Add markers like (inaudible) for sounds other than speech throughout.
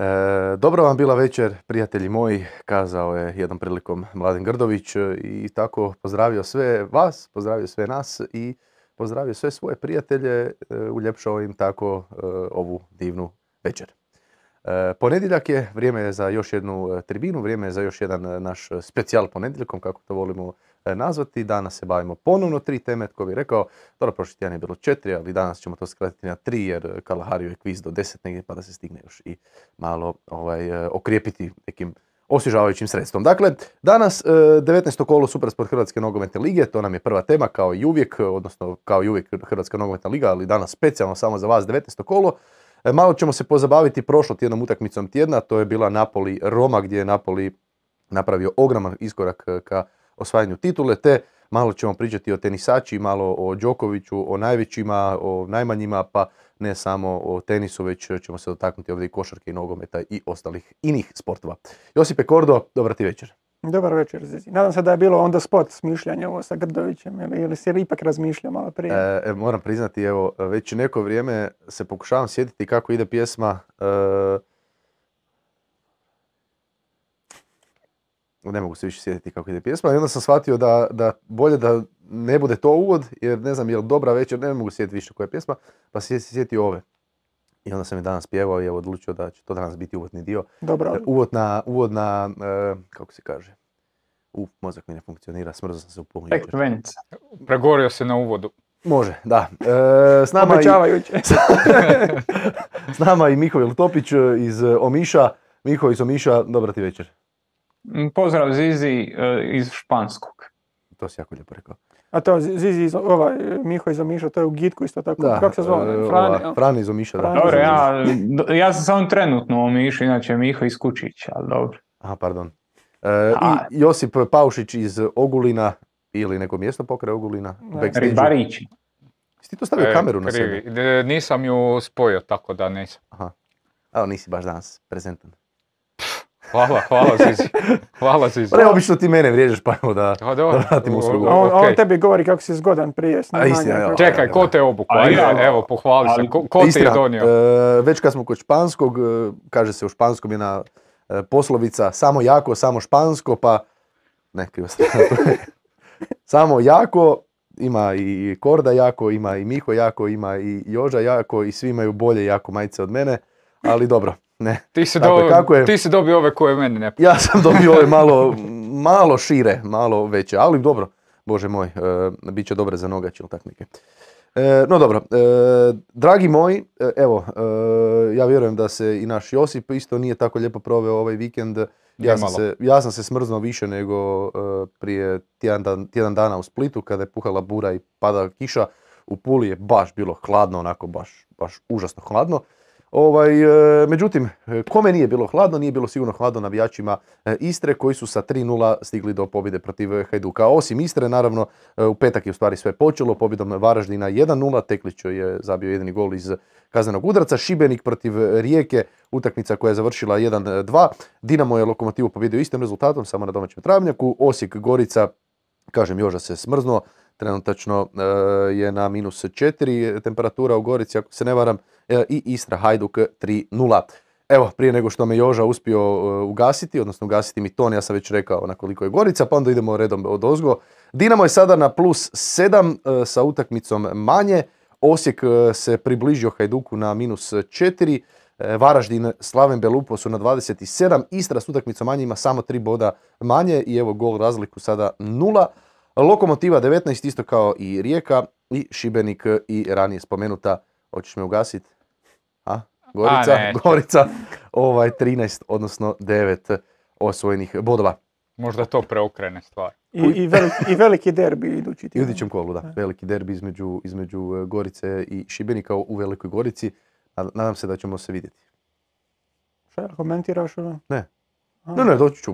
E, dobra vam bila večer, prijatelji moji, kazao je jednom prilikom Mladen Grdović e, i tako pozdravio sve vas, pozdravio sve nas i pozdravio sve svoje prijatelje, e, uljepšao im tako ovu divnu večer. Ponedjeljak je, vrijeme je za još jednu tribinu, vrijeme je za još jedan naš specijal ponedjeljkom, kako to volimo nazvati. Danas se bavimo ponovno tri teme, tko bi rekao, dobro, prošli tjedan je bilo četiri, ali danas ćemo to skratiti na tri, jer Kalahario je kviz do deset negdje, pa da se stigne još i malo ovaj, okrijepiti nekim osvježavajućim sredstvom. Dakle, danas 19. kolo Supersport Hrvatske nogometne lige, to nam je prva tema kao i uvijek, odnosno kao i uvijek Hrvatska nogometna liga, ali danas specijalno samo za vas 19. kolo. E, malo ćemo se pozabaviti prošlo tjednom utakmicom tjedna, to je bila Napoli Roma gdje je Napoli napravio ogroman iskorak ka osvajanju titule, te malo ćemo pričati o tenisači, malo o Đokoviću, o najvećima, o najmanjima, pa ne samo o tenisu, već ćemo se dotaknuti ovdje i košarke i nogometa i ostalih inih sportova. Josipe Kordo, dobar ti večer. Dobar večer, Zizi. Nadam se da je bilo onda spot smišljanje ovo sa Grdovićem ili, ili si ipak razmišljao malo prije? E, e, moram priznati, evo, već neko vrijeme se pokušavam sjetiti kako ide pjesma e, ne mogu se više sjetiti kako ide pjesma i onda sam shvatio da, da bolje da ne bude to uvod jer ne znam je li dobra večer, ne mogu sjetiti više koja je pjesma, pa se sjetio ove. I onda sam je danas pjevao i evo odlučio da će to danas biti uvodni dio. Dobro. E, uvod na, uvod na e, kako se kaže, u, mozak mi ne funkcionira, smrzao sam se u polu Pregorio se na uvodu. Može, da. E, s, nama i, (laughs) s nama i Mihovil Topić iz Omiša. Miho iz Omiša, dobra ti večer. Pozdrav Zizi e, iz Španskog. To si jako lijepo rekao. A to Zizi iz, ovaj, Miho iz Omiša, to je u Gitku isto tako. Da, Kako se zove? E, Frani, Frani iz Omiša, da. Dobro, ja, ja sam samo trenutno u Omišu, inače Miho iz Kučić, ali dobro. Aha, pardon. E, I Josip Paušić iz Ogulina ili neko mjesto pokraj Ogulina. Ribarići. Jesi ti to stavio kameru na sebe? Nisam ju spojio, tako da nisam. Aha. Evo, nisi baš danas prezentan. Hvala, hvala Zizi. Hvala Zizi. Pa obično ti mene vrijeđaš pa evo da, da vratim uslugu. On, on tebi govori kako si zgodan prije snimanja. Istina, Čekaj, ko te obuku? Evo, pohvali se. Ko, ko ti je donio? E, već kad smo kod španskog, e, kaže se u španskom jedna e, poslovica samo jako, samo špansko, pa ne, krivo (laughs) Samo jako, ima i Korda jako, ima i Miho jako, ima i Joža jako i svi imaju bolje jako majice od mene, ali dobro, ne. Ti si, dakle, kako je, ti si dobio ove koje meni ne Ja sam dobio ove malo, (laughs) malo šire, malo veće, ali dobro, bože moj, e, bit će dobre za neke. E, no dobro, e, dragi moji, e, evo, ja vjerujem da se i naš Josip isto nije tako lijepo proveo ovaj vikend. Ja sam, se, ja sam se smrznuo više nego prije tjedan, dan, tjedan dana u Splitu kada je puhala bura i pada kiša. U Puli je baš bilo hladno, onako baš, baš užasno hladno. Ovaj, e, međutim, kome nije bilo hladno, nije bilo sigurno hladno navijačima e, Istre koji su sa 3-0 stigli do pobjede protiv Hajduka. Osim Istre, naravno, e, u petak je u stvari sve počelo, pobjedom Varaždina 1-0, Teklić je zabio jedini gol iz kaznenog udarca, Šibenik protiv Rijeke, utakmica koja je završila 1-2, Dinamo je Lokomotivu pobjedio istim rezultatom, samo na domaćem travnjaku, Osijek Gorica, kažem Joža se smrznuo, trenutačno je na minus 4 temperatura u Gorici, ako se ne varam, i Istra Hajduk 3-0. Evo, prije nego što me Joža uspio e, ugasiti, odnosno ugasiti mi ton, ja sam već rekao na koliko je Gorica, pa onda idemo redom od ozgo. Dinamo je sada na plus 7 e, sa utakmicom manje. Osijek se približio Hajduku na minus 4. Varaždin, Slaven Belupo su na 27. Istra s utakmicom manje ima samo 3 boda manje i evo gol razliku sada 0. Lokomotiva 19 isto kao i Rijeka i Šibenik i ranije spomenuta. Hoćeš me ugasiti? A? Gorica, Gorica, ovaj 13, odnosno 9 osvojenih bodova. Možda to preokrene stvar. I, i, veliki, I veliki derbi idući tjedan. Idućem kolu, da. Veliki derbi između, između e, Gorice i Šibenika u Velikoj Gorici. Nadam se da ćemo se vidjeti. Šta komentiraš ono? Ne. Ne, ne, doći ću.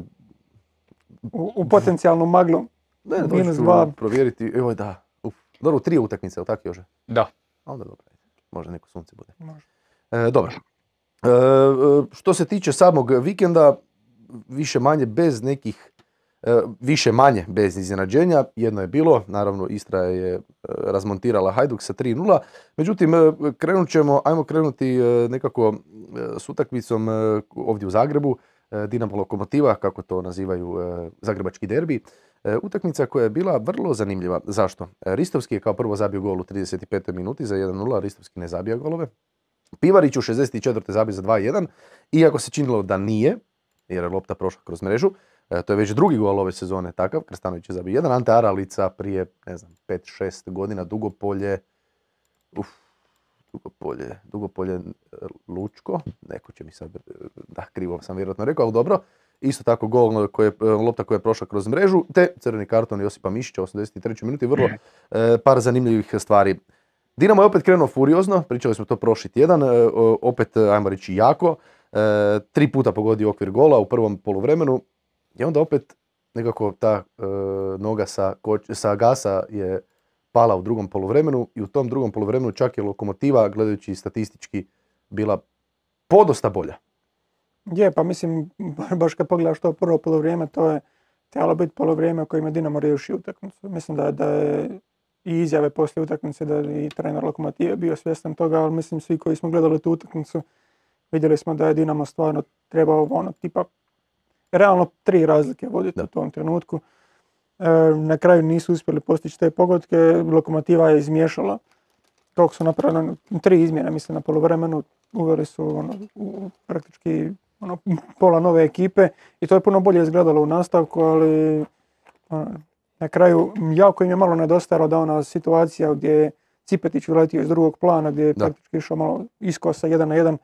U, u potencijalnu maglu. Ne, doći ću dva. provjeriti. Evo da. Uf. Dobro, tri utakmice, ali tako još? Da. Onda dobro. Možda neko sunce bude. E, dobro. E, e, što se tiče samog vikenda, više manje bez nekih E, više manje bez iznenađenja. Jedno je bilo, naravno Istra je e, razmontirala Hajduk sa 3-0. Međutim, krenut ćemo, ajmo krenuti nekako s utakmicom ovdje u Zagrebu. Dinamo Lokomotiva, kako to nazivaju zagrebački derbi. Utakmica koja je bila vrlo zanimljiva. Zašto? Ristovski je kao prvo zabio gol u 35. minuti za 1-0, Ristovski ne zabija golove. Pivarić u 64. zabio za 2-1, iako se činilo da nije, jer je lopta prošla kroz mrežu. E, to je već drugi gol ove sezone takav, Krstanović je zabio jedan, Ante Aralica prije, ne znam, 5-6 godina, Dugopolje, uf, Dugopolje, Dugopolje e, Lučko, neko će mi sad, e, da, krivo sam vjerojatno rekao, ali dobro. Isto tako gol koje, lopta koja je prošla kroz mrežu, te crveni karton Josipa Mišića u 83. minuti, vrlo par zanimljivih stvari. Dinamo je opet krenuo furiozno, pričali smo to prošli tjedan, opet ajmo reći jako, tri puta pogodio okvir gola u prvom poluvremenu, i onda opet nekako ta e, noga sa, sa gasa je pala u drugom poluvremenu i u tom drugom poluvremenu čak je lokomotiva, gledajući statistički, bila podosta bolja. Je, pa mislim, (laughs) baš kad pogledaš to prvo polovrijeme, to je trebalo biti polovrijeme u kojem je Dinamo riješio utakmicu. Mislim da, da je i izjave poslije utakmice da je i trener lokomotive bio svjestan toga, ali mislim svi koji smo gledali tu utakmicu vidjeli smo da je Dinamo stvarno trebao ono tipa realno tri razlike voditi u tom trenutku. E, na kraju nisu uspjeli postići te pogodke, lokomotiva je izmiješala. Kako su napravili tri izmjene, mislim, na polovremenu, uveli su ono, u, praktički ono, pola nove ekipe i to je puno bolje izgledalo u nastavku, ali ono, na kraju jako im je malo nedostajalo da ona situacija gdje je Cipetić uletio iz drugog plana, gdje je praktički išao malo iskosa jedan na jedan,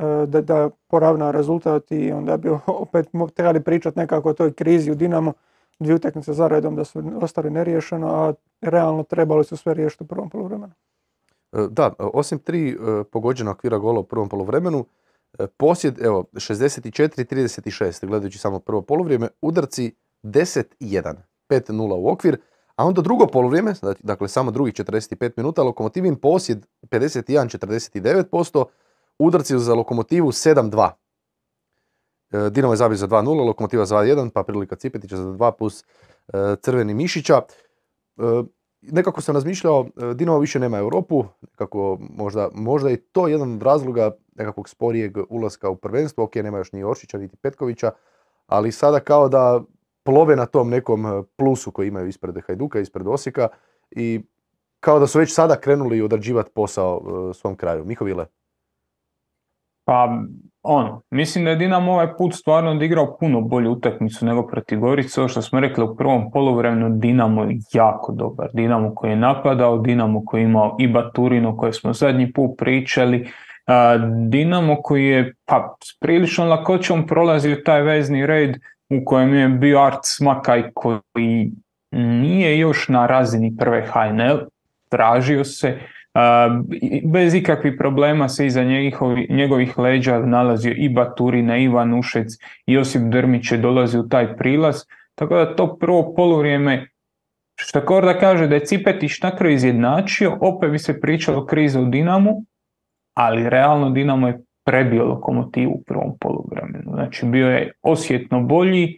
E, da, da poravna rezultat i onda bi (laughs) opet trebali pričati nekako o toj krizi u Dinamo, dvije utakmice za redom da su ostali neriješeno, a realno trebali su sve riješiti u prvom poluvremenu. E, da, osim tri e, pogođena okvira gola u prvom poluvremenu, posjed, evo, 64-36, gledajući samo prvo poluvrijeme, udarci 10-1, 5-0 u okvir, a onda drugo poluvrijeme, dakle samo drugih 45 minuta, Lokomotivin posjed 51-49%, udarci za lokomotivu 7-2. E, Dinamo je zabio za 2-0, lokomotiva za 2-1, pa prilika Cipetića za 2 plus e, crveni Mišića. E, nekako sam razmišljao, Dinamo više nema Europu, nekako možda, možda je to jedan od razloga nekakvog sporijeg ulaska u prvenstvo, ok, nema još ni Oršića niti Petkovića, ali sada kao da plove na tom nekom plusu koji imaju ispred Hajduka, ispred Osijeka i kao da su već sada krenuli odrađivati posao svom kraju. Mihovile? Pa ono, mislim da je Dinamo ovaj put stvarno odigrao puno bolju utakmicu nego protiv Gorice. Ovo što smo rekli u prvom poluvremenu, Dinamo je jako dobar. Dinamo koji je napadao, Dinamo koji je imao i Baturino koje smo zadnji put pričali. Dinamo koji je pa, s priličnom lakoćom prolazio taj vezni red u kojem je bio Art Smakaj koji nije još na razini prve HNL, tražio se, Bez ikakvih problema se iza njegovih leđa nalazio i Baturina, i Ušec, i Josip Drmić je dolazi u taj prilaz. Tako da to prvo poluvrijeme, što da kaže da je Cipetić na kraju izjednačio, opet bi se pričalo kriza u Dinamu, ali realno Dinamo je prebio lokomotivu u prvom poluvremenu. Znači bio je osjetno bolji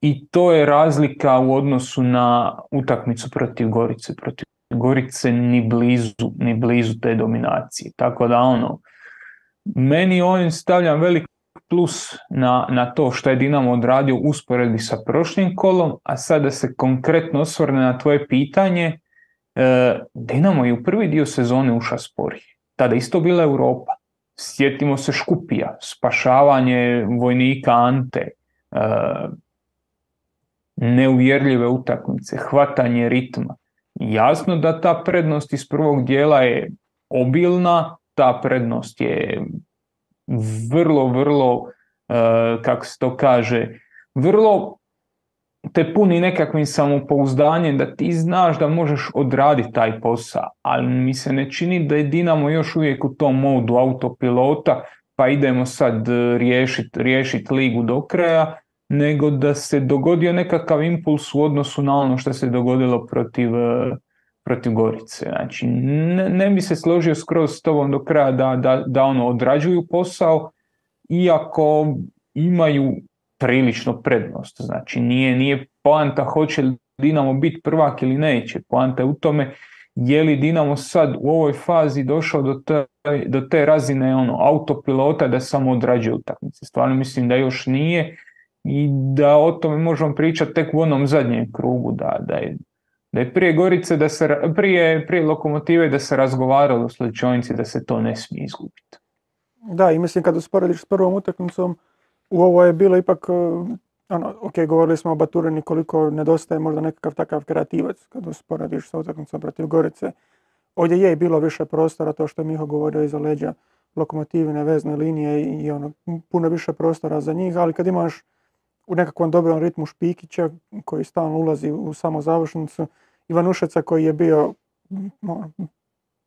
i to je razlika u odnosu na utakmicu protiv Gorice, protiv Gorice ni blizu, ni blizu te dominacije. Tako da ono, meni ovim stavljam velik plus na, na to što je Dinamo odradio usporedbi sa prošlim kolom, a sada se konkretno osvrne na tvoje pitanje, e, Dinamo je u prvi dio sezone uša spori. Tada isto bila Europa. Sjetimo se Škupija, spašavanje vojnika Ante, e, neuvjerljive utakmice, hvatanje ritma. Jasno da ta prednost iz prvog dijela je obilna, ta prednost je vrlo, vrlo, e, kako se to kaže, vrlo te puni nekakvim samopouzdanjem da ti znaš da možeš odraditi taj posao, ali mi se ne čini da je Dinamo još uvijek u tom modu autopilota, pa idemo sad riješiti riješit ligu do kraja, nego da se dogodio nekakav impuls u odnosu na ono što se dogodilo protiv, e, protiv Gorice. Znači, ne, ne bi se složio skroz s tobom do kraja da, da, da ono odrađuju posao, iako imaju prilično prednost. Znači nije, nije poanta hoće li Dinamo biti prvak ili neće. Poanta je u tome je li Dinamo sad u ovoj fazi došao do te, do te razine ono, autopilota da samo odrađuje utakmice. Stvarno mislim da još nije i da o tome možemo pričati tek u onom zadnjem krugu, da, da je da je prije Gorice, da se, prije, prije lokomotive da se razgovaralo u slučajnici da se to ne smije izgubiti. Da, i mislim kad usporediš s prvom utakmicom, u ovo je bilo ipak, e, ono, ok, govorili smo o Baturini koliko nedostaje možda nekakav takav kreativac kad usporediš sa utakmicom protiv Gorice. Ovdje je bilo više prostora, to što je Miho govorio iza leđa lokomotivine, vezne linije i ono, puno više prostora za njih, ali kad imaš u nekakvom dobrom ritmu Špikića koji stalno ulazi u samo završnicu, Ivanušeca koji je bio ono,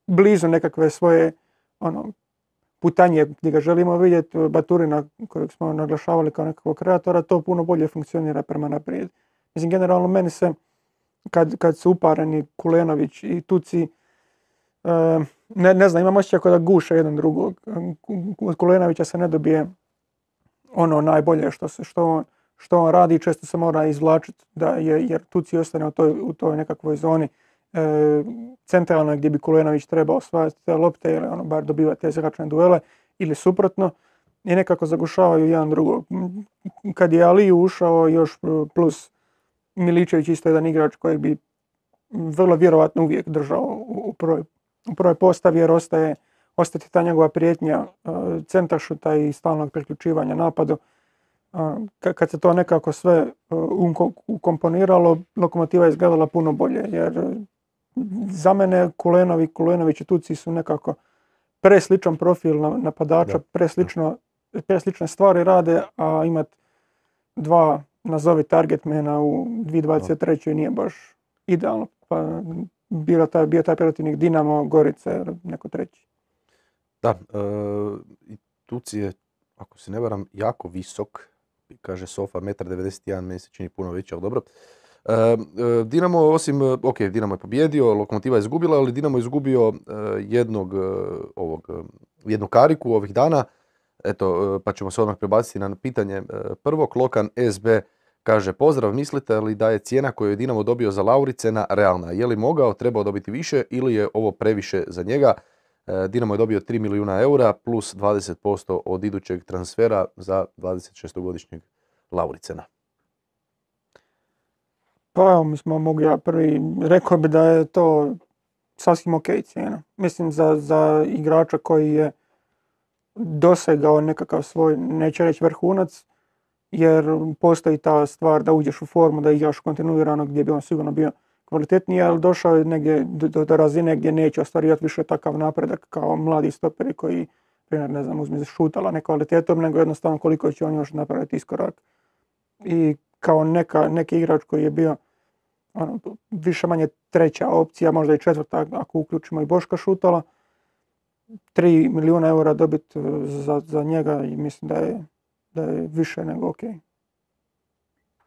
blizu nekakve svoje ono, putanje gdje ga želimo vidjeti, Baturina kojeg smo naglašavali kao nekakvog kreatora, to puno bolje funkcionira prema naprijed. Mislim, generalno meni se, kad, kad su upareni Kulenović i Tuci, eh, ne, ne znam, imam osjećaj da guše jedan drugog. Od Kulenovića se ne dobije ono najbolje što, se, što, on, što on radi, često se mora izvlačiti da je, jer Tuci ostane u toj, u toj nekakvoj zoni e, centralnoj gdje bi Kulenović trebao osvajati te lopte ili ono, bar dobivati te zračne duele ili suprotno i nekako zagušavaju jedan drugog. Kad je Ali ušao još plus Miličević isto jedan igrač kojeg bi vrlo vjerojatno uvijek držao u prvoj, u prvoj postavi jer ostaje ostati ta njegova prijetnja e, centaršuta i stalnog priključivanja napadu kad se to nekako sve e, ukomponiralo, lokomotiva je izgledala puno bolje, jer e, za mene Kulenovi, Kulenović i Tuci su nekako presličan profil napadača, preslično, preslične stvari rade, a imat dva nazovi targetmena u 2023. nije baš idealno. Pa bio taj, bio taj protivnik Dinamo, Gorica ili neko treći. Da, e, Tuci je, ako se ne varam, jako visok kaže Sofa, 1,91 m, meni se čini puno veći, ali dobro. E, e, Dinamo, osim, ok, Dinamo je pobjedio, Lokomotiva je izgubila, ali Dinamo je izgubio e, jednog, ovog, jednu kariku ovih dana, eto, pa ćemo se odmah prebaciti na pitanje prvo. Lokan SB kaže, pozdrav, mislite li da je cijena koju je Dinamo dobio za Lauricena realna? Je li mogao, trebao dobiti više ili je ovo previše za njega? E, Dinamo je dobio 3 milijuna eura plus 20% od idućeg transfera za 26-godišnjeg Lauricena. Pa evo, mi smo mogli ja prvi, rekao bi da je to sasvim ok cijena. Mislim za, za igrača koji je dosegao nekakav svoj, neće reći vrhunac, jer postoji ta stvar da uđeš u formu, da igraš kontinuirano gdje bi on sigurno bio kvalitetniji, ali došao je negdje do, do razine gdje neće ostvarivati više takav napredak kao mladi stoperi koji, primjer, ne znam, uzme šutala ne kvalitetom, nego jednostavno koliko će on još napraviti iskorak. I kao neka, neki igrač koji je bio ono, više manje treća opcija, možda i četvrta ako uključimo i Boška Šutala, 3 milijuna eura dobiti za, za njega i mislim da je, da je više nego ok.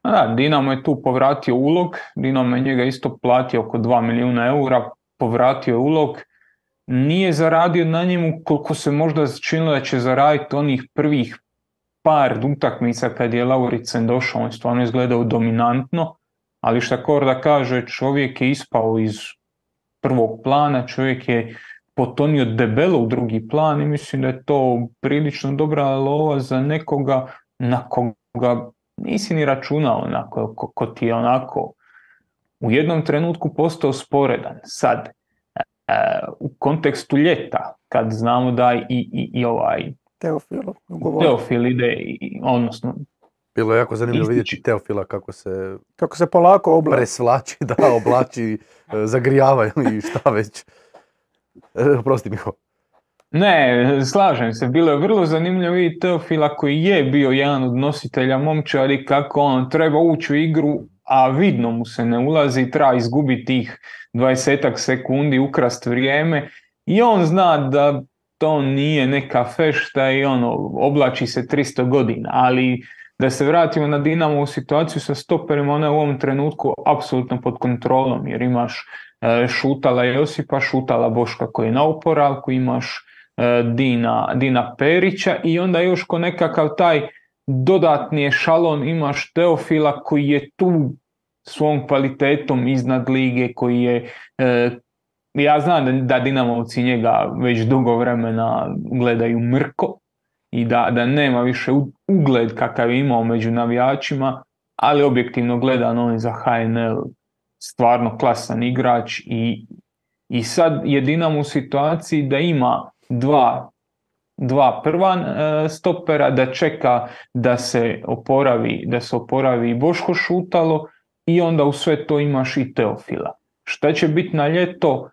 Da, Dinamo je tu povratio ulog, Dinamo je njega isto platio oko 2 milijuna eura, povratio je ulog, nije zaradio na njemu koliko se možda činilo da će zaraditi onih prvih par utakmica kad je Lauricen došao, on stvarno izgledao dominantno, ali šta Korda kaže, čovjek je ispao iz prvog plana, čovjek je potonio debelo u drugi plan i mislim da je to prilično dobra lova za nekoga na koga nisi ni računao onako, ko, ko ti je onako u jednom trenutku postao sporedan. Sad, e, u kontekstu ljeta, kad znamo da i, i, i ovaj Teofil, Teofil ide, i, odnosno bilo je jako zanimljivo vidjeti Teofila kako se... Kako se polako oblači. Presvlači, da, oblači, (laughs) e, zagrijava i šta već. E, prosti Miho. Ne, slažem se. Bilo je vrlo zanimljivo vidjeti Teofila koji je bio jedan od nositelja momčari kako on treba ući u igru, a vidno mu se ne ulazi, treba izgubiti tih 20 sekundi, ukrast vrijeme i on zna da to nije neka fešta i ono, oblači se 300 godina, ali da se vratimo na Dinamo u situaciju sa stoperima, ona je u ovom trenutku apsolutno pod kontrolom, jer imaš e, šutala Josipa, šutala Boška koji je na oporavku, imaš E, Dina, Dina Perića i onda još ko nekakav taj dodatni šalon, imaš Teofila koji je tu svom kvalitetom iznad lige, koji je, e, ja znam da, Dinamovci njega već dugo vremena gledaju mrko i da, da nema više ugled kakav je imao među navijačima, ali objektivno gledano on je za HNL stvarno klasan igrač i, i sad je Dinamo u situaciji da ima dva dva prva e, stopera, da čeka da se oporavi, da se oporavi Boško Šutalo i onda u sve to imaš i Teofila. Šta će biti na ljeto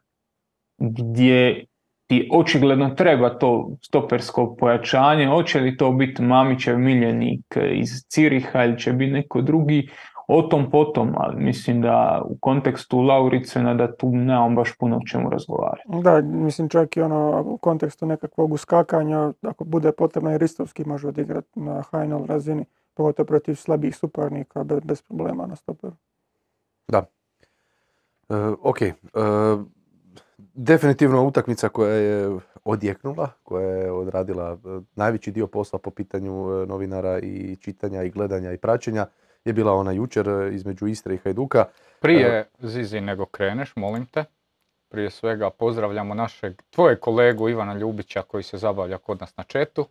gdje ti očigledno treba to stopersko pojačanje, hoće li to biti Mamićev miljenik iz Ciriha ili će biti neko drugi, o tom potom, ali mislim da u kontekstu Lauricena da tu nemam baš puno o čemu razgovarati. Da, mislim čak i ono u kontekstu nekakvog uskakanja, ako bude potrebno i Ristovski može odigrati na HNL razini, pogotovo protiv slabih suparnika bez, bez problema na stoperu. Da. E, ok. E, definitivno utakmica koja je odjeknula, koja je odradila e, najveći dio posla po pitanju e, novinara i čitanja i gledanja i praćenja je bila ona jučer e, između Istre i Hajduka. Prije, Zizi, nego kreneš, molim te, prije svega pozdravljamo našeg, tvojeg kolegu Ivana Ljubića koji se zabavlja kod nas na četu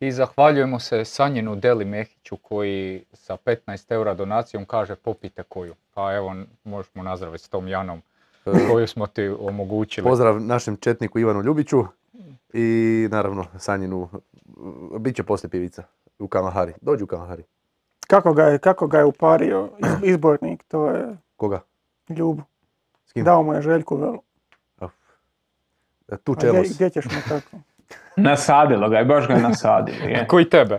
i zahvaljujemo se Sanjinu Deli Mehiću koji sa 15 eura donacijom kaže popite koju. Pa evo, možemo nazdraviti s tom Janom koju smo ti omogućili. Pozdrav našem četniku Ivanu Ljubiću i naravno Sanjinu, bit će poslije pivica u Kamahari. Dođi u Kamahari. Kako ga je, kako ga je upario (clears throat) izbornik, to je... Koga? Ljubu. S kim? Dao mu je Željku velu. E, Tu A gdje, čelos. gdje ćeš mu tako? (laughs) Nasadilo ga je, baš ga je nasadilo. Je. Koji tebe?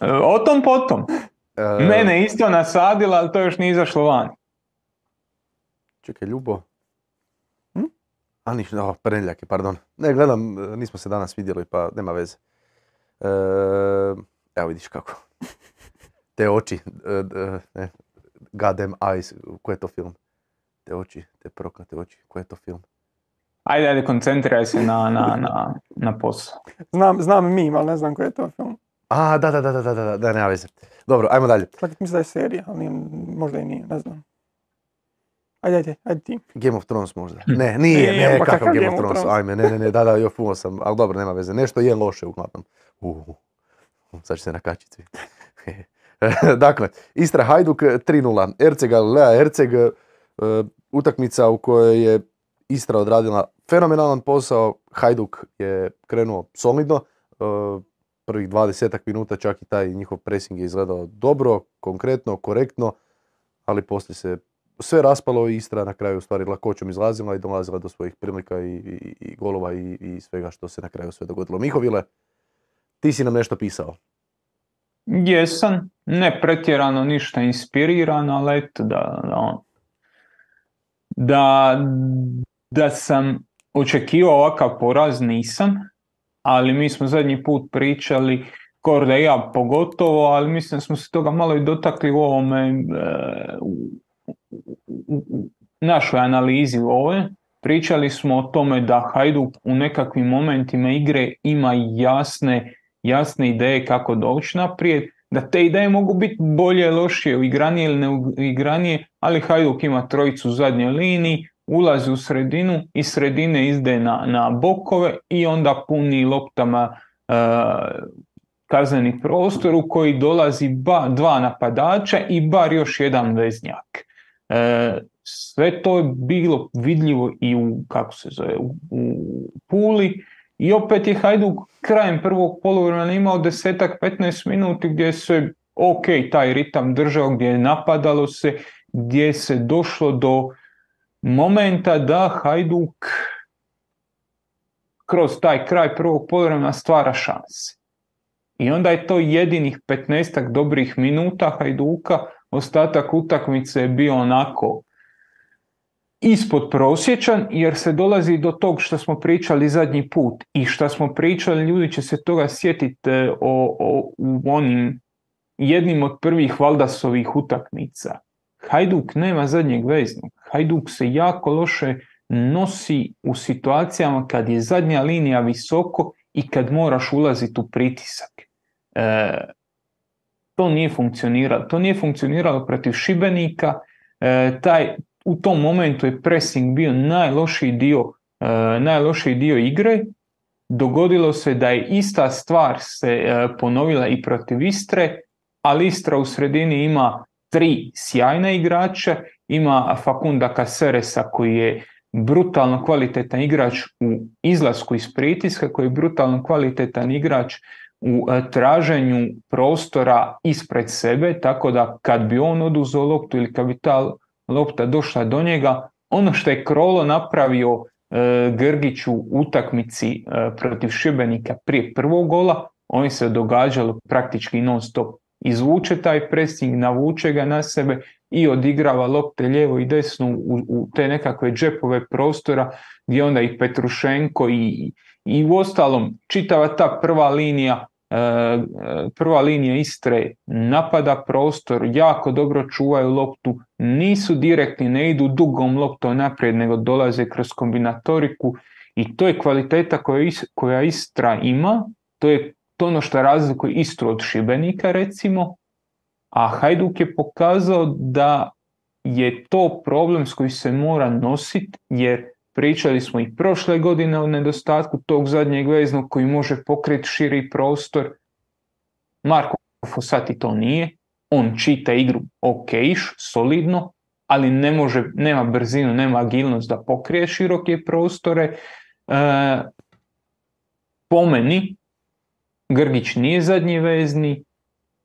E, O tom potom. E, Mene isto nasadila, ali to još nije izašlo van. Čekaj, Ljubo. Hm? A niš, o, Prendljak je, pardon. Ne, gledam, e, nismo se danas vidjeli, pa nema veze. E, evo vidiš kako. Te oči, e, ne, Goddamn Eyes, koji je to film? Te oči, te proklate oči, koji je to film? Ajde, ajde, koncentriraj se na, na, na, na posao. Znam, znam mim, ali ne znam koji je to film. A, da, da, da, da, da, da, da, nema veze. Dobro, ajmo dalje. Čak mislim da je serija, ali možda i nije, ne znam. Ajde, ajde, ajde ti. Game of Thrones možda. Ne, nije, Nije, ne, pa kakav kakav Game of Thrones, ajme, ne, ne, ne, da, da, jo, fuo sam, ali dobro, nema veze. Nešto je loše uglavnom. Uh, sad će se nakačiti svi. (laughs) dakle, Istra Hajduk 3-0, Erceg Galilea Erceg, e, utakmica u kojoj je Istra odradila fenomenalan posao, Hajduk je krenuo solidno, e, prvih 20 minuta čak i taj njihov pressing je izgledao dobro, konkretno, korektno, ali poslije se sve raspalo i Istra na kraju u stvari lakoćom izlazila i dolazila do svojih prilika i, i, i golova i, i svega što se na kraju sve dogodilo. Mihovile, ti si nam nešto pisao. Jesam, ne pretjerano ništa inspirirano, ali eto da, da, da, da sam očekivao ovakav poraz, nisam, ali mi smo zadnji put pričali, Korda ja pogotovo, ali mislim da smo se toga malo i dotakli u ovome, e, našoj analizi ove. Pričali smo o tome da Hajduk u nekakvim momentima igre ima jasne jasne ideje kako doći naprijed, da te ideje mogu biti bolje, lošije, uigranije ili neugranije, ali Hajduk ima trojicu u zadnjoj liniji, ulazi u sredinu i sredine izde na, na bokove i onda puni loptama e, kazneni prostor u koji dolazi ba, dva napadača i bar još jedan veznjak. E, sve to je bilo vidljivo i u, kako se zove, u, u Puli, i opet je Hajduk krajem prvog poluvremena imao desetak 15 minuti gdje se ok taj ritam držao, gdje je napadalo se, gdje se došlo do momenta da Hajduk kroz taj kraj prvog poluvremena stvara šanse. I onda je to jedinih 15 dobrih minuta Hajduka, ostatak utakmice je bio onako ispod prosječan jer se dolazi do tog što smo pričali zadnji put i što smo pričali, ljudi će se toga sjetiti e, o, o, u onim jednim od prvih Valdasovih utakmica. Hajduk nema zadnjeg veznog. Hajduk se jako loše nosi u situacijama kad je zadnja linija visoko i kad moraš ulaziti u pritisak. E, to nije funkcioniralo. To nije funkcioniralo protiv Šibenika. E, taj, u tom momentu je pressing bio najlošiji dio, e, najlošiji dio igre. Dogodilo se da je ista stvar se e, ponovila i protiv Istre, ali Istra u sredini ima tri sjajna igrača, ima Fakunda Caceresa koji je brutalno kvalitetan igrač u izlasku iz pritiska, koji je brutalno kvalitetan igrač u e, traženju prostora ispred sebe, tako da kad bi on oduzeo loptu ili kad bi ta lopta došla do njega, ono što je Krolo napravio e, Grgiću u utakmici e, protiv Šibenika prije prvog gola, on se događalo praktički non stop. Izvuče taj pressing, navuče ga na sebe i odigrava lopte lijevo i desno u, u te nekakve džepove prostora gdje onda i Petrušenko i, i u ostalom čitava ta prva linija prva linija Istre napada prostor, jako dobro čuvaju loptu, nisu direktni, ne idu dugom loptom naprijed, nego dolaze kroz kombinatoriku i to je kvaliteta koja, koja Istra ima, to je to ono što razlikuje Istru od Šibenika recimo, a Hajduk je pokazao da je to problem s kojim se mora nositi jer pričali smo i prošle godine o nedostatku tog zadnjeg veznog koji može pokriti širi prostor. Marko Fosati to nije, on čita igru ok, solidno, ali ne može, nema brzinu, nema agilnost da pokrije široke prostore. E, po meni, Grgić nije zadnji vezni,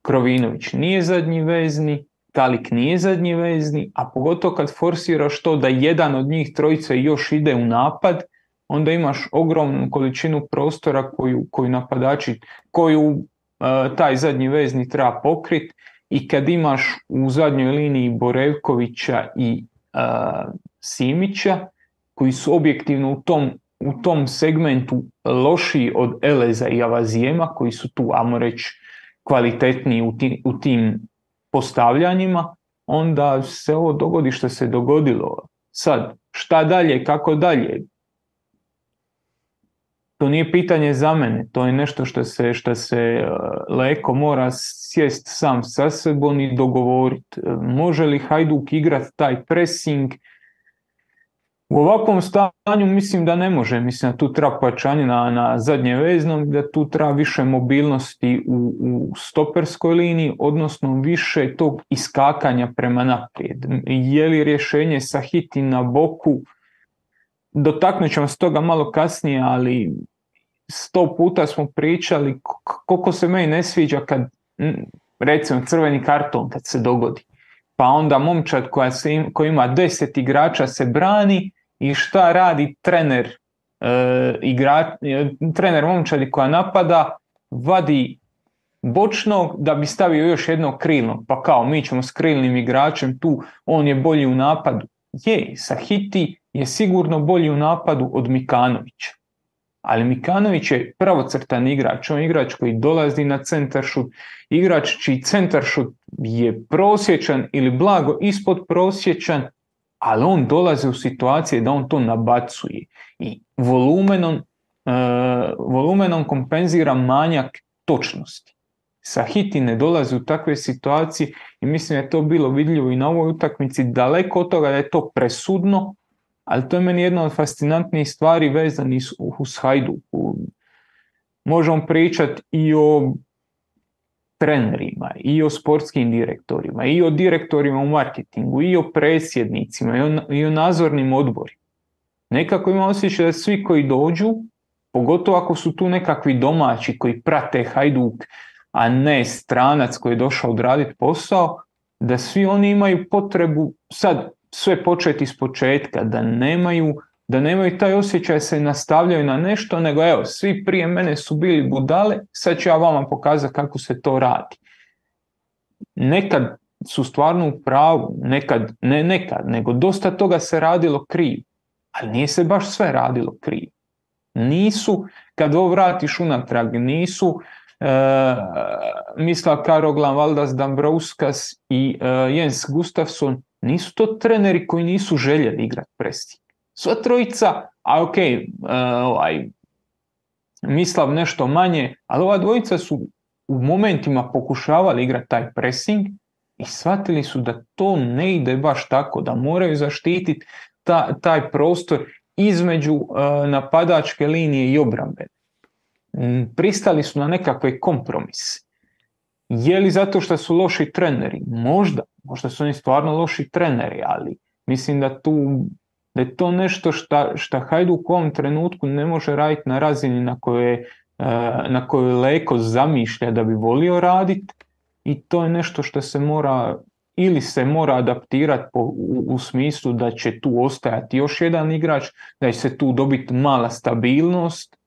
Krovinović nije zadnji vezni, Kalik nije zadnji vezni, a pogotovo kad forsiraš to da jedan od njih trojice još ide u napad, onda imaš ogromnu količinu prostora koju, koju napadači, koju e, taj zadnji vezni treba pokrit. I kad imaš u zadnjoj liniji Borevkovića i e, Simića, koji su objektivno u tom, u tom segmentu lošiji od Eleza i Avazijema, koji su tu, amo reći, kvalitetniji u tim, u tim postavljanjima, onda se ovo dogodi što se dogodilo. Sad, šta dalje, kako dalje? To nije pitanje za mene, to je nešto što se, što se e, Leko mora sjest sam sa sebom i dogovoriti. E, može li Hajduk igrati taj pressing, u ovakvom stanju mislim da ne može, mislim da tu treba pojačanje na, na zadnje veznom, da tu treba više mobilnosti u, u stoperskoj liniji, odnosno više tog iskakanja prema naprijed. Je li rješenje sa hiti na boku, dotaknut ćemo s toga malo kasnije, ali sto puta smo pričali koliko se meni ne sviđa kad recimo crveni karton kad se dogodi. Pa onda momčad koja, se koja ima deset igrača se brani i šta radi trener e, igra, e, trener momčadi koja napada vadi bočnog da bi stavio još jedno krilno. Pa kao mi ćemo s krilnim igračem tu, on je bolji u napadu. Je, Sahiti je sigurno bolji u napadu od Mikanovića. Ali Mikanović je pravocrtan igrač, on je igrač koji dolazi na centaršut, igrač čiji centaršut je prosječan ili blago ispod prosječan, ali on dolazi u situacije da on to nabacuje i volumenom, uh, volumenom kompenzira manjak točnosti. Sahiti ne dolazi u takve situacije i mislim da je to bilo vidljivo i na ovoj utakmici daleko od toga da je to presudno, ali to je meni jedna od fascinantnijih stvari vezani uz Hajduku. Možemo pričati i o trenerima, i o sportskim direktorima, i o direktorima u marketingu, i o presjednicima, i o, i nadzornim odborima. Nekako ima osjećaj da svi koji dođu, pogotovo ako su tu nekakvi domaći koji prate Hajduk, a ne stranac koji je došao odraditi posao, da svi oni imaju potrebu sad sve početi iz početka, da nemaju da nemaju taj osjećaj se nastavljaju na nešto, nego evo, svi prije mene su bili budale, sad ću ja vama pokazati kako se to radi. Nekad su stvarno u pravu, nekad, ne nekad, nego dosta toga se radilo krivo, ali nije se baš sve radilo krivo. Nisu, kad ovo vratiš unatrag, nisu e, Mislav Karoglan, Valdas Dambrauskas i e, Jens Gustafsson, nisu to treneri koji nisu željeli igrati presti Sva trojica, a ok, uh, ovaj, Mislav nešto manje, ali ova dvojica su u momentima pokušavali igrati taj pressing i shvatili su da to ne ide baš tako, da moraju zaštititi ta, taj prostor između e, napadačke linije i obrambe. Pristali su na nekakve kompromise. Je li zato što su loši treneri? Možda. Možda su oni stvarno loši treneri, ali mislim da tu da je to nešto što Hajduk u ovom trenutku ne može raditi na razini na kojoj, e, na kojoj Leko zamišlja da bi volio raditi i to je nešto što se mora ili se mora adaptirati u, u, smislu da će tu ostajati još jedan igrač, da će se tu dobiti mala stabilnost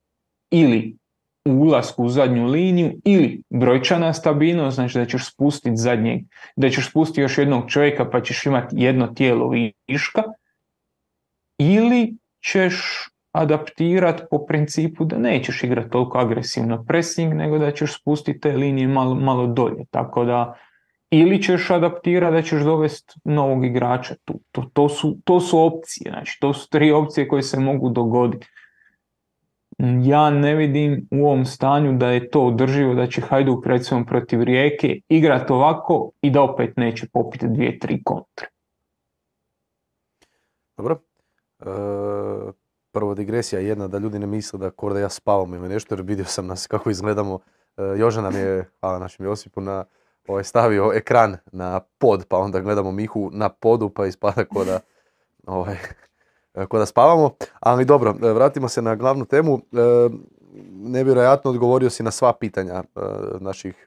ili u ulasku u zadnju liniju ili brojčana stabilnost, znači da ćeš spustiti zadnjeg, da ćeš spustiti još jednog čovjeka pa ćeš imati jedno tijelo viška, ili ćeš adaptirati po principu da nećeš igrati toliko agresivno pressing, nego da ćeš spustiti te linije malo, malo dolje. Tako da, ili ćeš adaptirati da ćeš dovesti novog igrača. Tu. To, to, su, to su opcije, znači to su tri opcije koje se mogu dogoditi. Ja ne vidim u ovom stanju da je to održivo, da će Hajduk recimo protiv Rijeke igrati ovako i da opet neće popiti dvije, tri kontre. Dobro. E, prvo digresija jedna da ljudi ne misle da kor da ja spavam ili nešto jer vidio sam nas kako izgledamo. E, Joža nam je, hvala našem Josipu, na, ovaj, stavio ekran na pod pa onda gledamo Mihu na podu pa ispada ko da, ovaj, ko da spavamo. Ali dobro, e, vratimo se na glavnu temu. Nevjerojatno odgovorio si na sva pitanja naših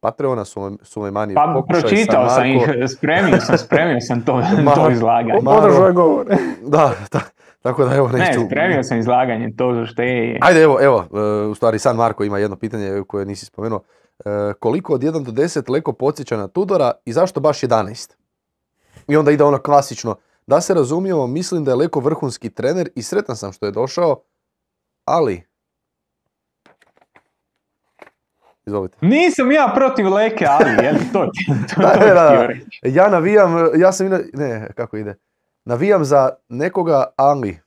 Patreona, Sulejmani Pa pročitao sam ih, spremio sam, spremio sam to, (laughs) to izlaganje. Podržao je govor. da, da, tako da evo neću... Ne, spremio sam izlaganje, to što je... Ajde, evo, evo, u stvari San Marko ima jedno pitanje koje nisi spomenuo. Koliko od 1 do 10 Leko podsjeća na Tudora i zašto baš 11? I onda ide ono klasično. Da se razumijemo, mislim da je Leko vrhunski trener i sretan sam što je došao, ali Izvolite. Nisam ja protiv Leke, ali je to, (laughs) to, da, da, da. Ja navijam, ja sam, ne, kako ide, navijam za nekoga, ali,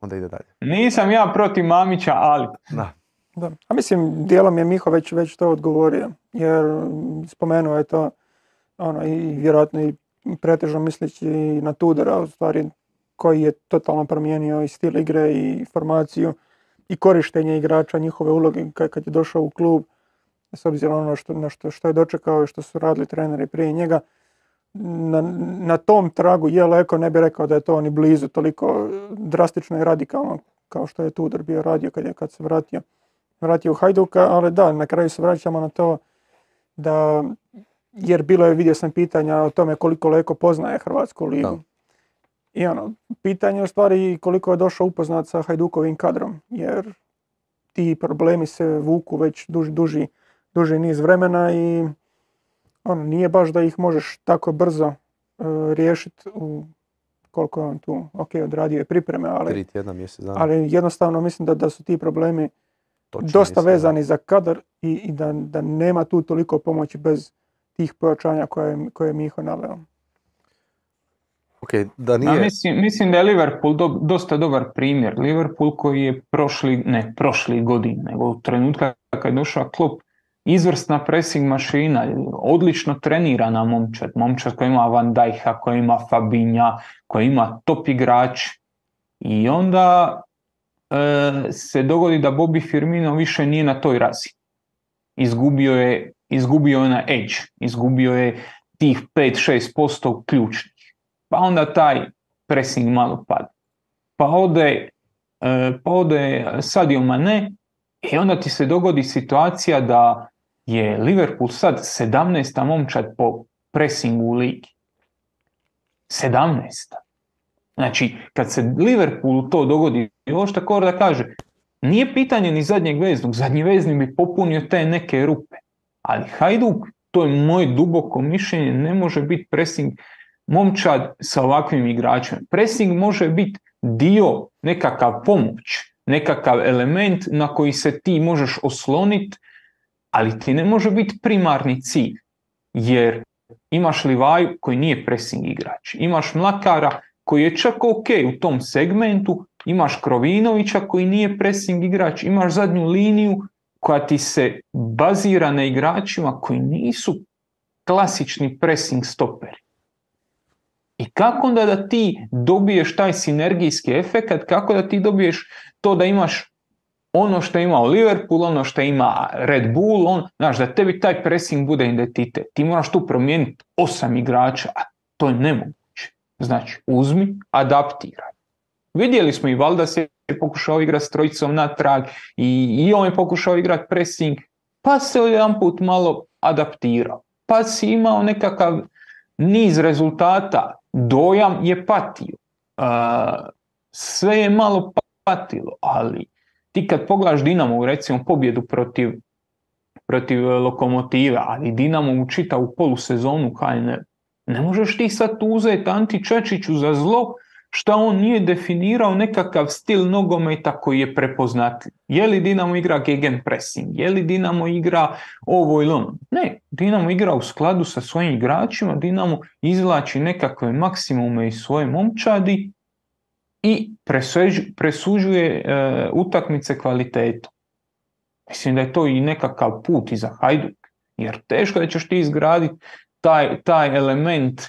onda ide dalje. Nisam ja protiv Mamića, ali. Da. Da. A mislim, dijelom je Miho već, već to odgovorio, jer spomenuo je to, ono, i vjerojatno i pretežno misleći na Tudora, u stvari, koji je totalno promijenio i stil igre i formaciju i korištenje igrača, njihove uloge kad je došao u klub s obzirom ono što, na što, što je dočekao i što su radili treneri prije njega, na, na tom tragu je Leko ne bi rekao da je to ni blizu toliko drastično i radikalno kao što je Tudor bio radio kad, je, kad se vratio, vratio u Hajduka, ali da, na kraju se vraćamo na to da, jer bilo je, vidio sam pitanja o tome koliko Leko poznaje Hrvatsku ligu. I ono, pitanje u stvari koliko je došao upoznat sa Hajdukovim kadrom, jer ti problemi se vuku već duži, duži duži niz vremena i ono, nije baš da ih možeš tako brzo uh, riješiti u koliko je on tu, ok, odradio je pripreme, ali, ali jednostavno mislim da, da su ti problemi dosta vezani za kadar i, i da, da, nema tu toliko pomoći bez tih pojačanja koje, koje je Miho naveo. Okay, da nije... mislim, mislim da je Liverpool do, dosta dobar primjer. Liverpool koji je prošli, ne prošli godin, nego u trenutka kad je došao klub, izvrsna pressing mašina, odlično trenirana momčad, momčad koja ima Van Dijk'a, koja ima Fabinja, koja ima top igrač i onda e, se dogodi da Bobby Firmino više nije na toj razi. Izgubio je, izgubio je na edge, izgubio je tih 5-6% ključnih. Pa onda taj pressing malo pada. Pa ode, e, pa ode Sadio Mane i onda ti se dogodi situacija da je Liverpool sad 17. momčad po pressingu u ligi. 17. Znači, kad se Liverpoolu to dogodi, ovo što Korda kaže, nije pitanje ni zadnjeg veznog, zadnji vezni bi popunio te neke rupe. Ali Hajduk, to je moje duboko mišljenje, ne može biti pressing momčad sa ovakvim igračima. Pressing može biti dio, nekakav pomoć, nekakav element na koji se ti možeš osloniti ali ti ne može biti primarni cilj, jer imaš Livaju koji nije pressing igrač, imaš Mlakara koji je čak ok u tom segmentu, imaš Krovinovića koji nije pressing igrač, imaš zadnju liniju koja ti se bazira na igračima koji nisu klasični pressing stoperi. I kako onda da ti dobiješ taj sinergijski efekt, kako da ti dobiješ to da imaš ono što ima Liverpool, ono što ima Red Bull, on, znaš, da tebi taj pressing bude identitet. Ti moraš tu promijeniti osam igrača, a to je nemoguće. Znači, uzmi, adaptiraj. Vidjeli smo i Valdas je pokušao igrati s trojicom natrag i, i on je pokušao igrati pressing, pa se jedan put malo adaptirao. Pa si imao nekakav niz rezultata, dojam je patio. sve je malo patilo, ali ti kad pogledaš Dinamo, recimo pobjedu protiv, protiv Lokomotiva, ali Dinamo u čitavu polusezonu HNL, ne možeš ti sad uzeti Anti Čačiću za zlo šta on nije definirao nekakav stil nogometa koji je prepoznatljiv. Je li Dinamo igra gegenpressing? Je li Dinamo igra ovo ili ono? Ne, Dinamo igra u skladu sa svojim igračima, Dinamo izvlači nekakve maksimume iz svoje momčadi i presuđuje e, utakmice kvalitetu. Mislim da je to i nekakav put i za Hajduk, jer teško da ćeš ti izgraditi taj, taj element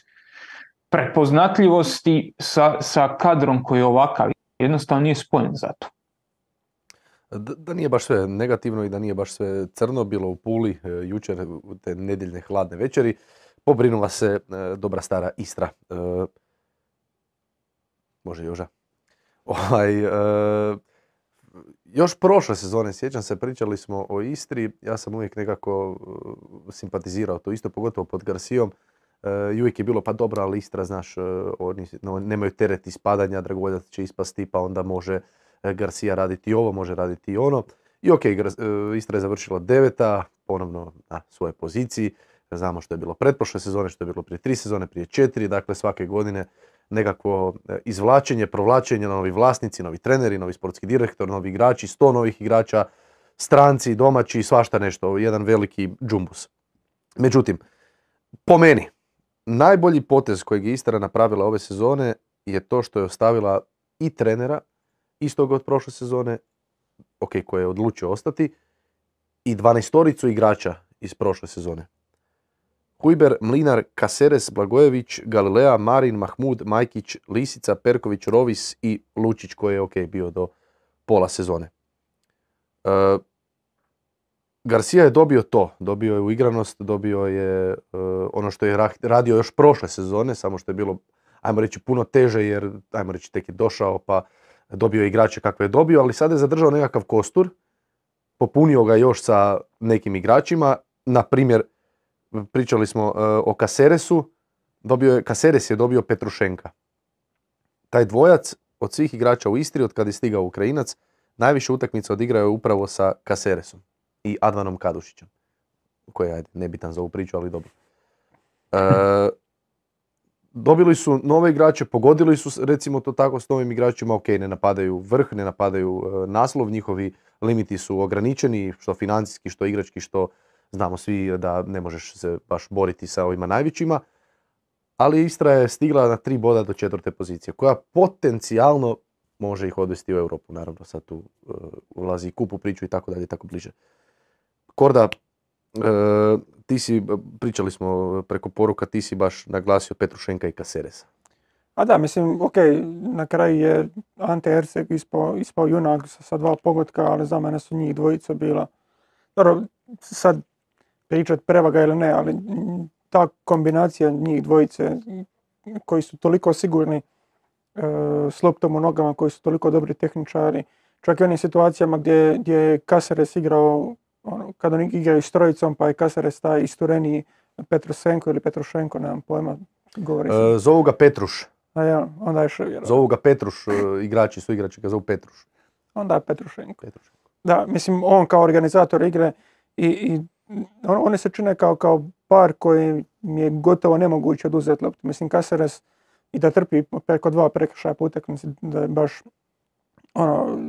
prepoznatljivosti sa, sa kadrom koji je ovakav. Jednostavno nije spojen za to. Da, da nije baš sve negativno i da nije baš sve crno bilo u Puli e, jučer te nedjeljne hladne večeri. Pobrinula se e, dobra stara Istra. E, može Joža. Ovaj, još prošle sezone, sjećam se, pričali smo o Istri, ja sam uvijek nekako simpatizirao to isto, pogotovo pod Garcijom. I uvijek je bilo pa dobra, ali Istra, znaš, oni nemaju teret ispadanja, Dragovoljac će ispasti, pa onda može Garcia raditi ovo, može raditi i ono. I ok, Istra je završila deveta, ponovno na svojoj poziciji. Znamo što je bilo pretprošle sezone, što je bilo prije tri sezone, prije četiri, dakle svake godine nekakvo e, izvlačenje, provlačenje, novi vlasnici, novi treneri, novi sportski direktor, novi igrači, sto novih igrača, stranci, domaći, svašta nešto, jedan veliki džumbus. Međutim, po meni, najbolji potez kojeg je Istra napravila ove sezone je to što je ostavila i trenera istog od prošle sezone, ok, koji je odlučio ostati, i dvanaestoricu igrača iz prošle sezone. Hujber, Mlinar, Kaseres, Blagojević, Galilea, Marin, Mahmud, Majkić, Lisica, Perković, Rovis i Lučić koji je ok bio do pola sezone. E, Garcia je dobio to, dobio je uigranost, dobio je e, ono što je radio još prošle sezone, samo što je bilo, ajmo reći, puno teže jer, ajmo reći, tek je došao pa dobio je igrače kakve je dobio, ali sada je zadržao nekakav kostur, popunio ga još sa nekim igračima, na primjer, pričali smo e, o Kaseresu, dobio je, Kaseres je dobio Petrušenka. Taj dvojac od svih igrača u Istri, od kada je stigao Ukrajinac, najviše utakmica odigrao je upravo sa Kaseresom i Advanom Kadušićem. Koji je nebitan za ovu priču, ali dobro. E, dobili su nove igrače, pogodili su recimo to tako s novim igračima, ok, ne napadaju vrh, ne napadaju e, naslov, njihovi limiti su ograničeni, što financijski, što igrački, što Znamo svi da ne možeš se baš boriti sa ovima najvećima. Ali Istra je stigla na tri boda do četvrte pozicije, koja potencijalno može ih odvesti u Europu. Naravno, sad tu uh, ulazi kup u priču i tako dalje, tako bliže. Korda, uh, ti si, pričali smo preko poruka, ti si baš naglasio Petrušenka i Kaseresa. A da, mislim, ok, na kraju je Ante Ersek ispao, ispao junak sa dva pogotka, ali za mene su njih dvojica bila. Dobro, sad pričat prevaga ili ne, ali ta kombinacija njih dvojice koji su toliko sigurni e, s loptom u nogama, koji su toliko dobri tehničari, čak i onim situacijama gdje, gdje je Kaseres igrao, ono, kada oni igraju s trojicom, pa je Kaseres taj istureniji Petrusenko ili Petrušenko, nemam pojma, govori se. E, zovu ga Petruš. A ja, onda je Zovu ga Petruš, e, igrači su igrači ga zovu Petruš. Onda je Petrušenko. Da, mislim, on kao organizator igre i, i one se čine kao, kao par koji mi je gotovo nemoguće oduzeti loptu. Mislim, Kaseres i da trpi preko dva prekršaja po utakmici, da je baš ono,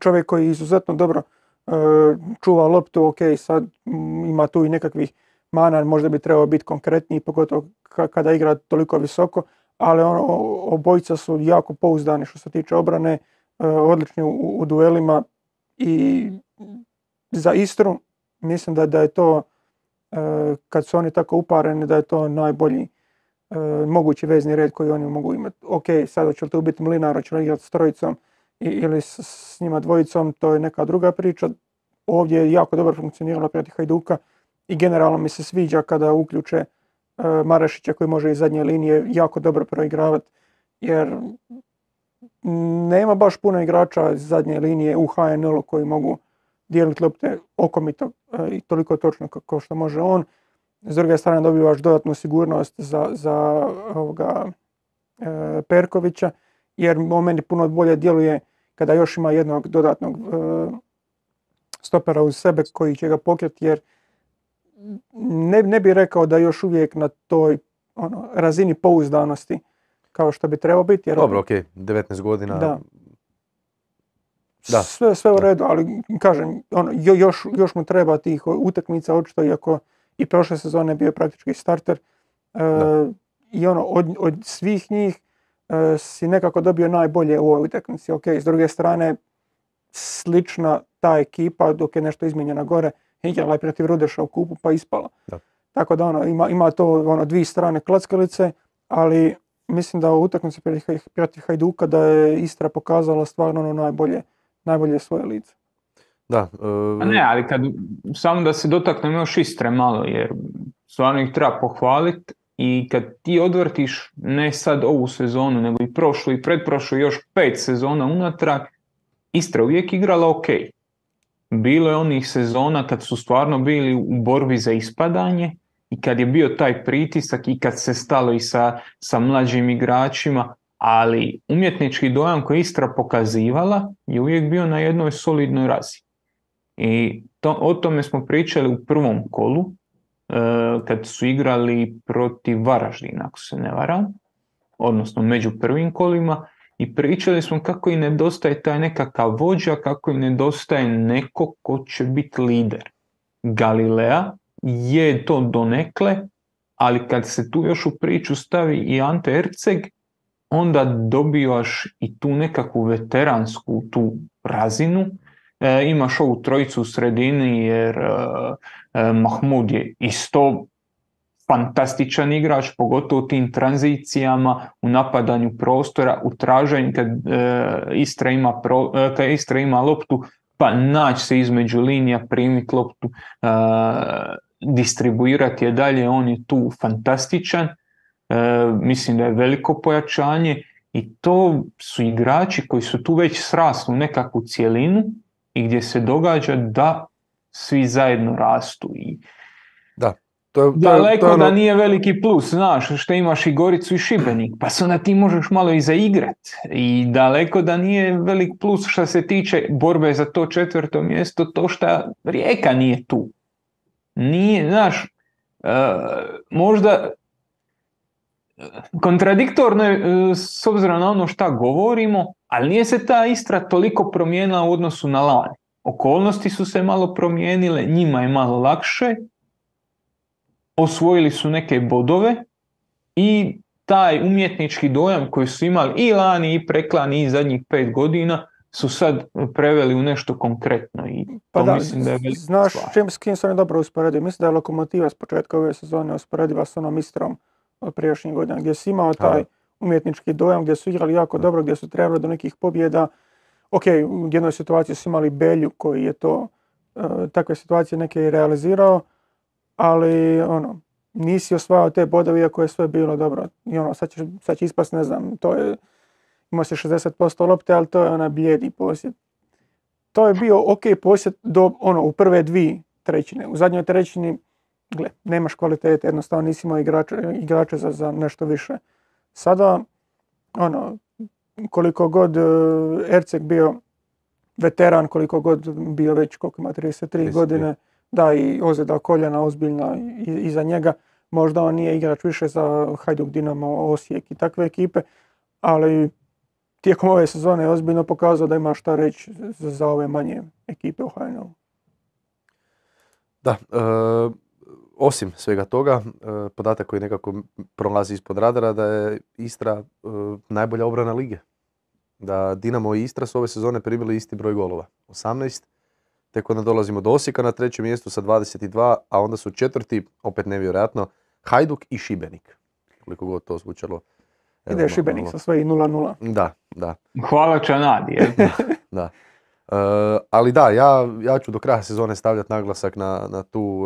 čovjek koji je izuzetno dobro uh, čuva loptu, ok, sad ima tu i nekakvih mana, možda bi trebao biti konkretniji, pogotovo kada igra toliko visoko, ali ono, obojica su jako pouzdani što se tiče obrane, uh, odlični u, u duelima i za Istru mislim da, da je to, e, kad su oni tako upareni, da je to najbolji e, mogući vezni red koji oni mogu imati. Ok, sada će li to biti Mlinar, hoće li igrati s trojicom ili s, s njima dvojicom, to je neka druga priča. Ovdje je jako dobro funkcioniralo protiv Hajduka i generalno mi se sviđa kada uključe e, Marešića koji može iz zadnje linije jako dobro proigravati jer nema baš puno igrača iz zadnje linije u HNL-u koji mogu dijeliti lopte okomito e, i toliko točno kao što može on. S druge strane dobivaš dodatnu sigurnost za, za ovoga, e, Perkovića jer on meni puno bolje djeluje kada još ima jednog dodatnog e, stopera uz sebe koji će ga pokriti jer ne, ne bi rekao da još uvijek na toj ono, razini pouzdanosti kao što bi trebao biti. Jer Dobro, ok, 19 godina. Da. Da. Sve, sve u redu, ali kažem, ono, jo- još, još mu treba tih utakmica, očito, iako i prošle sezone bio praktički starter. E. I ono, od, od svih njih e, si nekako dobio najbolje u ovoj utakmici. Ok, s druge strane, slična ta ekipa, dok je nešto izmijenjeno gore, igrala je protiv Rudeša u kupu pa ispala. Da. Tako da ono, ima, ima to ono, dvije strane klackalice, ali mislim da u utakmici protiv Hajduka da je Istra pokazala stvarno ono najbolje, najbolje svoje lice. Da, e, A ne, ali kad, samo da se dotaknem još Istre malo, jer stvarno ih treba pohvaliti i kad ti odvrtiš ne sad ovu sezonu, nego i prošlu i pretprošlu, još pet sezona unatrag, Istra uvijek igrala ok. Bilo je onih sezona kad su stvarno bili u borbi za ispadanje i kad je bio taj pritisak i kad se stalo i sa, sa mlađim igračima, ali umjetnički dojam koji Istra pokazivala je uvijek bio na jednoj solidnoj razini. I to, o tome smo pričali u prvom kolu, e, kad su igrali protiv Varaždina, ako se ne varam, odnosno među prvim kolima, i pričali smo kako im nedostaje taj nekakav vođa, kako im nedostaje neko ko će biti lider. Galilea je to donekle, ali kad se tu još u priču stavi i Ante Erceg, onda dobivaš i tu nekakvu veteransku tu razinu. E, imaš ovu trojicu u sredini jer e, e, Mahmud je isto fantastičan igrač, pogotovo u tim tranzicijama, u napadanju prostora, u traženju kad e, Istra ima, pro, e, kad Istra ima loptu, pa naći se između linija, primiti loptu, e, distribuirati je dalje, on je tu fantastičan. E, mislim da je veliko pojačanje i to su igrači koji su tu već srasli u nekakvu cjelinu i gdje se događa da svi zajedno rastu i to je, to je- Daleko to je ono- da nije veliki plus, znaš, što imaš i Goricu i Šibenik, pa se onda ti možeš malo i zaigrat. I daleko da nije velik plus što se tiče borbe za to četvrto mjesto, to što Rijeka nije tu. Nije, znaš, e, možda kontradiktorno je e, s obzirom na ono šta govorimo, ali nije se ta Istra toliko promijenila u odnosu na lani. Okolnosti su se malo promijenile, njima je malo lakše, osvojili su neke bodove i taj umjetnički dojam koji su imali i lani i preklani i zadnjih pet godina su sad preveli u nešto konkretno i Pa da, mislim da je velika znaš stvar. čim, s kim se oni dobro usporedio. Mislim da je Lokomotiva s početka ove sezone usporediva s onom Istrom od prijašnjih godina, gdje si imao taj umjetnički dojam, gdje su igrali jako dobro, gdje su trebali do nekih pobjeda. Ok, u jednoj situaciji su imali Belju koji je to, e, takve situacije neke i realizirao, ali ono, nisi osvajao te bodove iako je sve bilo dobro. I ono, sad će, sad će ispast, ne znam, to je, imao si 60% lopte, ali to je onaj blijedi posjed. To je bio ok posjed do, ono, u prve dvije trećine. U zadnjoj trećini, gle, nemaš kvalitete, jednostavno nisi imao igrače, igrače za, za nešto više. Sada, ono, koliko god e, Erceg bio veteran, koliko god bio već, koliko ima, 33 33. godine, da i ozljeda koljena ozbiljna i- iza njega, možda on nije igrač više za Hajduk, Dinamo, Osijek i takve ekipe, ali tijekom ove sezone je ozbiljno pokazao da ima šta reći za, za ove manje ekipe u HNL. Da, e, osim svega toga, e, podatak koji nekako prolazi ispod radara da je Istra e, najbolja obrana lige. Da Dinamo i Istra su ove sezone primili isti broj golova. 18 tek onda dolazimo do Osijeka na trećem mjestu sa 22, a onda su četvrti, opet nevjerojatno, Hajduk i Šibenik. Koliko god to zvučalo. Ide malo- Šibenik malo- sa svojih 0-0. Da, da. Hvala Čanadi, je. (laughs) Da. E, ali da, ja, ja ću do kraja sezone stavljati naglasak na, na tu,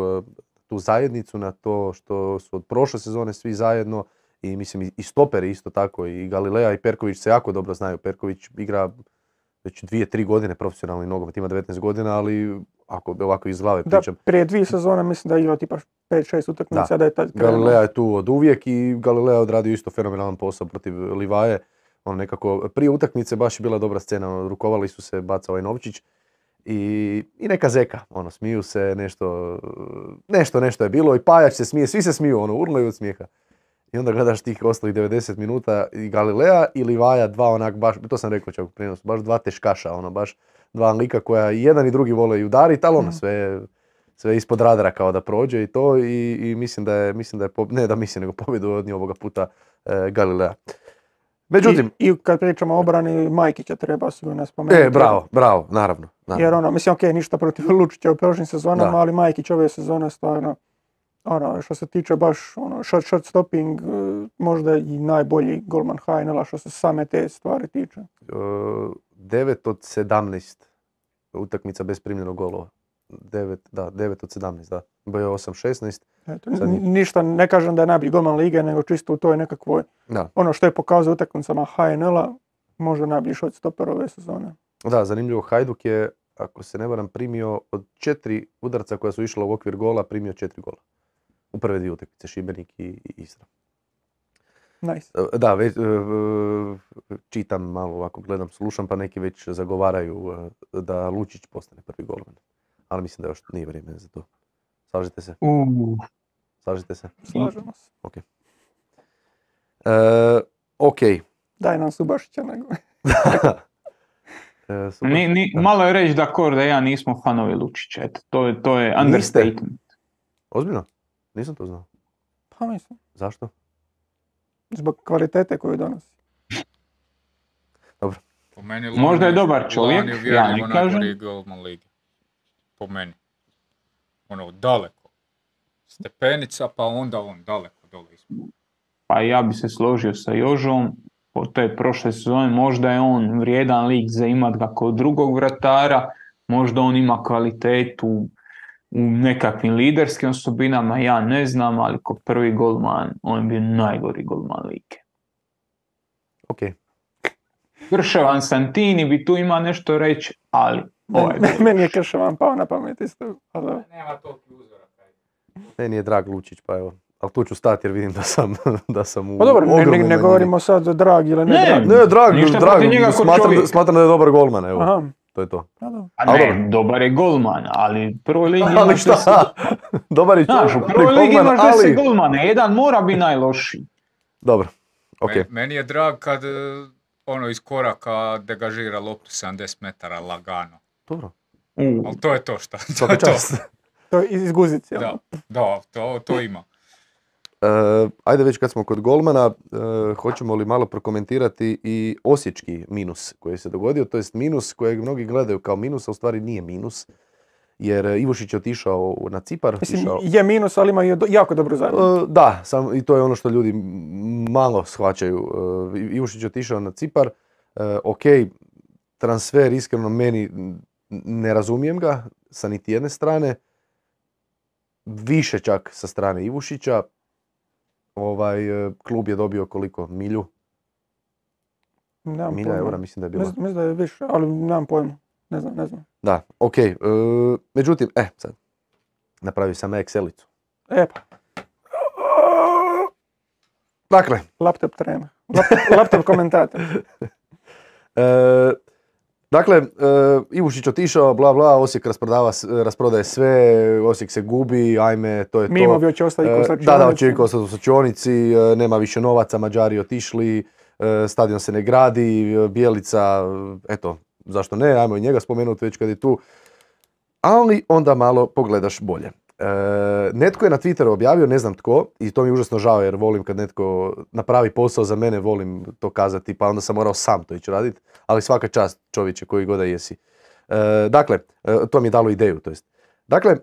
tu zajednicu, na to što su od prošle sezone svi zajedno i mislim i- stoperi isto tako i Galilea i Perković se jako dobro znaju. Perković igra već dvije, tri godine profesionalni nogomet, ima 19 godina, ali ako ovako iz glave Da, pričam, prije dvije sezone mislim da je igrao tipa 5-6 utakmica, da je tad. Galilea je tu od uvijek i Galilea je odradio isto fenomenalan posao protiv Livaje. On nekako, prije utakmice baš je bila dobra scena, rukovali su se, baca ovaj novčić i, i neka zeka, ono, smiju se, nešto, nešto, nešto je bilo i Pajač se smije, svi se smiju, ono, urlaju od smijeha. I onda gledaš tih ostalih 90 minuta i Galilea i Livaja, dva onak baš, to sam rekao čak u baš dva teškaša, ono, baš dva lika koja i jedan i drugi vole i udariti, ali ono, Mhm. sve, sve ispod radara kao da prođe i to i, i mislim da je, mislim da je, ne da mislim, nego pobjedu odnio ovoga puta e, Galilea. Međutim, I, I kad pričamo o obrani, Majkića treba sigurno spomenuti. e, bravo, bravo, naravno. Naravno. Jer ono, mislim, ok, ništa protiv Lučića u prošlim sezonama, Da. ali Majkić ove sezone stvarno, ono, što se tiče baš, ono, shot, shot stopping, e, možda i najbolji golman HNL-a što se same te stvari tiče. E, 9 od 17 utakmica bez primljenog golova. 9, da, 9 od 17, da. Bio je 8-16. Eto, ništa, ne kažem da je najbolji golman lige, nego čisto u toj nekakvoj, Da. ono što je pokazao utakmicama HNL-a, možda najbolji shot stopper ove sezone. Da, zanimljivo, Hajduk je, ako se ne varam, primio od četiri udarca koja su išla u okvir gola, primio četiri gola. U prve dvije utakmice, Šibenik i, i Istra. Nice. E, Da, već, e, čitam malo ovako, gledam, slušam, pa neki već zagovaraju e, da Lučić postane prvi golman. Ali mislim da još nije vrijeme za to. Slažete se? U, Slažete se? Slažemo se. E, ok. Daj nam Subašića nego. (laughs) Super. ni, ni, malo je reći da Kor da ja nismo fanovi Lučića, eto, to je, to je Niste? understatement. Ozbiljno? Nisam to znao. Pa mislim, Zašto? zbog kvalitete koju donosi. Po meni Možda je Lani- dobar čovjek, Lani je ja ne kažem. lige. Po meni. Ono, daleko. Stepenica, pa onda on daleko dole ispod. Pa ja bi se složio sa Jožom, po te prošle sezone, možda je on vrijedan lik za imat ga kod drugog vratara, možda on ima kvalitetu u nekakvim liderskim osobinama, ja ne znam, ali ko prvi golman, on je bio najgori golman lige. Ok. Krševan Santini bi tu ima nešto reći, ali ovaj Meni, meni je Krševan pao na pamet isto. ali. Nema toliki uzora. Meni je drag Lučić, pa evo. Ali tu ću stati jer vidim da sam, (laughs) da sam u Pa dobro, ne, ne, ne govorimo sad drag ili ne, Ne, drag. Ne, drag, Ništa drag, smatram, da, smatram da je dobar golman, evo. Aha, To je to. pa dobro. A Ali ne, dobro. dobar je golman, ali prvoj ligi (laughs) Ali imaš deset- šta? (laughs) dobar je Znaš, u čovjek, prvoj ligi golman, imaš deset ali... golmana, jedan mora biti najlošiji. Dobro, ok. Me- Meni je drag kad e, ono iz koraka degažira loptu 70 metara lagano. Dobro, U, Ali to je to šta. To je to. To je iz Guzice. Da, da to, to ima. E, ajde već kad smo kod golmana, e, hoćemo li malo prokomentirati i osječki minus koji se dogodio, to jest minus kojeg mnogi gledaju kao minus, a u stvari nije minus, jer Ivušić je otišao na Cipar. Mislim, išao- je minus, ali ima i do- jako dobru zajednicu. E, Da, sam, i to je ono što ljudi malo shvaćaju. I- Ivušić je otišao na Cipar, ok, transfer iskreno meni ne razumijem ga sa niti jedne strane, više čak sa strane Ivušića. Ovaj, e, klub je dobio koliko? Milju? Nemam Milja pojma. eura mislim da je. Mislim, mislim da je više, ali nemam pojma. Ne znam, ne znam. Da, ok. e, međutim, e, sad, napravio sam Excelicu. E pa, Dakle, laptop trener. Laptop, laptop komentator. (laughs) E, dakle, e, Ivušić otišao, bla bla, Osijek rasprodava, rasprodaje sve, Osijek se gubi, ajme, to je to. Mimovi će ostati E, da, da, očekuje ostati u slačionici, e, nema više novaca, Mađari otišli, e, stadion se ne gradi, Bijelica, eto, zašto ne, ajmo i njega spomenuti već kad je tu. Ali onda malo pogledaš bolje. E, netko je na Twitteru objavio, ne znam tko, i to mi je užasno žao jer volim kad netko napravi posao za mene, volim to kazati, pa onda sam morao sam to ići raditi, ali svaka čast čovječe koji god da jesi. E, dakle, e, to mi je dalo ideju, to jest. Dakle,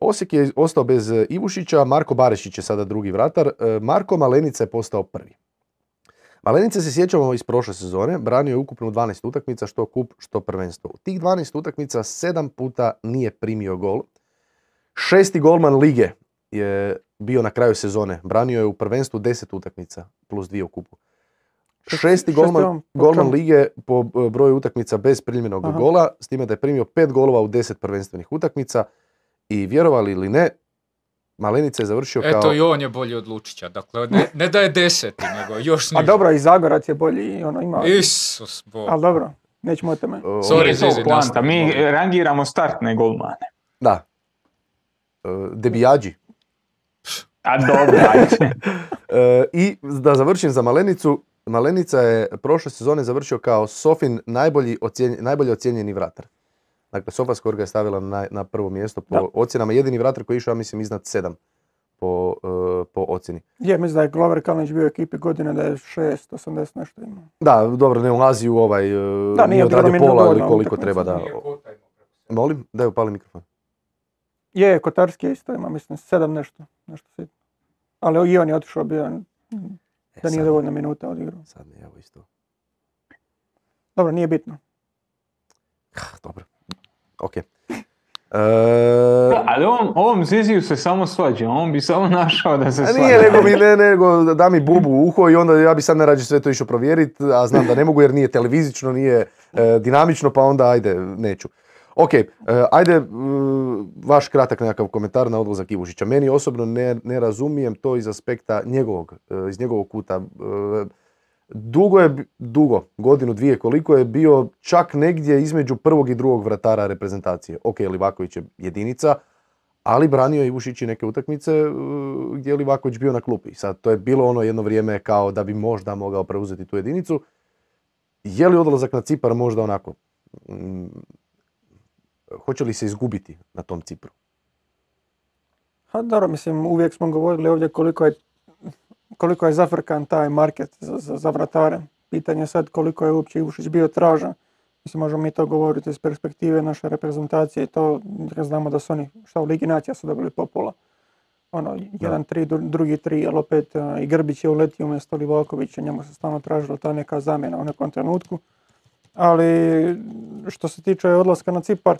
Osijek je ostao bez Ivušića, Marko Barešić je sada drugi vratar, Marko Malenica je postao prvi. Malenica se sjećamo iz prošle sezone, branio je ukupno 12 utakmica, što kup, što prvenstvo. U tih 12 utakmica 7 puta nije primio gol. Šesti golman lige je bio na kraju sezone, branio je u prvenstvu 10 utakmica, plus dvije u kupu. Šesti golman, golman lige po e, broju utakmica bez primljenog Aha. gola, s time da je primio pet golova u 10 prvenstvenih utakmica i vjerovali ili ne, Malenica je završio kao... Eto i on je bolji od Lučića, dakle ne, ne da je deseti, nego još A niže. dobro, i Zagorac je bolji i ono ima... Isus Bog. Ali dobro, nećemo o tome. o, Sorry, Zizi, mi rangiramo startne golmane. Da. E, Debijađi. A dobro, ajde. (laughs) E, I da završim za Malenicu, Malenica je prošle sezone završio kao Sofin najbolji, ocjenj, najbolje ocijenjeni vratar. Dakle, Sofaskor ga je stavila na, na prvo mjesto po Da. ocjenama. Jedini vratar koji je išao, ja mislim, iznad sedam po, e, po ocjeni. Je, mislim da je Glover Kalnić bio u ekipi godine da je 6, nešto imao. Da, dobro, ne ulazi u ovaj, e, Da, nije odradio pola ili dovoljno koliko treba da... Molim, da je upali mikrofon. Je, Kotarski je isto ima, mislim, 7 nešto. nešto sitno. Ali i on je otišao bio, E, da nije dovoljno minuta odigrao. Sad mi je evo isto. Dobro, nije bitno. Dobro. Ok. E, (laughs) ali ovom, ovom Ziziju se samo svađa, on bi samo našao da se svađa. nije, nego, mi, ne, nego da mi bubu u uho i onda ja bi sad najrađe sve to išao provjeriti, a znam da ne mogu jer nije televizično, nije e, dinamično, pa onda ajde, neću. Ok, e, ajde, vaš kratak nekakav komentar na odlazak Ivušića. Meni osobno ne, ne razumijem to iz aspekta njegovog, e, iz njegovog kuta. E, dugo je, dugo, godinu, dvije, koliko je bio čak negdje između prvog i drugog vratara reprezentacije. Ok, Livaković je jedinica, ali branio je Ivušić i neke utakmice gdje je Livaković bio na klupi. Sad, to je bilo ono jedno vrijeme kao da bi možda mogao preuzeti tu jedinicu. Je li odlazak na Cipar možda onako? Hoće li se izgubiti na tom Cipru? Ha, dobro, mislim, uvijek smo govorili ovdje koliko je, koliko je zafrkan taj market za, za, za vratare. Pitanje je sad koliko je uopće Ivušić bio tražan. Mislim, možemo mi to govoriti iz perspektive naše reprezentacije i to znamo da su oni, šta u Ligi Nacija su dobili popola. Ono, jedan tri, dru- drugi tri, ali opet a, i Grbić je uletio umjesto Livakovića, njemu se stalno tražila ta neka zamjena u nekom trenutku. Ali što se tiče odlaska na Cipar,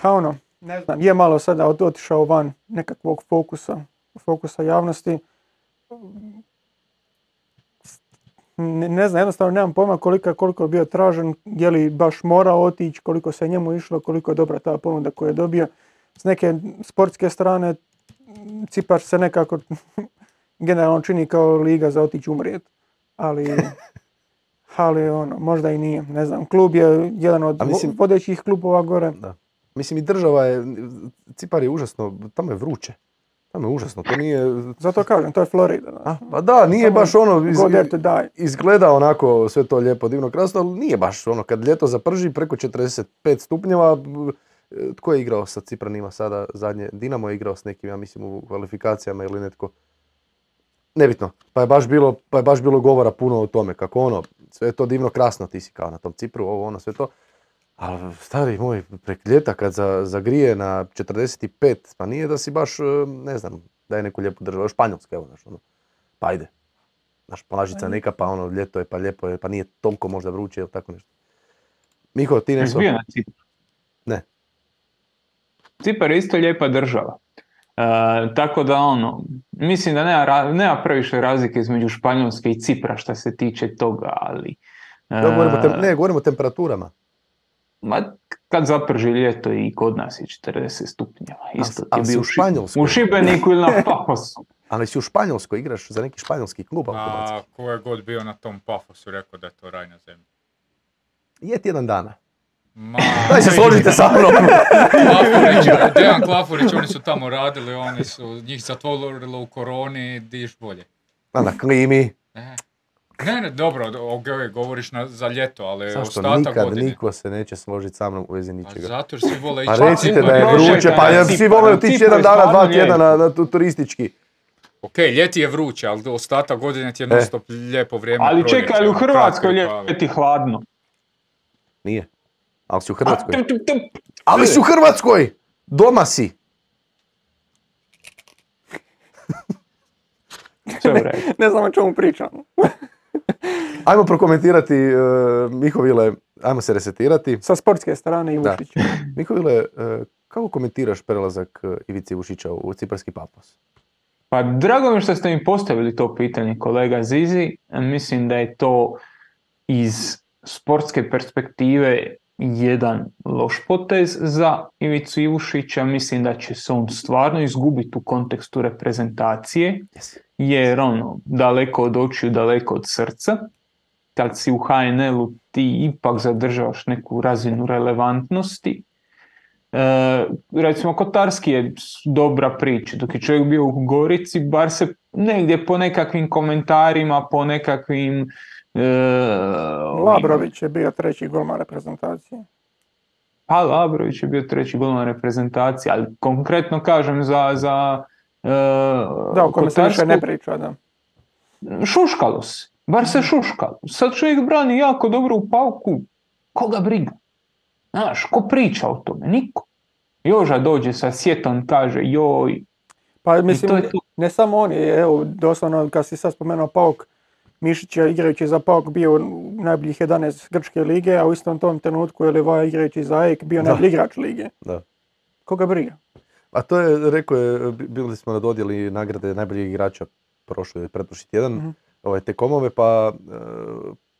ha ono, ne znam, je malo sada ot- otišao van nekakvog fokusa, fokusa javnosti. Ne, ne znam, jednostavno nemam pojma koliko, koliko je bio tražen, je li baš morao otići, koliko se njemu išlo, koliko je dobra ta ponuda koju je dobio. S neke sportske strane Cipar se nekako (laughs) generalno čini kao liga za otići umrijet. Ali, (laughs) ali ono, možda i nije, ne znam. Klub je jedan od mislim- vo- vodećih klubova gore. Da. Mislim i država je, Cipar je užasno, tamo je vruće. Tamo je užasno, to nije... Zato kažem, to je Florida. A, pa da, nije Samo baš ono, iz- izgleda onako sve to lijepo, divno, krasno, ali nije baš ono, kad ljeto zaprži preko 45 stupnjeva, b- tko je igrao sa Cipranima sada zadnje? Dinamo je igrao s nekim, ja mislim, u kvalifikacijama ili netko. Nebitno, pa je baš bilo, pa je baš bilo govora puno o tome, kako ono, sve je to divno, krasno, ti si kao na tom Cipru, ovo, ono, sve to. Ali, stari moj, prek ljeta kad za, zagrije na 45, pa nije da si baš, e, ne znam, da je neku lijepu državu, Španjolska, evo, znaš, ono, pa ajde. Znaš, plažica neka, pa ono, ljeto je, pa lijepo je, pa nije toliko možda vruće ili tako nešto. Miho, ti nešto? bio na Cipru? Ne. Cipar je isto lijepa država. E, tako da ono, mislim da nema, nema previše razlike između Španjolske i Cipra što se tiče toga, ali... e, Da, govorimo tem- ne, govorimo o temperaturama. Ma, kad zaprži ljeto i kod nas je 40 stupnjeva. Isto ti ali je bio u Španjolskoj. U Šibeniku ili na (laughs) Pafosu. Ali si u Španjolskoj, igraš za neki španjolski klub. A ko je god bio na tom pafosu rekao da je to raj na zemlji. Je tjedan dana. Ma, Daj se složite sa mnom. Klafurić, Dejan Klafurić, oni su tamo radili, oni su njih zatvorilo u koroni, diš bolje. A na klimi. E. Ne, ne, dobro, ok, govoriš na, za ljeto, ali Zašto ostatak nikad godine. niko se neće složiti sa mnom u vezi A ničega. zato jer svi vole Pa ići na recite da je vruće, pa Cipar, svi vole otići jedan je dana, dva tjedna na, na tu- turistički. Ok, ljeti je vruće, ali ostatak godine ti je E. non stop lijepo vrijeme. Ali čekaj, ali u ono, Hrvatskoj ljeti hladno. Nije. Ali si u Hrvatskoj. A, tup, tup, tup. Ali si u Hrvatskoj! Doma si! Redu. (laughs) Ne znam o čemu pričamo. (laughs) Ajmo prokomentirati e, Mihovile, ajmo se resetirati. Sa sportske strane i Da. Vušić. (laughs) Mihovile, e, kako komentiraš prelazak e, Ivice Vušića u Ciparski Papos? Pa drago mi je što ste mi postavili to pitanje, kolega Zizi. Mislim da je to iz sportske perspektive jedan loš potez za Ivicu Ivušića. Mislim da će se on stvarno izgubiti u kontekstu reprezentacije, Yes. Jer ono, daleko od očiju, daleko od srca. Kad si u HNL-u ti ipak zadržavaš neku razinu relevantnosti. E, recimo Kotarski je dobra priča, dok je čovjek bio u Gorici, bar se negdje po nekakvim komentarima, po nekakvim... e, Labrović je bio treći golman reprezentacije. Pa Labrović je bio treći golman reprezentacije, ali konkretno kažem za... za Da, o kome se više ne priča, da. šuškalo se, bar se šuškalo. Sad čovjek brani jako dobro u pauku, koga briga? Znaš, ko priča o tome? Niko. Joža dođe sa sjetom, kaže joj, Pa mislim, to je to. ne samo oni, evo, doslovno kad si sad spomenuo Pauk, Mišić je igrajući za Pauk bio najboljih 11 Grčke lige, a u istom tom trenutku je Levaja igrajući za AEK bio najbolji igrač lige. Da. Koga briga? A to je, rekao je, bi- bili smo na dodjeli nagrade najboljeg igrača prošli pretprošli tjedan, Mhm. ovaj, te komove, pa, e,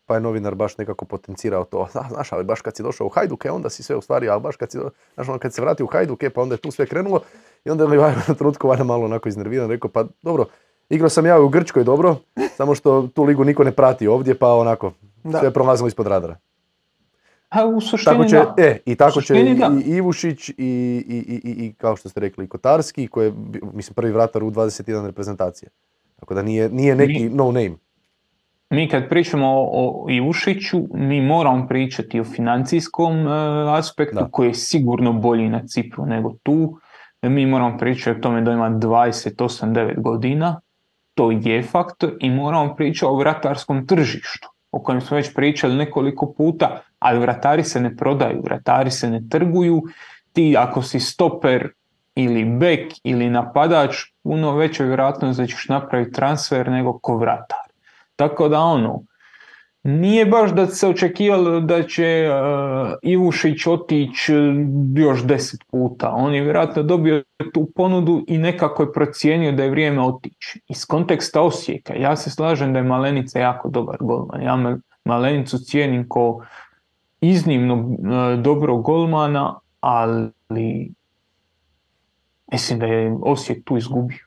pa je novinar baš nekako potencirao to. "A, Znaš, ali baš kad si došao u Hajduke, onda si sve ostvario, ali baš kad si, znaš, ono, kad se vratio u Hajduke, pa onda je tu sve krenulo. I onda je na trenutku malo onako iznerviran, rekao, pa dobro, igrao sam ja u Grčkoj dobro, samo što tu ligu niko ne prati ovdje, pa onako, Da. sve je prolazilo ispod radara. A u suštini Tako će, da. e, i tako će i, da. i Ivušić i, i, i, i, i kao što ste rekli i Kotarski, koji je, mislim, prvi vratar u 21 reprezentacije. Tako da nije, nije neki no name. Mi kad pričamo o, o Ivušiću, mi moramo pričati o financijskom e, aspektu Da. koji je sigurno bolji na Cipru nego tu. Mi moramo pričati o tome da ima 28-9 godina, to je faktor i moramo pričati o vratarskom tržištu o kojem smo već pričali nekoliko puta, ali vratari se ne prodaju, vratari se ne trguju. Ti ako si stoper ili bek ili napadač, puno veća vjerojatnost da ćeš napraviti transfer nego ko vratar. Tako da ono, nije baš da se očekivalo da će uh, Ivušić otići još deset puta. On je vjerojatno dobio tu ponudu i nekako je procijenio da je vrijeme otići. Iz konteksta Osijeka, ja se slažem da je Malenica jako dobar golman. Ja Malenicu cijenim ko iznimno uh, dobrog golmana, ali mislim da je Osijek tu izgubio.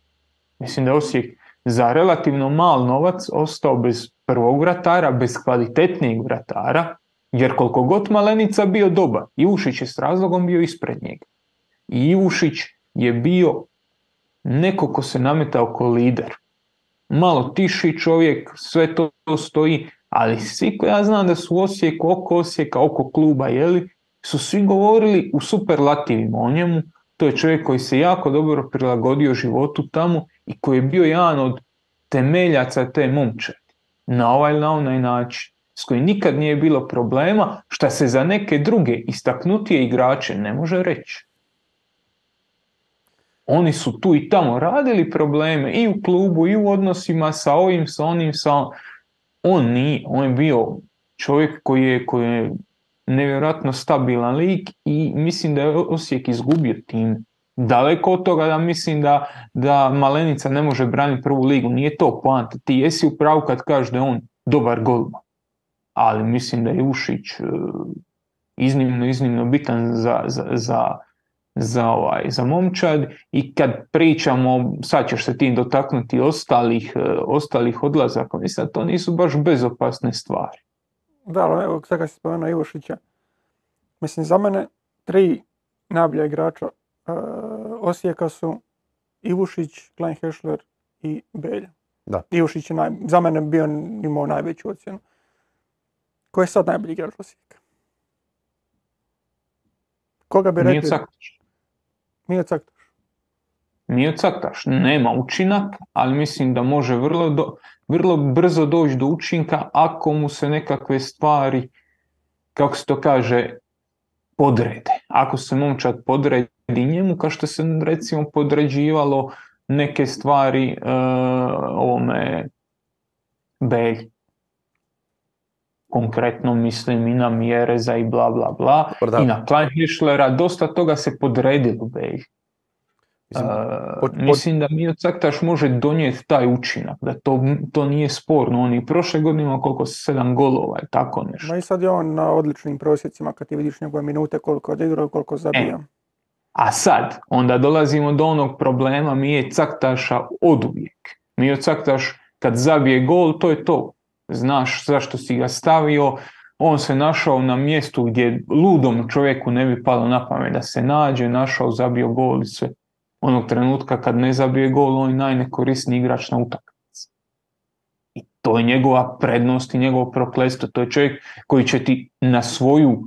Mislim da je Osijek za relativno mal novac ostao bez prvog vratara, bez kvalitetnijeg vratara, jer koliko god Malenica bio dobar, Ivušić je s razlogom bio ispred njega. I Ivušić je bio neko ko se nametao kao lider. Malo tiši čovjek, sve to stoji, ali svi koji ja znam da su Osijeku, oko Osijeka, oko kluba, jeli, su svi govorili u superlativima o njemu. To je čovjek koji se jako dobro prilagodio životu tamo i koji je bio jedan od temeljaca te momčadi. Na ovaj ili na onaj način. S kojim nikad nije bilo problema, šta se za neke druge istaknutije igrače ne može reći. Oni su tu i tamo radili probleme i u klubu i u odnosima sa ovim, sa onim, sa on. On nije, on je bio čovjek koji je, koji je nevjerojatno stabilan lik i mislim da je Osijek izgubio tim. Daleko od toga da mislim da, da Malenica ne može braniti prvu ligu. Nije to poanta. Ti jesi u pravu kad kažeš da je on dobar golman. Ali mislim da je Ušić e, iznimno, iznimno bitan za, za, za, za, ovaj, za momčad i kad pričamo, sad ćeš se tim dotaknuti ostalih, e, ostalih odlazaka, mislim da to nisu baš bezopasne stvari. Da, ali evo, sad kad si spomenuo Ivošića, mislim, za mene tri najbolja igrača e, Osijeka su Ivušić, Klein Hešler i Belja. Da. Ivušić je naj, za mene bio imao najveću ocjenu. Ko je sad najbolji igrač Osijeka? Koga bi Nije rekli? Nije Caktaš. Nije Caktaš. Nema učinak, ali mislim da može vrlo, do, vrlo brzo doći do učinka ako mu se nekakve stvari, kako se to kaže, podrede. Ako se momčad podredi njemu, kao što se recimo podređivalo neke stvari e, ovome Belj. Konkretno mislim i na Mjereza i bla bla bla. Dobro, da. I na Kleinhischlera, dosta toga se podredilo. Mislim, E, pod- pod- mislim da Mio Caktaš može donijeti taj učinak, da to, to nije sporno. On i prošle godine ima koliko sedam golova i tako nešto. Ma i sad je on na odličnim prosjecima kad ti vidiš njegove minute koliko je odigrao, koliko zabija. A sad, onda dolazimo do onog problema Mije Caktaša oduvijek. Mio Caktaš kad zabije gol, to je to. Znaš zašto si ga stavio, on se našao na mjestu gdje ludom čovjeku ne bi palo na pamet da se nađe, našao, zabio gol i sve. Onog trenutka kad ne zabije gol, on je najnekorisniji igrač na utakmici. I to je njegova prednost i njegovo prokletstvo. To je čovjek koji će ti na svoju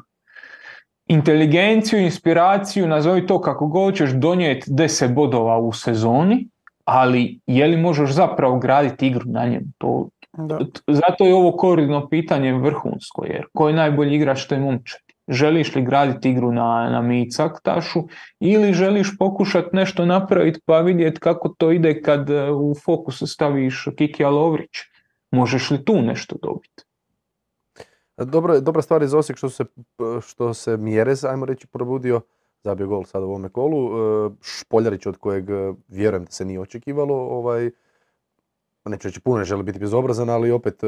inteligenciju, inspiraciju, nazovi to kako god ćeš donijeti 10 bodova u sezoni, ali je li možeš zapravo graditi igru na njemu? To, Da. zato je ovo koridno pitanje vrhunsko, jer ko je najbolji igrač to je momčad. Želiš li graditi igru na, na Micaktašu ili želiš pokušati nešto napraviti pa vidjeti kako to ide kad e, u fokus staviš Kikija Lovrić? Možeš li tu nešto dobiti? Dobro, dobra stvar je za Osijek što se, što se Mjerez, ajmo reći, probudio, zabio gol sad u ovome kolu. E, Špoljarić od kojeg e, vjerujem da se nije očekivalo, ovaj, neću reći puno, ne želi biti bezobrazan, ali opet e,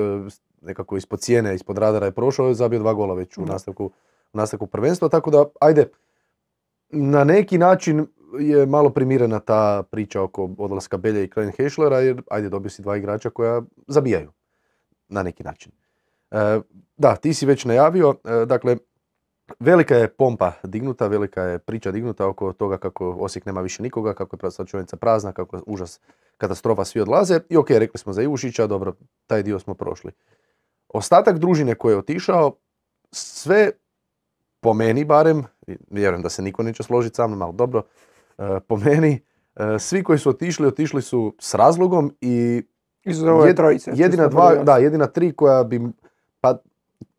nekako ispod cijene, ispod radara je prošao, je zabio dva gola već u nastavku, u nastavku prvenstva, tako da, ajde, na neki način je malo primirena ta priča oko odlaska Belja i Klein Heschlera, jer ajde, dobio si dva igrača koja zabijaju na neki način. E, da, ti si već najavio, e, dakle, velika je pompa dignuta, velika je priča dignuta oko toga kako Osijek nema više nikoga, kako je slačionica prazna, kako je užas, katastrofa, svi odlaze. I ok, rekli smo za Ivušića, dobro, taj dio smo prošli. Ostatak družine koji je otišao, sve po meni barem, vjerujem da se niko neće složiti sa mnom, ali dobro, e, po meni, e, svi koji su otišli, otišli su s razlogom i Iz ove Jed- trojice. jedina dva, da, jedina tri koja bi, pa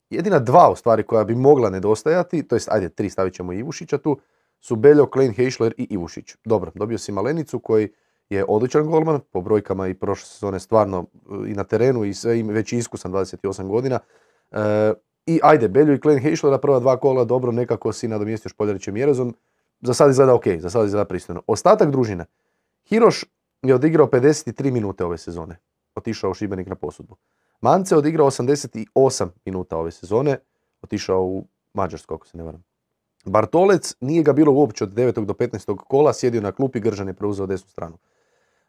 jedina dva u stvari koja bi mogla nedostajati, to jest ajde tri stavit ćemo Ivušića tu, su Beljo, Klein, Heišler i Ivušić. Dobro, dobio si Malenicu koji je odličan golman, po brojkama i prošle sezone stvarno e, i na terenu i sve, i već iskusan 28 godina. E, I ajde, Beljo i Klein Heišlera prva dva kola, dobro, nekako si nadomjestio Špoljarićem Jerezom. Za sad izgleda ok, za sad izgleda pristojno. Ostatak družine. Hiroš je odigrao 53 minute ove sezone. Otišao u Šibenik na posudbu. Mance odigrao 88 minuta ove sezone. Otišao u Mađarsku, ako se ne varam. Bartolec nije ga bilo uopće od 9. do 15. kola, sjedio na klupi, Gržan je preuzeo desnu stranu.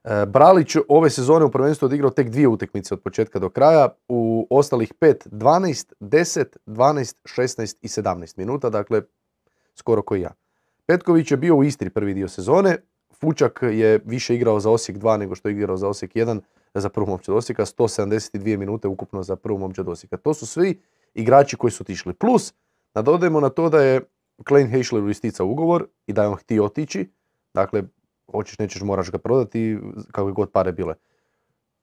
E, Bralić ove sezone u prvenstvu odigrao tek dvije utakmice od početka do kraja, u ostalih 5, 12, 10, 12, 16 i 17 minuta, dakle skoro koji ja. Petković je bio u Istri prvi dio sezone, Fučak je više igrao za Osijek 2 nego što je igrao za Osijek 1 za prvu momčad Osijeka, 172 minute ukupno za prvu momčad Osijeka. To su svi igrači koji su otišli. Plus, nadodajemo na to da je Klein Heischleru isticao ugovor i da je on htio otići, dakle, hoćeš nećeš moraš ga prodati kakve god pare bile.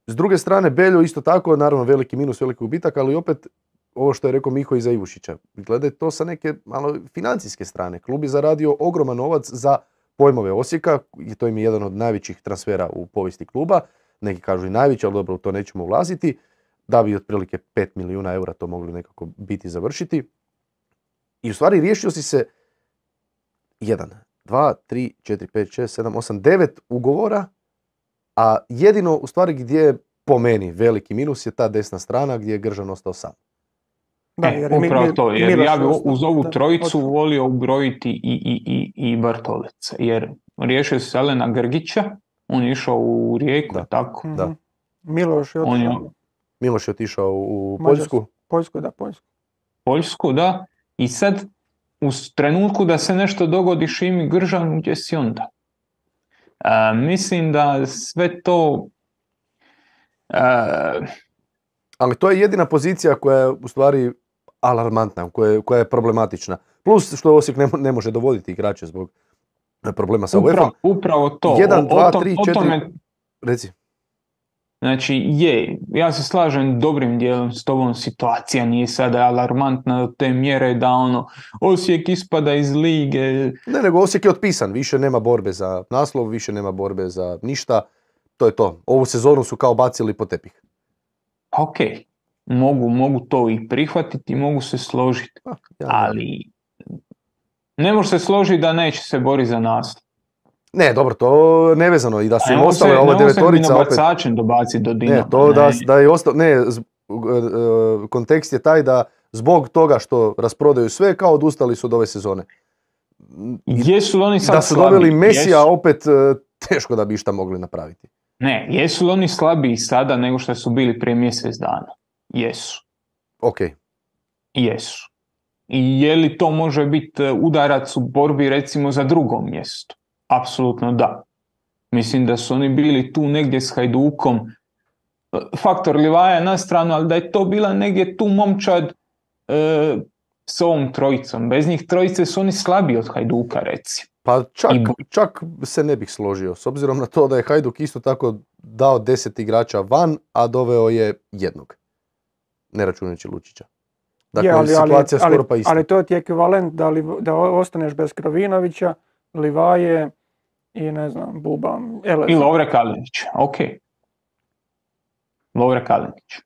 S druge strane, Beljo isto tako, naravno veliki minus, veliki gubitak, ali opet ovo što je rekao Miho i za. Gledaj to sa neke malo financijske strane. Klub je zaradio ogroman novac za pojmove Osijeka i to im je jedan od najvećih transfera u povijesti kluba. Neki kažu i najveći, ali dobro, u to nećemo ulaziti. Da bi otprilike 5 milijuna eura to mogli nekako biti završiti. I u stvari riješio si se 1, 2, 3, 4, 5, 6, 7, 8, 9 ugovora, a jedino u stvari gdje je po meni veliki minus je ta desna strana gdje je Gržan ostao sam. Da, E, jer je Mi- upravo Mi- to, jer ja bi uz ovu Da, trojicu otišao. volio ubrojiti i, i, i, i Bartoleca, jer riješio se Elena Grgića, on je išao u Rijeku, Da. tako. Da. Mhm. Miloš je On je- otišao. Miloš je otišao u Mađarsku. Poljsku. Poljsku, da, Poljsku. Poljsku, da, i sad u trenutku da se nešto dogodi Šimi Gržanu, gdje si onda? E, mislim da sve to e, Ali to je jedina pozicija koja je u stvari alarmantna, koja je, koja je problematična. Plus što Osijek ne, ne može dovoditi igrače zbog problema sa UEFA. upravo, to. Jedan, O- o dva, tom- tri, o četiri- tome- Reci. Znači, je, ja se slažem dobrim dijelom s tobom, situacija nije sada alarmantna do te mjere da ono, Osijek ispada iz lige. Ne, nego Osijek je otpisan, više nema borbe za naslov, više nema borbe za ništa, to je to. Ovu sezonu su kao bacili po tepih. Ok, mogu, mogu to i prihvatiti, mogu se složiti, ja- ali ne može se složiti da neće se boriti za naslov. Ne, dobro, to nevezano i da su im ostale se- se devetorica opet... minobacačem dobaciti do Dinama. Ne, to da, ne. da je ostao, ne, z- e, kontekst je taj da zbog toga što rasprodaju sve, kao odustali su od ove sezone. Jesu li oni sad Da su doveli Mesija, Jesu. opet e, teško da bi išta mogli napraviti. Ne, jesu li oni slabiji sada nego što su bili prije mjesec dana? Jesu. Ok, Jesu. I je li to može biti e, udarac u borbi recimo za drugo mjesto? Apsolutno da. Mislim da su oni bili tu negdje s Hajdukom. E, Faktor Livaja na stranu, ali da je to bila negdje tu momčad e, s ovom trojicom. Bez njih trojice su oni slabiji od Hajduka recimo. pa čak, čak se ne bih složio, s obzirom na to da je Hajduk isto tako dao deset igrača van, a doveo je jednog. Ne računajući Lučića. Dakle, Je, ali, ali, situacija ali, skoro pa ista. ali to ti je ekvivalent da, li, da ostaneš bez Krovinovića, Livaje i ne znam, Buba, Eleza. I Lovre Kalinić. Ok. Lovre Kalinić.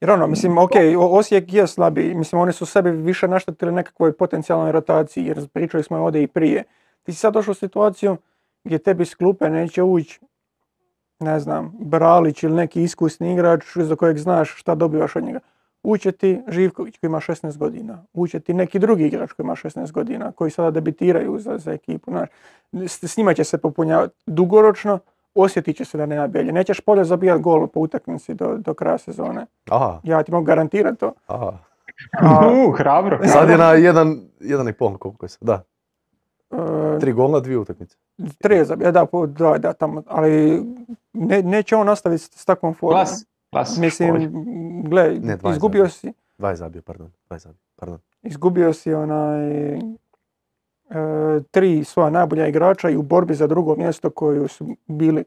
Jer ono, mislim, ok, Osijek je slabiji, mislim, oni su sebi više naštetili nekakvoj potencijalnoj rotaciji, jer pričali smo ovdje i prije. Ti si sad došao u situaciju gdje tebi s klupe neće ući, ne znam, Bralić ili neki iskusni igrač za kojeg znaš šta dobivaš od njega. Uće ti Živković koji ima 16 godina, uće ti neki drugi igrač koji ima 16 godina, koji sada debitiraju za, za ekipu. Znaš. S, s njima će se popunjavati dugoročno, osjetit će se da nema belje. Nećeš polje zabijati gol po utakmici do, do kraja sezone. Aha, Ja ti mogu garantirati to. aha. A, Uh, hrabro. Sad je na jedan, jedan i pol, koliko je sad, da. E, Tri gola, dvije utakmice. tri je zabio, da, dva, da, tamo, ali ne, neće on nastaviti s, s takvom formom. Klas. Klas. Mislim, gle, Ne, izgubio zabio. si, Dva je zabio, pardon. Dva je zabio, pardon. izgubio si onaj, e, tri svoja najbolja igrača i u borbi za drugo mjesto koju su bili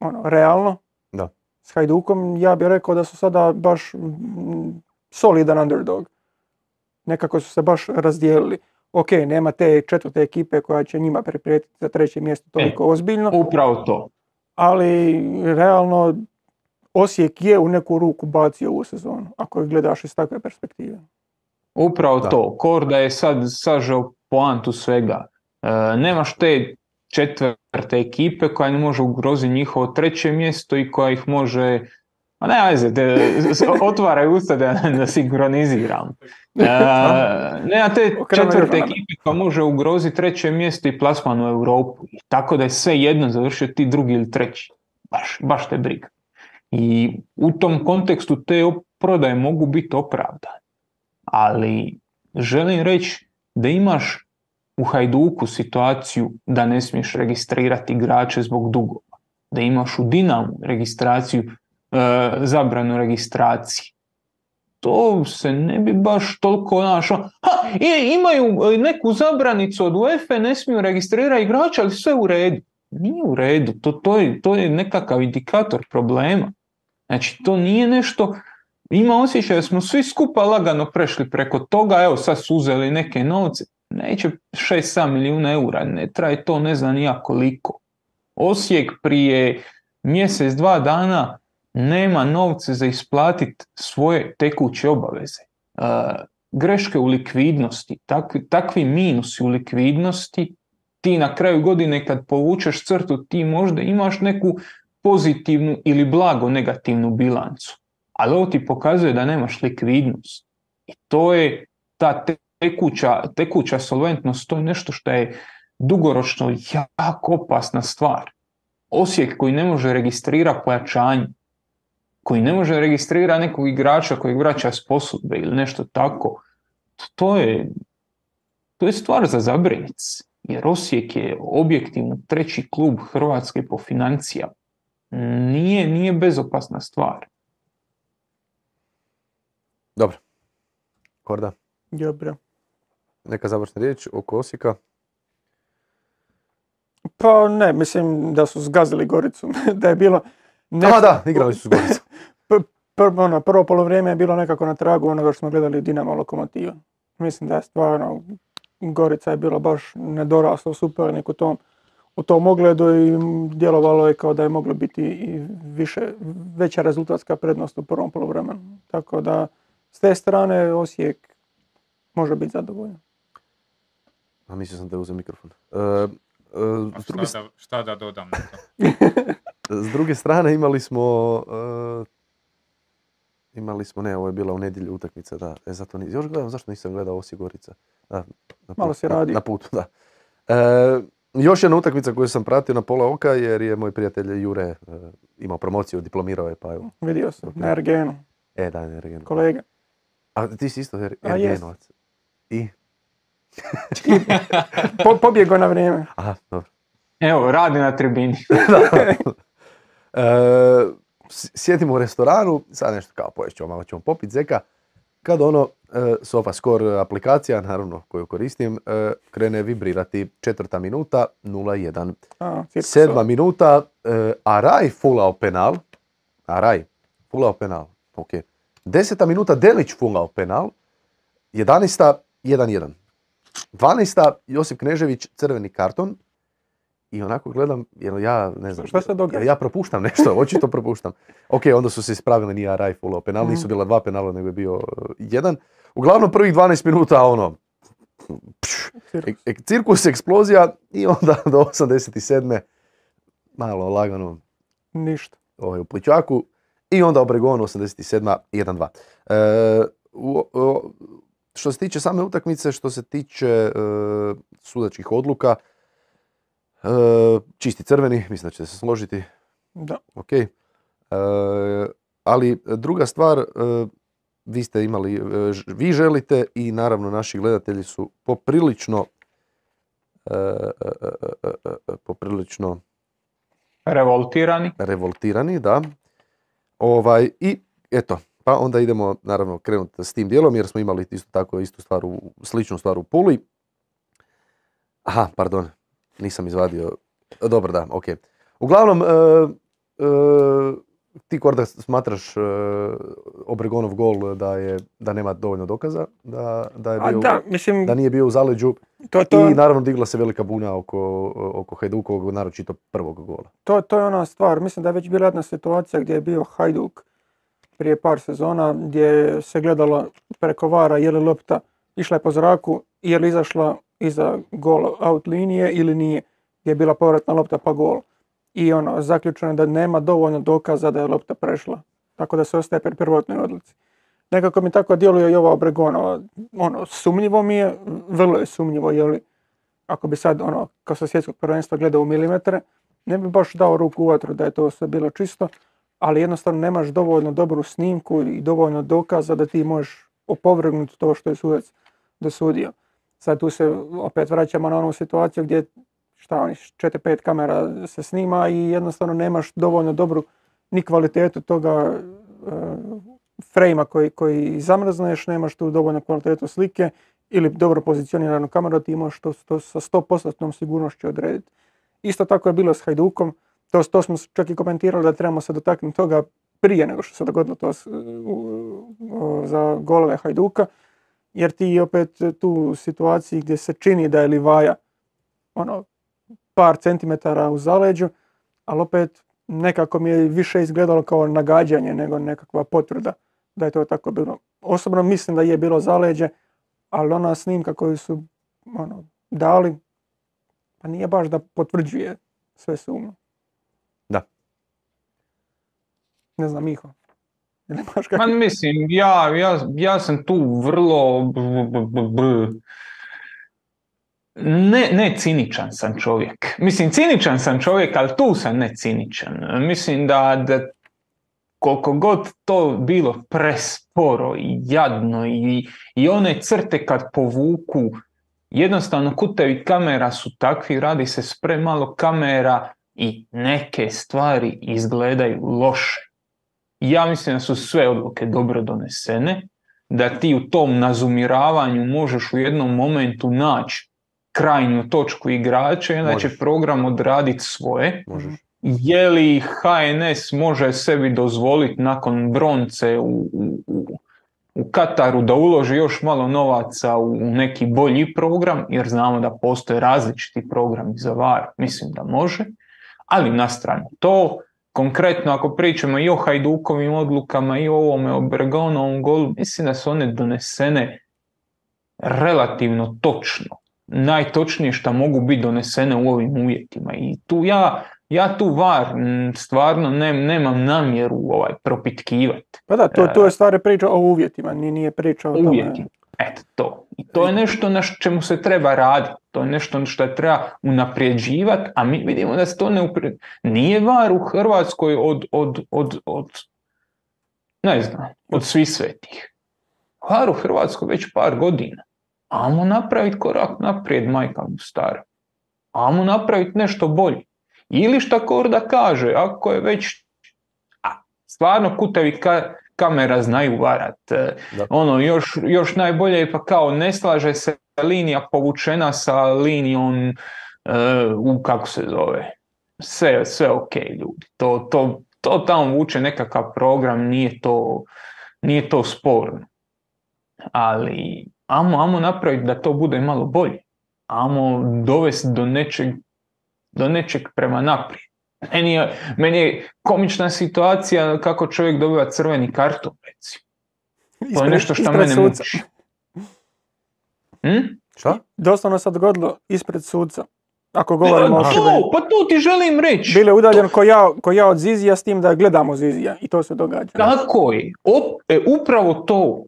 ono, realno Da. s Hajdukom, ja bih rekao da su sada baš solidan underdog. Nekako su se baš razdijelili. Ok, nema te četvrte ekipe koja će njima priprijetiti za treće mjesto toliko ozbiljno, Upravo to. ali realno Osijek je u neku ruku bacio ovu sezonu, ako je gledaš iz takve perspektive. Upravo Da. to. Korda je sad sažao poantu svega. E, nemaš te četvrte ekipe koja ne može ugroziti njihovo treće mjesto i koja ih može a ne, ajde, de- s- otvaraj usta da, (laughs) da sinkroniziram. E, nema te (laughs) Okrenemo četvrte ekipe koja može ugroziti treće mjesto i plasman u Europu. Tako da je sve jedno završio ti drugi ili treći. Baš, baš te briga. I u tom kontekstu te prodaje mogu biti opravdane. Ali želim reći da imaš u Hajduku situaciju da ne smiješ registrirati igrače zbog dugova. Da imaš u Dinamu registraciju, zabranu registracije. To se ne bi baš toliko našo. Ha, i- imaju e, neku zabranicu od UEFA, ne smiju registrirati igrača, ali sve u redu. Nije u redu, to, to, je, to je nekakav indikator problema. Znači, to nije nešto, ima osjećaj da smo svi skupa lagano prešli preko toga, evo sad su uzeli neke novce, neće 6-7 milijuna eura, ne traje to ne znam ni ja koliko. Osijek prije mjesec, dva dana nema novce za isplatiti svoje tekuće obaveze. E, greške u likvidnosti, takvi, takvi minusi u likvidnosti, ti na kraju godine kad povučeš crtu, ti možda imaš neku pozitivnu ili blago negativnu bilancu. Ali ovo ti pokazuje da nemaš likvidnost. I to je ta te- tekuća, tekuća solventnost, to je nešto što je dugoročno jako opasna stvar. Osijek koji ne može registrirati pojačanje, koji ne može registrirati nekog igrača kojeg vraća s posudbe ili nešto tako, to je, to je stvar za zabrinuti se. Jer Osijek je objektivno treći klub Hrvatske po financijama. Nije, nije bezopasna stvar. Dobro. Korda, Dobro. neka završna riječ oko Osijeka. Pa ne, mislim da su zgazili Goricu, (laughs) da je bilo... A da, igrali su s Goricom. Prvo, ono, prvo polovrijeme je bilo nekako na tragu onoga što smo gledali Dinamo Lokomotiva. Mislim da je stvarno Gorica je bila baš nedorasla supernik u tom, u tom ogledu i djelovalo je kao da je moglo biti i više, veća rezultatska prednost u prvom polovremenu. Tako da s te strane Osijek može biti zadovoljan. A mislio sam da je uzeo mikrofon. E, e, s, druge, šta, da, šta da dodam na to? (laughs) (laughs) s druge strane imali smo... e, imali smo, ne, ovo je bila u nedjelju utakmica, da. E, zato ni, još gledam, zašto nisam gledao Osijek Gorica? Da, na Malo put- si na-. Na, putu, da. E, još jedna utakmica koju sam pratio na pola oka, jer je moj prijatelj Jure e, imao promociju, diplomirao je, pa evo. Vidio sam, na Ergenu, E, da, ne, Regen. kolega. A ti si isto er, A. Ergenovac. I? (laughs) Po, pobjegao na vrijeme. Aha, dobro. Evo, radi na tribini. (laughs) (laughs) E, s- sjedimo u restoranu, sad nešto kao poješćemo, malo ćemo popit zeka, kad ono e, SofaScore aplikacija, naravno koju koristim, e, krene vibrirati četvrta minuta 0-1. A. Sedma minuta, e, Araj fulao penal, Araj fulao penal, ok. Deseta minuta Delić fulao penal, 11. 1-1. 12. Josip Knežević crveni karton, i onako gledam, jer ja ne znam, Šta se događa? ja propuštam nešto, (laughs) očito propuštam. Ok, onda su se ispravili, nije Araj fulao penal, Mhm. nisu bila dva penala, nego je bio e, jedan. Uglavnom prvih 12 minuta, ono, pš, Cirkus. E- e- cirkus, eksplozija i onda (laughs) do 87. malo lagano Ništa. ovaj, u pličaku i onda Obregon 87. 1-2. E, u- o- što se tiče same utakmice, što se tiče e, sudačkih odluka, čisti crveni, mislim da ćete se složiti, Da. ok. E, ali druga stvar, e, vi ste imali, e, vi želite i naravno naši gledatelji su poprilično e, e, e, e, e, e, poprilično Revoltirani. revoltirani, da. Ovaj, I eto, pa onda idemo naravno krenuti s tim dijelom jer smo imali isto tako istu stvar, u, sličnu stvar u Puli. Aha, pardon, nisam izvadio. Dobro, da, ok. Uglavnom, e, e, ti Korda smatraš e, Obregonov gol da je da nema dovoljno dokaza, da, da je bio, da, mislim, da nije bio u zaleđu to, to, i naravno digla se velika buna oko, oko Hajdukovog, naročito prvog gola. to, to je ona stvar. Mislim da je već bila jedna situacija gdje je bio Hajduk prije par sezona gdje se gledalo preko vara je li lopta išla je po zraku, je li izašla iza gol out linije ili nije. Gdje je bila povratna lopta pa gol. I ono, zaključeno je da nema dovoljno dokaza da je lopta prešla. Tako da se ostaje pri prvotnoj odluci. Nekako mi tako djeluje i ova Obregonova. Ono, sumnjivo mi je, vrlo je sumnjivo, je li, ako bi sad, ono, kao sa svjetskog prvenstva gledao u milimetre, ne bi baš dao ruku u vatru da je to sve bilo čisto, ali jednostavno nemaš dovoljno dobru snimku i dovoljno dokaza da ti možeš opovrgnuti to što je sudac dosudio. Sad tu se opet vraćamo na onu situaciju gdje šta oni, 4-5 kamera se snima i jednostavno nemaš dovoljno dobru ni kvalitetu toga e, frejma koji, koji zamrzneš, nemaš tu dovoljno kvalitetu slike ili dobro pozicioniranu kameru, ti možeš to, to sa 100% sigurnošću odrediti. Isto tako je bilo s Hajdukom, to, to smo čak i komentirali da trebamo se dotaknuti toga prije nego što se dogodilo to za golove Hajduka, jer ti opet tu u situaciji gdje se čini da je Livaja ono, par centimetara u zaleđu, ali opet nekako mi je više izgledalo kao nagađanje nego nekakva potvrda da je to tako bilo. Osobno mislim da je bilo zaleđe, ali ona snimka koju su ono, dali, pa nije baš da potvrđuje sve sumnje. Da. Ne znam, Miho. (laughs) Ili imaš Ma kakvi- mislim, ja, ja, ja sam tu vrlo... Ne, ne ciničan sam čovjek. Mislim, ciničan sam čovjek, ali tu sam ne ciničan. Mislim da, da koliko god to bilo presporo i jadno i, i one crte kad povuku, jednostavno kutevi kamera su takvi, radi se s premalo kamera i neke stvari izgledaju loše. Ja mislim da su sve odluke dobro donesene, da ti u tom nazumiravanju možeš u jednom momentu naći krajnju točku igrača i onda će program odraditi svoje. Možeš. Je li HNS može sebi dozvoliti nakon bronce u, u, u- u Kataru da uloži još malo novaca u neki bolji program, jer znamo da postoje različiti programi za VAR, mislim da može, ali na stranu to, konkretno ako pričamo i o Hajdukovim odlukama i o ovome, o Bergonovom golu, mislim da su one donesene relativno točno. Najtočnije što mogu biti donesene u ovim uvjetima. I tu ja, ja tu var stvarno ne, nemam namjeru ovaj, propitkivati. Pa da, to, to je stvari priča o uvjetima, ni- nije priča o tome. Eto to. I to je nešto na čemu se treba raditi. To je nešto što treba unapređivati, a mi vidimo da se to ne upre... Nije var u Hrvatskoj od, od, od, od ne znam, od svih svetih. Var u Hrvatskoj već par godina. Amo napraviti korak naprijed, majka mu stara. Amo napraviti nešto bolje. Ili šta Korda kaže, ako je već a, stvarno kutevi ka- kamera znaju varat. E, Da. Ono, još, još najbolje je pa kao ne slaže se linija povučena sa linijom e, u kako se zove. Sve, sve ok ljudi. To, to, to tamo vuče nekakav program, nije to, nije to sporno. Ali amo, amo napraviti da to bude malo bolje. Amo dovesti do nečeg, do nečeg prema naprijed. Meni je, meni je komična situacija kako čovjek dobiva crveni karton, recimo. To je nešto što mene suca. muči. Hm? Šta? Doslovno se dogodilo ispred suca. Ako govorimo o Pa to, pa to ti želim reći. Bile udaljen ko ja, ko ja od Zizija s tim da gledamo Zizija i to se događa. Tako je. Op- e, upravo to.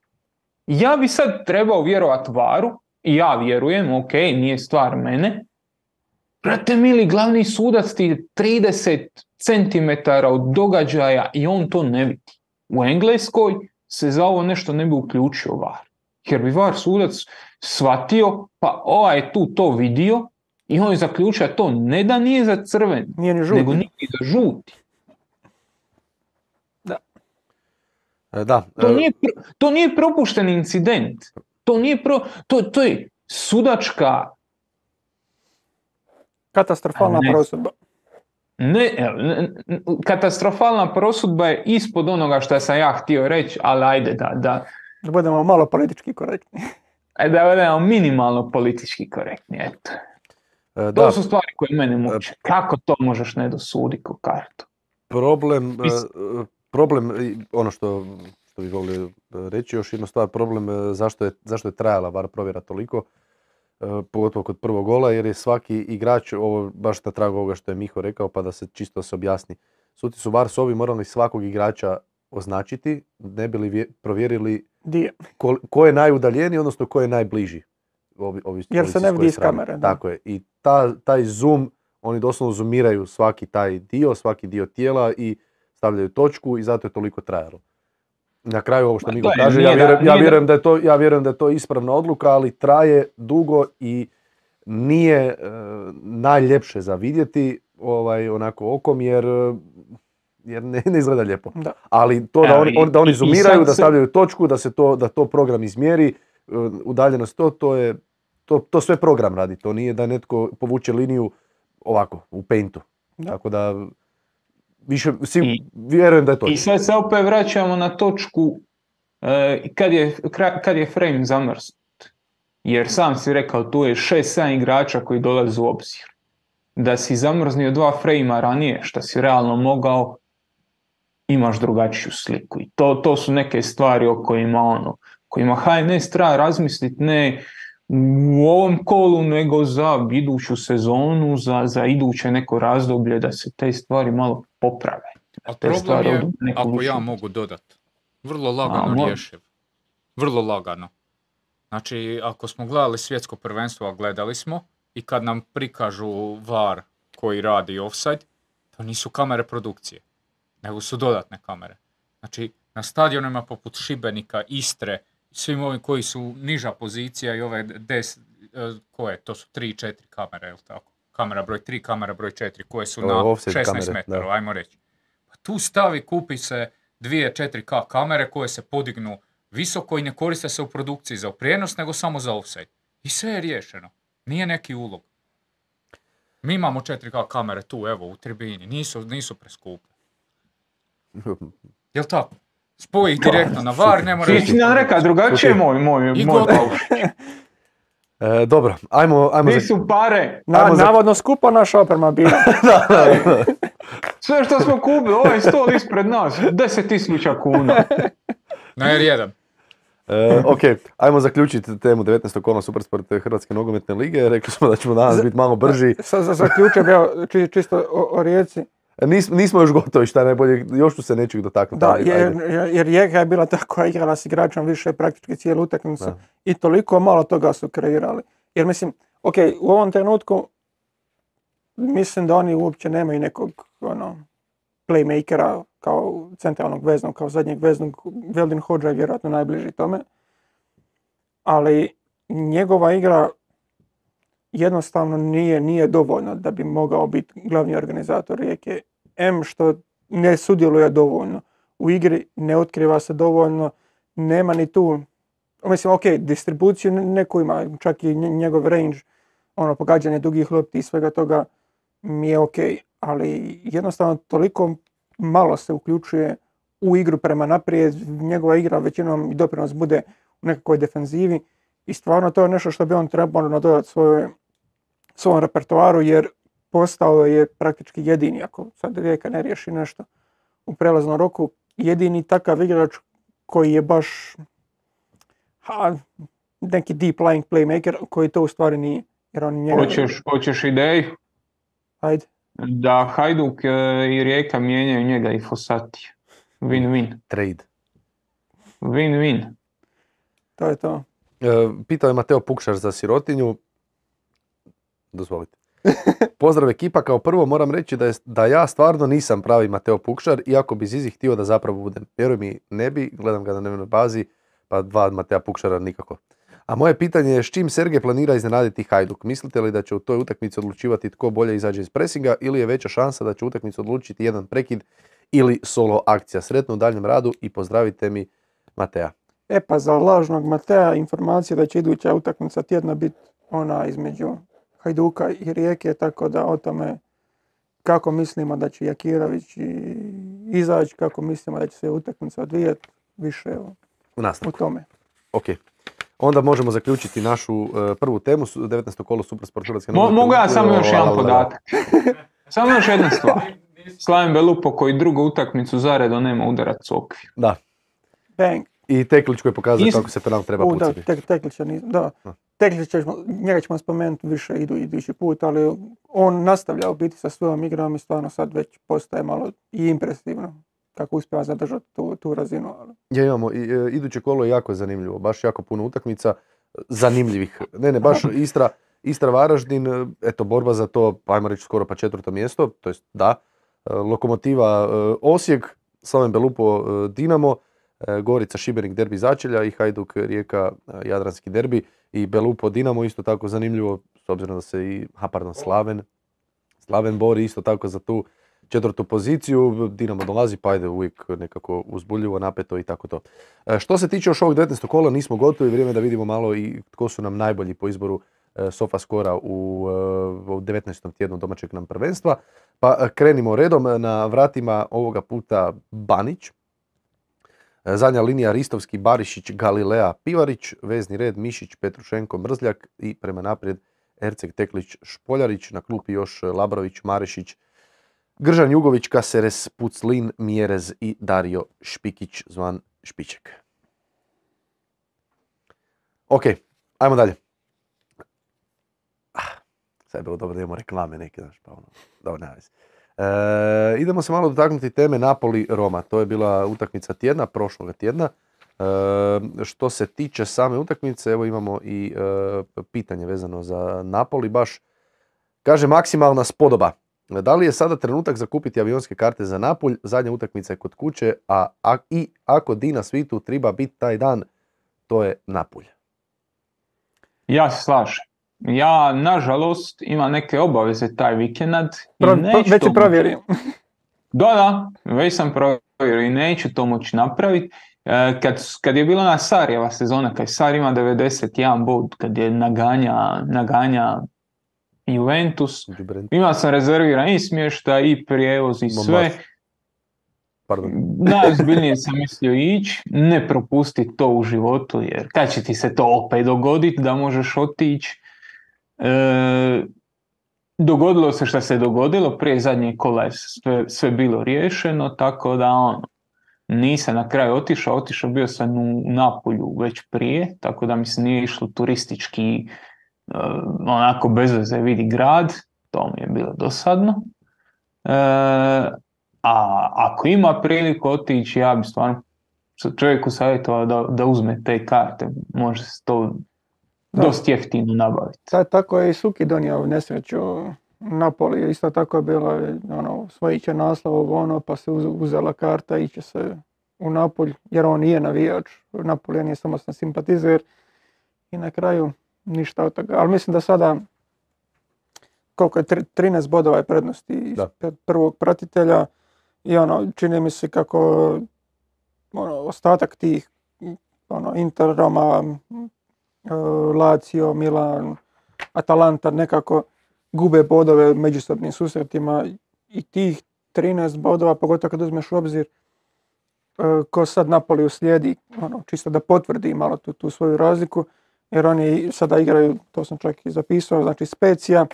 Ja bi sad trebao vjerovat Varu, i ja vjerujem, ok, nije stvar mene. Brate mili, glavni sudac ti je 30 cm od događaja i on to ne vidi. U Engleskoj se za ovo nešto ne bi uključio VAR. Jer bi VAR sudac shvatio, pa ovaj je tu to vidio i on je zaključio da to ne da nije za crveni, Nije ni žuti. nego nije ni za žuti. E, Da, To e, nije, to nije propušten incident. To nije pro, to, to je sudačka Katastrofalna ne. prosudba. ne, ne- katastrofalna prosudba je ispod onoga što sam ja htio reći, ali ajde da, da, Da budemo malo politički korektni. ajde da budemo minimalno politički korektni. Eto. e, To da, su stvari koje mene muče. Kako to možeš ne dosuditi ko kartu? problem, e, e, problem, ono što, što bi volio e, reći, još jedna stvar, problem e, zašto je, zašto je trajala VAR provjera toliko, e, pogotovo kod prvog gola, jer je svaki igrač, ovo baš na tragu ovoga što je Miho rekao, pa da se čisto se objasni. Suci su VAR sobi morali svakog igrača označiti, ne bi li vje- provjerili ko, ko je najudaljeniji, odnosno ko je najbliži. Ovi, ovi, Jer se ne vidi iz kamere, da. Tako je. I ta, taj zoom, oni doslovno zoomiraju svaki taj dio, svaki dio tijela i stavljaju točku i zato je toliko trajalo. Na kraju ovo što Migo kaže, ja vjerujem, ja, da- vjerujem da je to, ja vjerujem da je to ispravna odluka, ali traje dugo i nije e, najljepše za vidjeti ovaj, onako okom jer, e, jer ne, ne izgleda lijepo. Da. Ali to da oni, on- da oni sad da stavljaju točku, da se to, da to program izmjeri, e, udaljenost to, to je, to, to sve program radi, to nije da netko povuče liniju ovako, u paintu. Da. Tako da, više, si, I- vjerujem da je to. I sad se opet vraćamo na točku e, kad, je, kad je frame zamrznut. Jer sam si rekao tu je 6-7 igrača koji dolaze u obzir. Da si zamrznio dva frejma ranije što si realno mogao imaš drugačiju sliku. I to, to su neke stvari o kojima ono, kojima HNS treba razmisliti ne u ovom kolu nego za iduću sezonu, za, za iduće neko razdoblje da se te stvari malo poprave. A te problem stvari je, ako ja mogu dodat, vrlo lagano rješiv. Vrlo lagano. Znači, ako smo gledali svjetsko prvenstvo, a gledali smo, i kad nam prikažu VAR koji radi offside, to nisu kamere produkcije, nego su dodatne kamere. Znači, na stadionima poput Šibenika, Istre, svim ovim koji su niža pozicija i ove des, e, koje, to su 3 i 4 kamere, jel tako? Kamera broj 3, kamera broj 4, koje su O, na offside 16 kamere, metara, da. ajmo reći. Pa tu stavi, kupi se dvije 4K kamere koje se podignu visoko i ne koriste se u produkciji za prijenos, nego samo za offside. I sve je riješeno. Nije neki ulog. Mi imamo 4K kamere tu, evo, u tribini. Nisu, nisu preskupe. (laughs) Jel tako? Spoji ih direktno na var, ne mora... Ti si nam rekao drugačije moj, moj, I moj. (laughs) E, dobro, ajmo, ajmo za- su pare? Na, Ajmo za- navodno skupa naša oprema bila. (laughs) da, da, da. (laughs) Sve što smo kupili, ovaj stol ispred nas, 10.000 kuna. Na R1. E, ok, ajmo zaključiti temu 19. kola Supersport Hrvatske nogometne lige. Rekli smo da ćemo danas biti malo brži. Sa, za, zaključio bi, evo, či- čisto o, o Rijeci. Nis, nismo još gotovi, šta je najbolje, još ću se nečeg dotaknuti. Da, jer, ajde. jer- jer Rijeka je bila ta koja je igrala s igračom više praktički cijelu utakmicu i toliko malo toga su kreirali. Jer mislim, ok, u ovom trenutku mislim da oni uopće nemaju nekog ono, playmakera kao centralnog veznog, kao zadnjeg veznog. Veldin Hođa je vjerojatno najbliži tome. Ali njegova igra jednostavno nije, nije dovoljna da bi mogao biti glavni organizator Rijeke. M što ne sudjeluje dovoljno u igri, ne otkriva se dovoljno, nema ni tu, mislim, ok, distribuciju ne- neku ima, čak i nje- njegov range, ono, pogađanje dugih lopti i svega toga mi je ok, ali jednostavno toliko malo se uključuje u igru prema naprijed, njegova igra većinom i doprinos bude u nekakvoj defenzivi i stvarno to je nešto što bi on trebao nadodati svojoj, svom repertoaru jer postao je praktički jedini, ako sad Rijeka ne riješi nešto u prelaznom roku, jedini takav igrač koji je baš ha, neki deep lying playmaker koji to u stvari nije. Jer on njega... Hoćeš, hoćeš ideju Ajde. da Hajduk e, i Rijeka mijenjaju njega i Fosati. Win-win. Trade. Win-win. To je to. E, pitao je Mateo Pukšar za sirotinju. Dozvolite. (laughs) Pozdrav ekipa, kao prvo moram reći da, je, da ja stvarno nisam pravi Mateo Pukšar, iako bi Zizi htio da zapravo budem. Vjeruj mi, ne bi, gledam ga na dnevnoj bazi, pa dva Matea Pukšara nikako. A moje pitanje je s čim Sergej planira iznenaditi Hajduk? Mislite li da će u toj utakmici odlučivati tko bolje izađe iz presinga ili je veća šansa da će utakmicu odlučiti jedan prekid ili solo akcija? Sretno u daljem radu i pozdravite mi Matea. E pa za lažnog Matea informacija da će iduća utakmica tjedna biti ona između Hajduka i Rijeke, tako da o tome kako mislimo da će Jakirović i izaći, kako mislimo da će se utakmica odvijati, više u- U u tome. Ok. Onda možemo zaključiti našu e, prvu temu, su- 19. kolo Supersport Hrvatske Mo- mogu ja samo još jedan podatak. Samo još jedna stvar. Slaven Belupo koji drugu utakmicu zaredom nema udarac u okvir. Da. Bang. I Teklić koji pokazuje Isto- kako se penal treba U, da, pucati. tek, Teklića nisam, da. Da. Teklića ćemo, njega ćemo spomenuti više idu idući put, ali on nastavlja u biti sa svojom igrom i stvarno sad već postaje malo i impresivno kako uspjeva zadržati tu, tu razinu. Ali. Ja imamo, i, e, iduće kolo je jako zanimljivo, baš jako puno utakmica, zanimljivih. Ne, ne, baš (laughs) Istra, Istra Varaždin, eto borba za to, pa ajmo reći skoro pa četvrto mjesto, to jest da. E, Lokomotiva e, Osijek, Slaven Belupo Dinamo, Gorica Šibenik derbi začelja i Hajduk Rijeka e, Jadranski derbi i Belupo Dinamo isto tako zanimljivo, s obzirom da se i, ha pardon, Slaven, Slaven bori isto tako za tu četvrtu poziciju, Dinamo dolazi pa ajde uvijek nekako uzbuljivo, napeto i tako to. E, Što se tiče još ovog 19. kola, nismo gotovi, vrijeme je da vidimo malo i tko su nam najbolji po izboru Sofa skora u, u 19. tjednu domaćeg nam prvenstva. Pa krenimo redom, na vratima ovoga puta Banić. E, Zadnja linija Ristovski, Barišić, Galilea, Pivarić, vezni red Mišić, Petrušenko, Mrzljak i prema naprijed Erceg, Teklić, Špoljarić, na klupi još Labrović, Marišić, Gržan Jugović, Kaseres, Puclin, Mjerez i Dario Špikić, zvan Špiček. Ok, ajmo dalje. Ah, sad je bilo dobro da imamo reklame neke, znaš, pa ono, dobro, nema. E, idemo se malo dotaknuti teme Napoli-Roma. To je bila utakmica tjedna, prošloga tjedna. E, što se tiče same utakmice, evo imamo i e, pitanje vezano za Napoli. Baš, kaže, maksimalna spodoba. Da li je sada trenutak za kupiti avionske karte za Napulj? Zadnja utakmica je kod kuće, a, a i ako Dina Svitu treba biti taj dan, to je Napulj. Ja se slažem. Ja, nažalost, imam neke obaveze taj vikend i Pro, pro, neću već to je provjerio. Da, da, već sam provjerio i neću to moći napraviti E, kad, kad je bila ona Sarijeva sezona, kad Sar ima 91 bod, kad je naganja, naganja Juventus, imao sam rezerviran i smještaj i prijevoz i sve. Pardon. Najozbiljnije sam mislio ići, ne propustiti to u životu, jer kad će ti se to opet dogoditi da možeš otići. E, dogodilo se što se dogodilo, prije zadnje kola je sve, sve bilo riješeno, tako da ono, nisam na kraju otišao, otišao bio sam u Napolju već prije, tako da mi se nije išlo turistički e, onako bez veze vidi grad, to mi je bilo dosadno. E, a ako ima priliku otići, ja bi stvarno čovjeku savjetovao da, da uzme te karte, može se to. Dosta jeftino nabaviti. Tako je i Suki donio nesreću Napoli, isto tako je bilo ono, svojit će naslov ono, pa se uz- uzela karta i će se u Napolj, jer on nije navijač, Napoli samo sam simpatizer i na kraju ništa od toga. Ali mislim da sada koliko je, tri- 13 bodova je prednosti Da. prvog pratitelja i ono, čini mi se kako ono, ostatak tih ono, Inter, Roma, Lazio, Milan, Atalanta nekako gube bodove u međusobnim susretima i tih 13 bodova, pogotovo kad uzmeš u obzir e, ko sad Napoli uslijedi, ono, čisto da potvrdi malo tu, tu svoju razliku, jer oni sada igraju, to sam čak i zapisao, znači Specija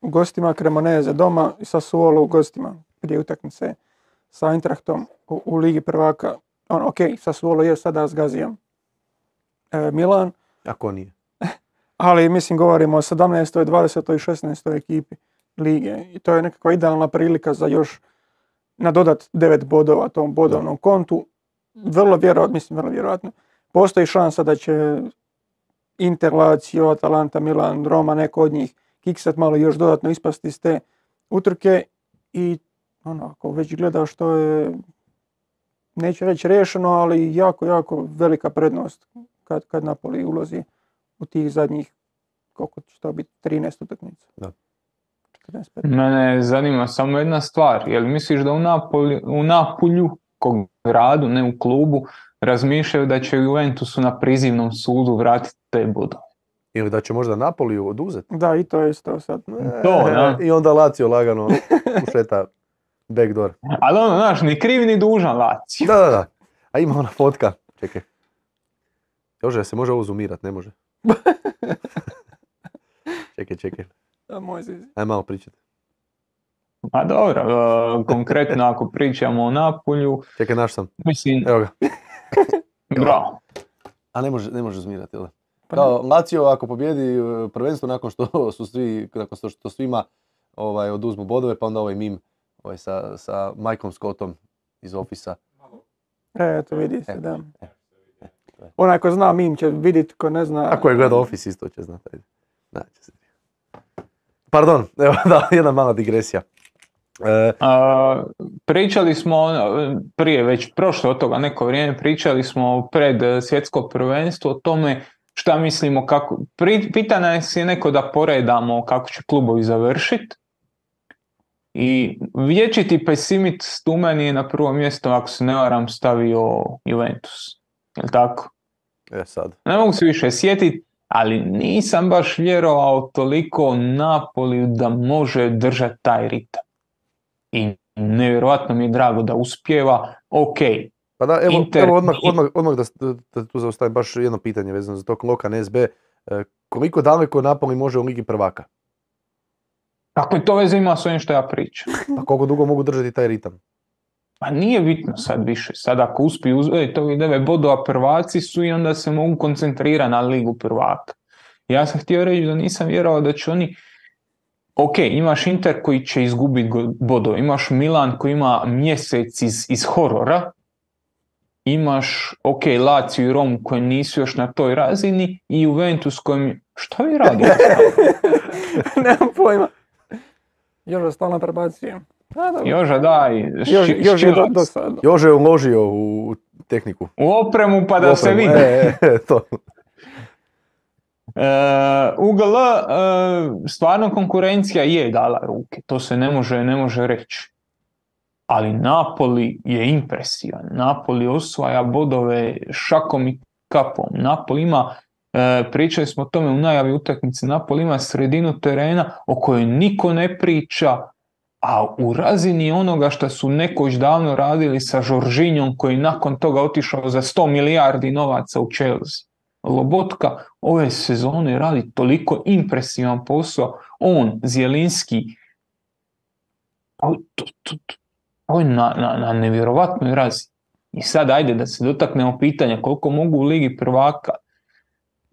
u gostima, Cremoneze doma i Sassuolo u gostima prije utakmice sa Eintrachtom u, u Ligi prvaka. On, ok, Sassuolo je sada s. E, Milan, Ako nije. ali mislim govorimo o 17. 20. i 16. ekipi lige i to je nekakva idealna prilika za još nadodat 9 bodova tom bodovnom kontu. Vrlo vjerojatno, mislim vrlo vjerojatno, postoji šansa da će Inter, Lazio, Atalanta, Milan, Roma, neko od njih kiksat malo još dodatno ispasti iz te utrke i ono, ako već gledaš što je neću reći riješeno, ali jako, jako velika prednost kad, kad Napoli ulazi u tih zadnjih, koliko će to biti, 13 utakmica. Da. 14, 15. Mene zanima samo jedna stvar, jel misliš da u, Napoli, u Napolju, kog gradu, ne u klubu, razmišljaju da će Juventusu na prizivnom sudu vratiti te bodove? Ili da će možda Napoli oduzeti. Da, i to je isto sad. To, da. I onda Lazio lagano ušeta backdoor. Ali ono, znaš, ni kriv ni dužan Lazio. Da, da, da. A ima ona fotka. Čekaj. Jože, se može ovo zoomirat? Ne može. (laughs) čekaj, čekaj. Da, moj zizi. Aj malo pričati. Pa dobro, e, konkretno ako pričamo o Napolju, Čekaj, naš sam. mislim, Evo ga. (laughs) bravo. A ne može, ne može zoomirati, jel da? Pa Kao Lazio ako pobjedi e, prvenstvo nakon što (laughs) su svi, nakon što, što svima ovaj, oduzmu bodove, pa onda ovaj mim ovaj, sa, sa Mikeom Scottom iz Office-a. E, to vidi se, Evo, da. je. Onaj ko zna mim će vidjeti, ko ne zna... Ako je gledao Office isto će znati. se. Pardon, (laughs) evo da, jedna mala digresija. E, A, pričali smo prije, već prošlo od toga neko vrijeme, pričali smo pred e, svjetsko prvenstvo o tome šta mislimo kako, pri, pita nas je neko da poredamo kako će klubovi završiti i vječiti pesimist tu meni je na prvo mjesto, ako se ne varam, stavio Juventus. Jel tako? e sad. Ne mogu se više sjetiti, ali nisam baš vjerovao toliko Napoliju da može držati taj ritam. I nevjerojatno mi je drago da uspjeva. Ok, Pa da, evo, Inter evo odmah, odmah, odmah da, da, tu zaustavim baš jedno pitanje vezano za tog Lokan SB. E, koliko daleko Napoli može u Ligi prvaka? kakve to veze ima s ovim što ja pričam? Pa koliko dugo mogu držati taj ritam? Pa nije bitno sad više. Sad ako uspiju uzeti ovih devet bodova prvaci su i onda se mogu koncentrirati na ligu prvaka. Ja sam htio reći da nisam vjerovao da će oni Ok, imaš Inter koji će izgubiti bodove, imaš Milan koji ima mjesec iz, iz horora, imaš, ok, Lazio i Romu koji nisu još na toj razini i Juventus kojim, šta vi radite? (laughs) Nemam pojma. Još da stalno prebacujem. A, dobro. Joža daj, još je dosadno. Jože je uložio u tehniku. U opremu pa da se vidi. E, e, to. E, UGL, e, stvarno konkurencija je dala ruke, to se ne može, ne može reći. ali Napoli je impresivan. Napoli osvaja bodove šakom i kapom. Napoli ima, e, pričali smo o tome u najavi utakmice, Napoli ima sredinu terena o kojoj niko ne priča, a u razini onoga što su nekoć davno radili sa Žoržinjom koji nakon toga otišao za 100 milijardi novaca u Chelsea. Lobotka ove sezone radi toliko impresivan posao, on, Zjelinski, to, je na, na, na nevjerovatnoj razi. I sad ajde da se dotaknemo pitanja koliko mogu u Ligi prvaka.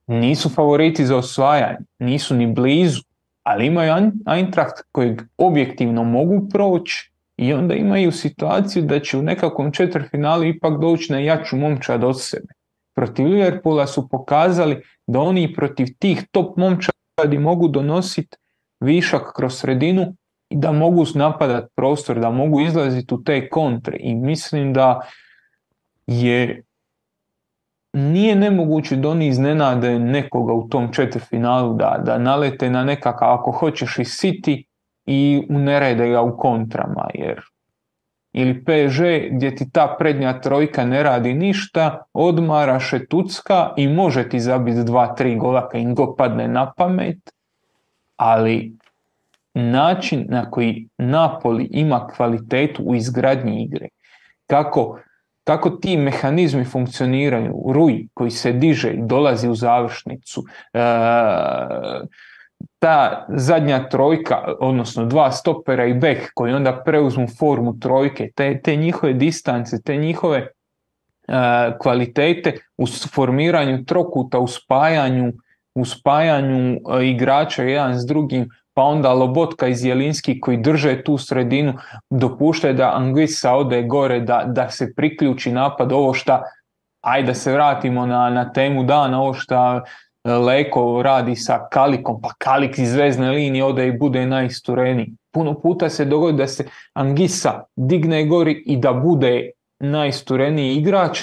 Nisu favoriti za osvajanje, nisu ni blizu, ali imaju Eintracht kojeg objektivno mogu proći i onda imaju situaciju da će u nekakvom četvrtfinalu ipak doći na jaču momčad od sebe. Protiv Liverpoola su pokazali da oni protiv tih top momčadi mogu donositi višak kroz sredinu i da mogu napadati prostor, da mogu izlaziti u te kontre i mislim da je nije nemoguće da oni iznenade nekoga u tom četvrtfinalu da, da nalete na nekakav, ako hoćeš i City i unerede ga u kontrama, jer ili PSG gdje ti ta prednja trojka ne radi ništa, odmara šetucka i može ti zabiti dva, tri gola kad im go padne na pamet, ali način na koji Napoli ima kvalitetu u izgradnji igre, kako kako ti mehanizmi funkcioniraju, Ruj koji se diže i dolazi u završnicu, e, ta zadnja trojka, odnosno dva stopera i bek koji onda preuzmu formu trojke, te, te njihove distance, te njihove e, kvalitete u formiranju trokuta, u spajanju, u spajanju e, igrača jedan s drugim, pa onda Lobotka iz Jelinski koji drže tu sredinu, dopuštaju da Anguissa ode gore, da, da se priključi napad, ovo šta, ajde da se vratimo na, na temu dana, ovo šta e, Leko radi sa Kalikom, pa Kalik iz vezne linije ode i bude najistureniji. Puno puta se dogodi da se Angisa digne gori i da bude najistureniji igrač,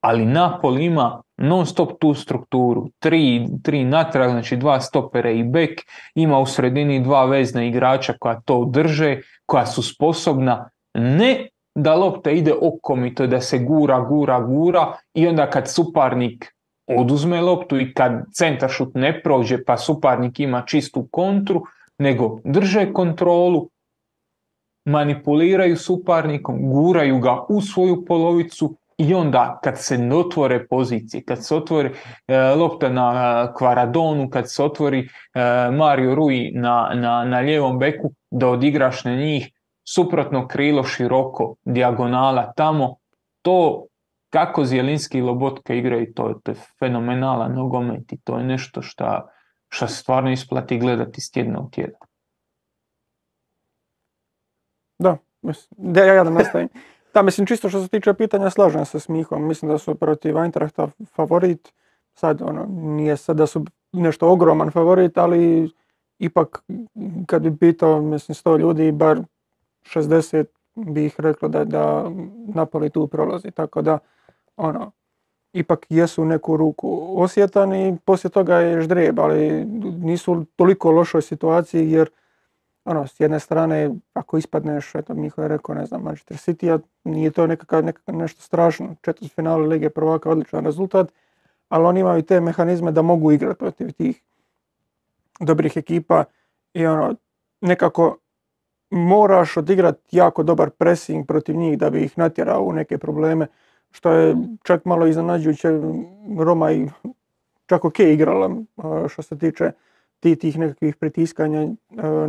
ali Napoli ima non stop tu strukturu, tri, tri natrag, znači dva stopere i bek, ima u sredini dva vezna igrača koja to drže, koja su sposobna. Ne da lopta ide okomito, da se gura, gura, gura i onda kad suparnik oduzme loptu i kad centaršut ne prođe pa suparnik ima čistu kontru, nego drže kontrolu, manipuliraju suparnikom, guraju ga u svoju polovicu i onda kad se otvore pozicije, kad se otvori e, lopta na e, Kvaradonu, kad se otvori e, Mario Rui na, na, na lijevom beku, da odigraš na njih suprotno krilo široko, dijagonala tamo, to kako Zjelinski i Lobotka igraju, to, to je fenomenalan nogomet i to je nešto što stvarno isplati gledati s tjedna u tjedan. Da, da ja da nastavim. Da, mislim, čisto što se tiče pitanja, slažem se s Mihom. Mislim da su protiv Eintrachta favorit. Sad, ono, nije sad da su nešto ogroman favorit, ali ipak, kad bi pitao, mislim, 100 ljudi, bar 60 bi ih reklo da, da Napoli tu prolazi. Tako da, ono, ipak jesu neku ruku osjetani i poslije toga je ždrijeb, ali nisu toliko lošoj situaciji jer ono, s jedne strane, ako ispadneš, eto, Miho je rekao, ne znam, Manchester City, a nije to nekakav, nekakav nešto strašno, četvrt finale Lige prvaka, odličan rezultat, ali oni imaju te mehanizme da mogu igrati protiv tih dobrih ekipa i ono, nekako moraš odigrati jako dobar pressing protiv njih da bi ih natjerao u neke probleme, što je čak malo iznenađujuće, Roma i čak ok igrala što se tiče ti, tih nekakvih pritiskanja. E,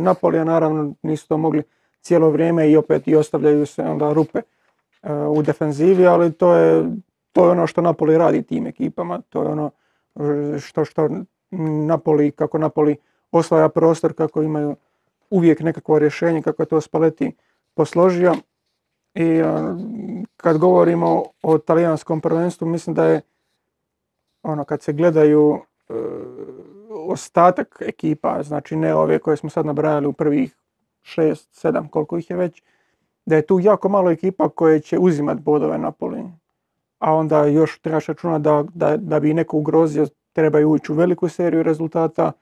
Napolija naravno nisu to mogli cijelo vrijeme i opet i ostavljaju se onda rupe e, u defenzivi, ali to je, to je ono što Napoli radi tim ekipama. To je ono što, što Napoli, kako Napoli osvaja prostor, kako imaju uvijek nekakvo rješenje, kako je to Spalletti posložio. I e, kad govorimo o talijanskom prvenstvu, mislim da je ono kad se gledaju ostatak ekipa, znači ne ove koje smo sad nabrajali u prvih šest, sedam, koliko ih je već, da je tu jako malo ekipa koje će uzimati bodove Napoli. A onda još trebaš računati da, da, da bi neko ugrozio, trebaju ući u veliku seriju rezultata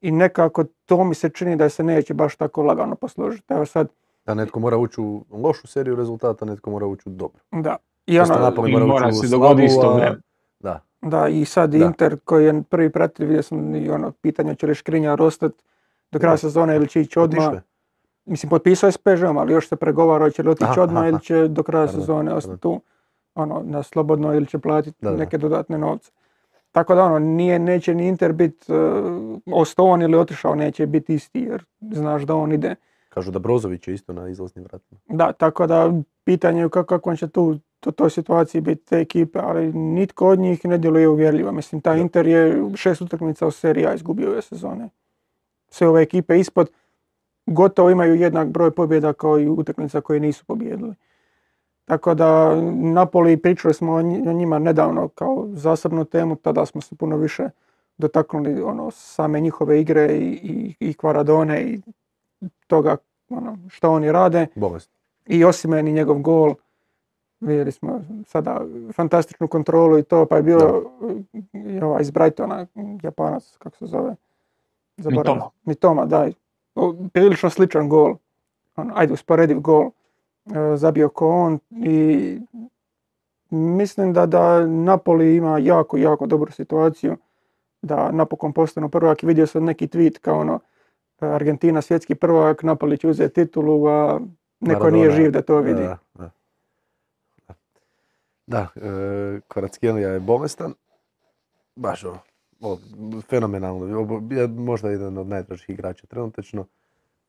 i nekako to mi se čini da se neće baš tako lagano posložiti. Evo sad, Da netko mora ući u lošu seriju rezultata, netko mora ući u dobru. Da. I Isto ono, mora mora se dogoditi slabu, a- istovremeno. Da, Da, i sad Da. Inter koji je prvi pratitelj, vidio sam i ono pitanje će li Škrinjar ostat do kraja sezone ili će ići odmah. Mislim, potpisao je s PSG-om, ali još se pregovara hoće li otići odmah ili će do kraja sezone ostati tu ono, na slobodno ili će platiti Da, da. neke dodatne novce. Tako da ono, nije, neće ni Inter biti uh, ostao on ili otišao, neće biti isti jer znaš da on ide. Kažu da Brozović je isto na izlaznim vratima. Da, tako da pitanje je kako, kako će tu u toj situaciji biti te ekipe, ali nitko od njih ne djeluje uvjerljivo. Mislim, taj. Inter je šest utakmica u seriji A izgubio ove sezone. Sve ove ekipe ispod gotovo imaju jednak broj pobjeda kao i utakmica koje nisu pobjedili. Tako da Napoli, pričali smo o njima nedavno kao zasebnu temu, tada smo se puno više dotaknuli ono, same njihove igre i, i, i Kvaradone i toga ono, što oni rade Bolest. i Osimen i njegov gol. Vidjeli smo sada fantastičnu kontrolu i to, pa je bilo i ovaj iz Brightona, Japanac, kako se zove? Zaboravim. Mitoma. Mitoma, da. Prilično sličan gol. Ono, ajde, usporediv gol. e, zabio ko on i mislim da, da Napoli ima jako, jako dobru situaciju da napokon postanu prvak i vidio sam neki tweet kao ono Argentina svjetski prvak, Napoli će uzeti titulu, a neko nije živ da to vidi. Da, da. Da, e, Kvaratskhelia je bolestan. Baš ono, o, fenomenalno. Obo- je možda jedan od najdražih igrača trenutačno.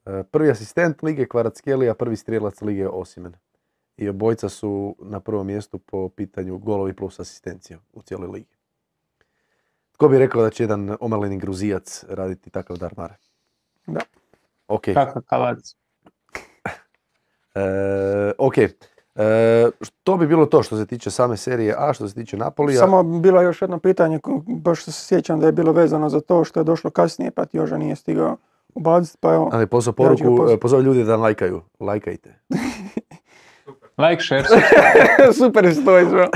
E, prvi asistent lige Kvaratskhelia, prvi strijelac lige Osimen. I obojca su na prvom mjestu po pitanju golovi plus asistencija u cijeloj ligi. Tko bi rekao da će jedan omaleni gruzijac raditi takav dar mare? Da. Ok. Kakav kalac. E, ok. E, što bi bilo to što se tiče same serije A, što se tiče Napolija? Samo bilo još jedno pitanje, baš se sjećam da je bilo vezano za to što je došlo kasnije, pa ti Joža nije stigao ubaciti, pa evo. Ali Ja ga poruku, pozvat. e, pozvao ljudi da lajkaju. Lajkajte. (laughs) Like, share, (laughs) Super je to izveo.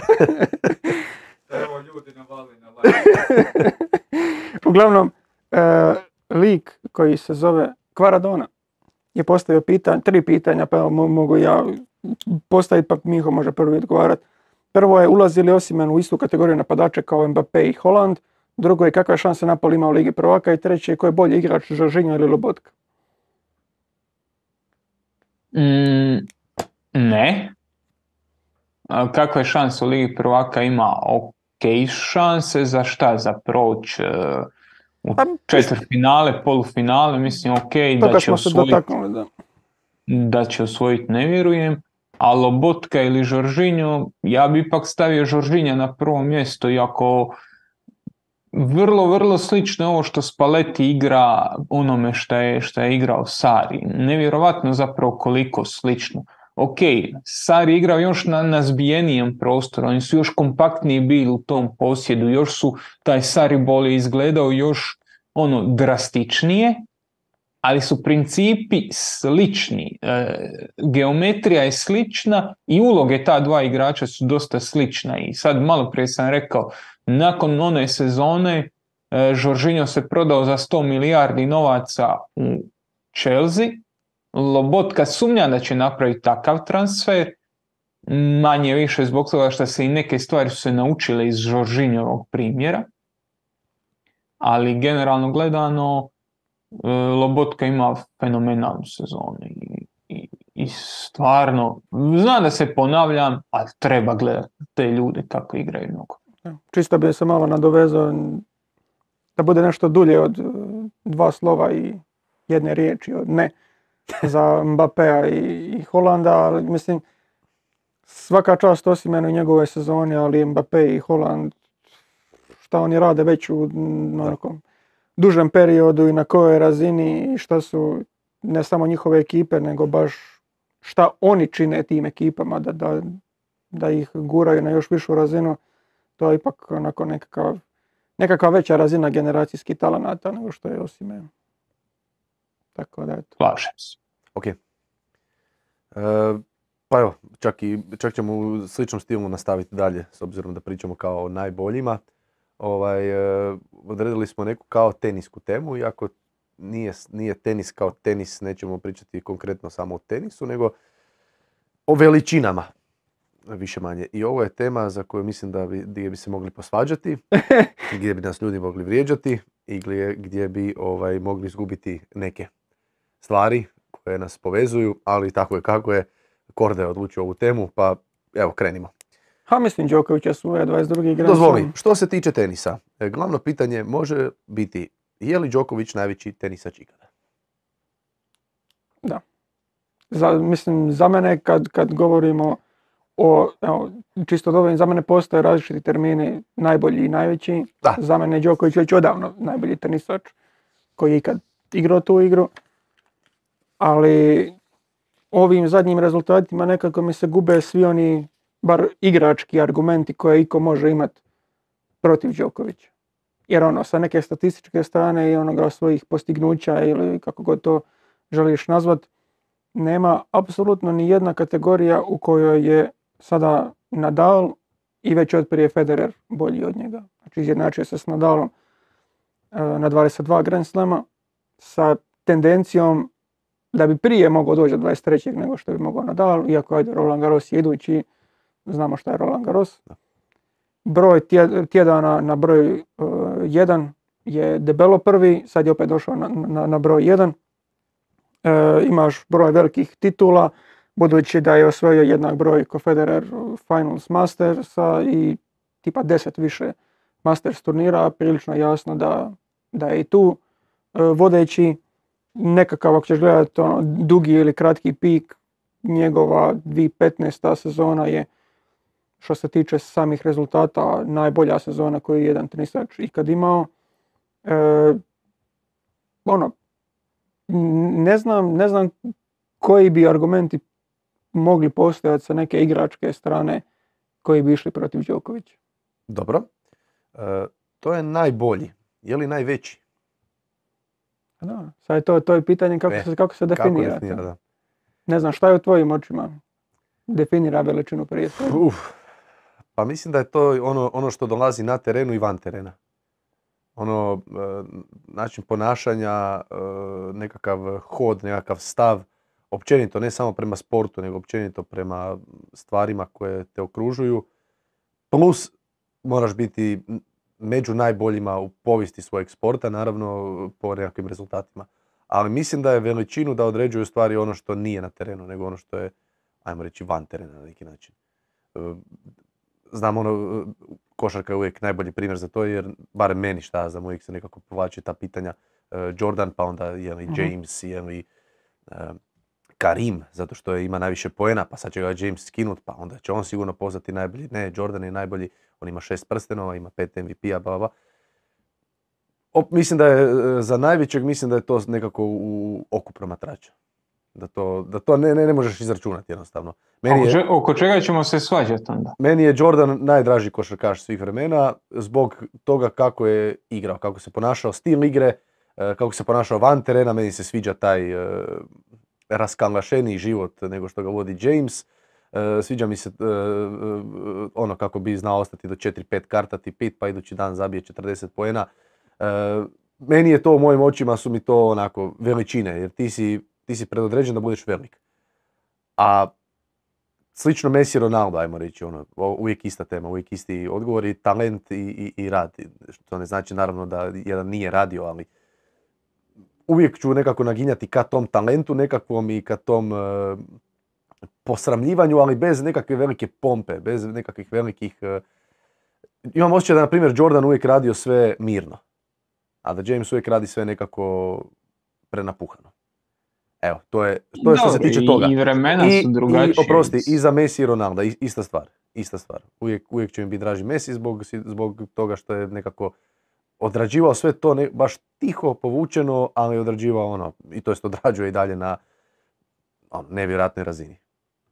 Evo ljudi navali na (laughs) Uglavnom, e, lik koji se zove Kvaradona je postavio pitanje, tri pitanja, pa evo mo- mogu ja postaviti, pa Miho može prvi odgovarati. Prvo je, ulazi li Osimen u istu kategoriju napadača kao Mbappé i Holland? Drugo je, kakve šanse Napoli ima u Ligi prvaka? I treće je, ko je bolji igrač, Žoržinjo ili Lobotka? Mm, ne. A kakve šanse u Ligi prvaka ima? Ok šanse za šta? Za proć e, u Pa, četvrtfinale, polufinale, mislim ok da će osvojiti da. da će osvojiti, ne vjerujem. A Lobotka ili Žoržinjo, ja bi ipak stavio Žoržinja na prvo mjesto, iako vrlo, vrlo slično je ovo što Spalletti igra onome što je, što je igrao Sari. Nevjerovatno zapravo koliko slično. Ok, Sari igrao još na, na zbijenijem prostoru, oni su još kompaktniji bili u tom posjedu, još su taj Sari bolje izgledao još ono drastičnije, ali su principi slični. E, geometrija je slična i uloge ta dva igrača su dosta slična. I sad malo prije sam rekao, nakon one sezone e, Žoržinjo se prodao za 100 milijardi novaca u Chelsea. Lobotka sumnja da će napraviti takav transfer, manje više zbog toga što se i neke stvari su se naučile iz Žoržinjovog primjera. Ali generalno gledano, E, Lobotka ima fenomenalnu sezonu i, i, i stvarno, znam da se ponavljam, ali treba gledati te ljude kako igraju mnogo. Čisto bi se malo nadovezao da bude nešto dulje od e, dva slova i jedne riječi od ne (laughs) za Mbappéa i, i Holanda, ali mislim svaka čast Osimenu i njegove sezoni, ali Mbappé i Holand šta oni rade već u onako, dužem periodu i na kojoj razini i šta su ne samo njihove ekipe, nego baš šta oni čine tim ekipama da, da, da ih guraju na još višu razinu to je ipak onako nekakav, nekakva veća razina generacijskih talenata nego što je Osimhen. Tako da eto. Slažem se. Ok. E, pa evo, čak, i, čak ćemo u sličnom stilu nastaviti dalje, s obzirom da pričamo kao o najboljima. Ovaj, e, odredili smo neku kao tenisku temu, iako nije, nije tenis kao tenis, nećemo pričati konkretno samo o tenisu, nego o veličinama, više manje. I ovo je tema za koju mislim da bi, gdje bi se mogli posvađati, (laughs) gdje bi nas ljudi mogli vrijeđati i gdje, gdje bi ovaj, mogli izgubiti neke stvari koje nas povezuju, ali tako je kako je. Korde je odlučio ovu temu, pa evo krenimo. Ha, mislim, Đoković je svoje 22. Grand Dozvoli, što se tiče tenisa, e, glavno pitanje može biti je li Đoković najveći tenisač ikada? Za, mislim, za mene kad, kad govorimo o, evo, čisto dovoljno, za mene postoje različiti termini, najbolji i najveći. Da. Za mene je Đoković već odavno najbolji tenisač koji je ikad igrao tu igru. Ali ovim zadnjim rezultatima nekako mi se gube svi oni, bar igrački argumenti koje iko može imati protiv Đokovića. Jer ono, sa neke statističke strane i onoga svojih postignuća ili kako god to želiš nazvat, nema apsolutno ni jedna kategorija u kojoj je sada Nadal i već od prije Federer bolji od njega. Znači izjednačio se s Nadalom e, na 22 Grand Slama sa tendencijom da bi prije mogao doći do 23. nego što bi mogao Nadal, iako ajde Roland Garros je idući, znamo šta je Roland Garros. Broj tje- tjedana na broj 1 je debelo prvi, sad je opet došao na, na, na broj 1. E, imaš broj velikih titula, budući da je osvojio jednak broj ko Federer Finals Mastersa i tipa 10 više Masters turnira, prilično jasno da, da je i tu e, vodeći nekakav, ako ćeš gledati ono, dugi ili kratki pik, njegova 2015. sezona je što se tiče samih rezultata najbolja sezona koju je jedan tenisač ikad imao. E, ono, ne znam, ne znam koji bi argumenti mogli postojati sa neke igračke strane koji bi išli protiv Đokovića. Dobro. E, to je najbolji. Je li najveći? Da, sad je to, to je pitanje kako E, se, kako se Kako definira. definira, da. Ne znam, šta je u tvojim očima? Definira veličinu prije svega. Uf, pa mislim da je to ono, ono što dolazi na terenu i van terena. Ono, e, način ponašanja, e, nekakav hod, nekakav stav, općenito, ne samo prema sportu, nego općenito prema stvarima koje te okružuju. Plus, moraš biti među najboljima u povijesti svojeg sporta, naravno po nekakvim rezultatima. Ali mislim da je veličinu da određuju stvari ono što nije na terenu, nego ono što je, ajmo reći, van terena na neki način. Znam ono, e, košarka je uvijek najbolji primjer za to, jer barem meni šta znam, uvijek se nekako povlači ta pitanja e, Jordan, pa onda je li Mhm. James, je li e, Karim, zato što je, ima najviše poena, pa sad će ga James skinut, pa onda će on sigurno postati najbolji. Ne, Jordan je najbolji, on ima šest prstenova, ima pet MVP-a, bla, bla. Op, mislim da je za najvećeg, mislim da je to nekako u oku promatrača. Da to, da to ne, ne, ne možeš izračunati jednostavno. Meni je, oko čega ćemo se svađati onda? meni je Jordan najdraži košarkaš svih vremena zbog toga kako je igrao, kako se ponašao, stil igre, e, kako se ponašao van terena, meni se sviđa taj e, raskanlašeniji život nego što ga vodi James. E, Sviđa mi se ono kako bi znao ostati do 4-5 karta ti pit pa idući dan zabije 40 poena. Meni je to u mojim očima su mi to onako veličine jer ti si, ti si predodređen da budeš velik. A slično Messi Ronaldo, ajmo reći, ono, uvijek ista tema, uvijek isti odgovor i talent i, i, i rad. Što ne znači naravno da jedan nije radio, ali uvijek ću nekako naginjati ka tom talentu nekakvom i ka tom e, posramljivanju, ali bez nekakve velike pompe, bez nekakvih velikih... e, imam osjećaj da, na primjer, Jordan uvijek radio sve mirno, a da James uvijek radi sve nekako prenapuhano. Evo, to je, to je što se tiče toga. I vremena I, su drugačije. I, oprosti, i za Messi i Ronaldo, ista stvar. Ista stvar. Uvijek, uvijek će mi biti draži Messi zbog, zbog toga što je nekako odrađivao sve to ne, baš tiho, povučeno, ali odrađivao ono, i to jest odrađuje i dalje na ono, nevjerojatnoj razini.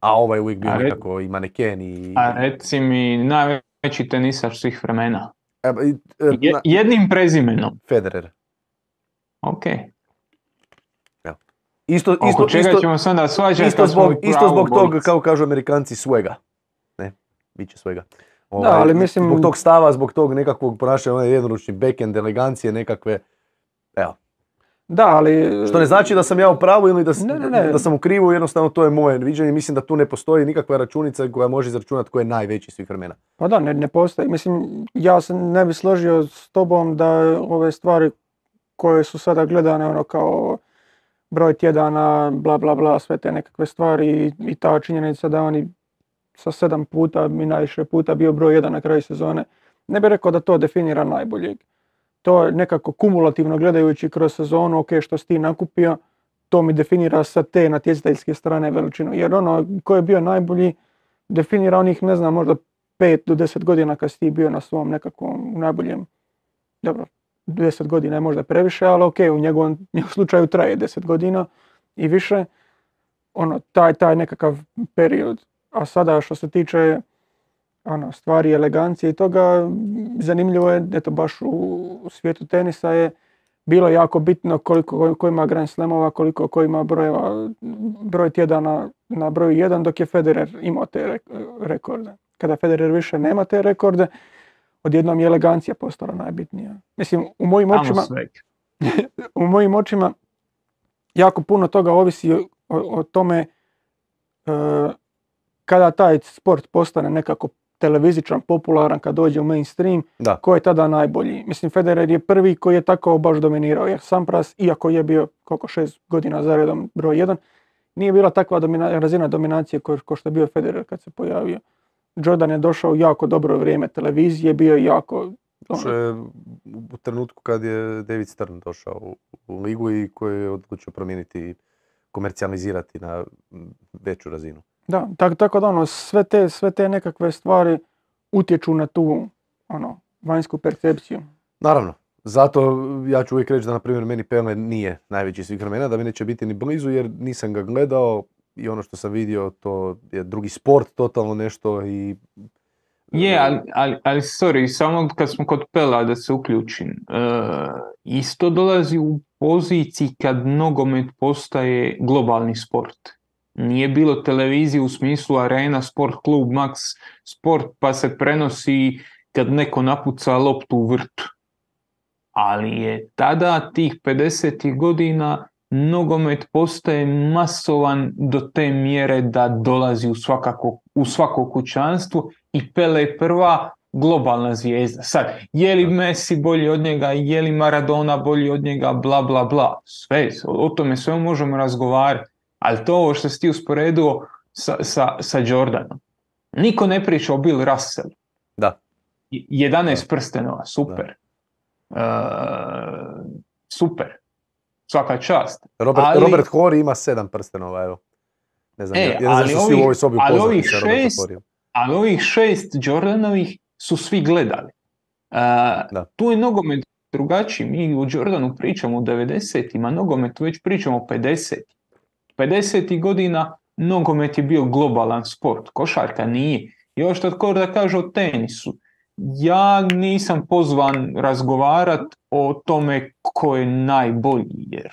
A ovaj je uvijek bio nekako i maneken i... A reci mi najveći tenisač svih vremena. E, e, Je- na- jednim prezimenom. Federer. Ok. Isto, Oko isto, čega isto, ćemo se onda svađati isto zbog, isto zbog tog, kao kažu amerikanci, svega. Ne, bit će svega. Ovaj, ali mislim- Zbog tog stava, zbog tog nekakvog ponašanja, onaj jednoručni backhand, elegancije nekakve, evo. Da, ali... Što ne znači da sam ja u pravu ili da, Ne, ne, ne. da sam u krivu, jednostavno to je moje viđenje. Mislim da tu ne postoji nikakva računica koja može izračunati ko je najveći svih vremena. Pa da, ne, ne postoji. Mislim, ja se ne bi složio s tobom da ove stvari koje su sada gledane ono kao broj tjedana, bla bla bla, sve te nekakve stvari i, i ta činjenica da oni sa sedam puta i najviše puta bio broj jedan na kraju sezone. Ne bih rekao da to definira najboljeg. To je nekako kumulativno gledajući kroz sezonu, ok, što si ti nakupio, to mi definira sa te natjecateljske strane veličinu. Jer ono, ko je bio najbolji, definira onih, ne znam, možda 5 do 10 godina kad si ti bio na svom nekakvom najboljem, dobro, 10 godina je možda previše, ali ok, u njegovom, njegovom slučaju traje 10 godina i više, ono, taj, taj nekakav period. A sada što se tiče ono, stvari elegancije i toga, zanimljivo je, eto baš u, svijetu tenisa je bilo jako bitno koliko ko ima Grand Slamova, koliko ko ima brojeva, broj tjedana na broju 1, dok je Federer imao te rek- rekorde. Kada Federer više nema te rekorde, odjednom je elegancija postala najbitnija. Mislim, u mojim Tamo očima, (laughs) u mojim očima jako puno toga ovisi o, o tome e, kada taj sport postane nekako televizičan, popularan, kad dođe u mainstream, Da. ko je tada najbolji. Mislim, Federer je prvi koji je tako baš dominirao, jer Sampras, iako je bio koliko šest godina za redom broj jedan, nije bila takva domina- razina dominacije ko, ko što je bio Federer kad se pojavio. Jordan je došao u jako dobro vrijeme televizije, bio je jako... ono, u trenutku kad je David Stern došao u, u ligu i koji je odlučio promijeniti i komercijalizirati na veću razinu. Da, tako, tako da ono, sve te, sve te nekakve stvari utječu na tu ono, vanjsku percepciju. Naravno, zato ja ću uvijek reći da na primjer meni Pele nije najveći svih vremena, da mi neće biti ni blizu jer nisam ga gledao i ono što sam vidio to je drugi sport, totalno nešto i Je, ali, ali, ali sorry, samo kad smo kod Pela da se uključim. e, isto dolazi u poziciji kad nogomet postaje globalni sport. Nije bilo televizije u smislu arena, sport klub, max sport pa se prenosi kad neko napuca loptu u vrtu. Ali je tada tih 50. godina nogomet postaje masovan do te mjere da dolazi u, svakako, u svako kućanstvo i Pele je prva globalna zvijezda. Sad, je li Messi bolji od njega, je li Maradona bolji od njega, bla bla bla. Sve, o tome sve možemo razgovarati. Ali to ovo što si ti usporedio sa, sa, sa Jordanom. Niko ne priča o Bill Russell. Da. 11 prstenova, super. E, super. Svaka čast. Robert, Ali- Robert Horry ima sedam prstenova, evo. Ne znam, E, ja, ja ali što svi u ovih- ovoj sobi ali ovih šest- ali ovih šest Jordanovih su svi gledali. E, Da. Tu je nogomet drugačiji. Mi u Jordanu pričamo o 90-ima, nogomet već pričamo o 50 50 godina nogomet je bio globalan sport, košarka nije. Što tko da kaže o tenisu. Ja nisam pozvan razgovarat o tome ko je najbolji, jer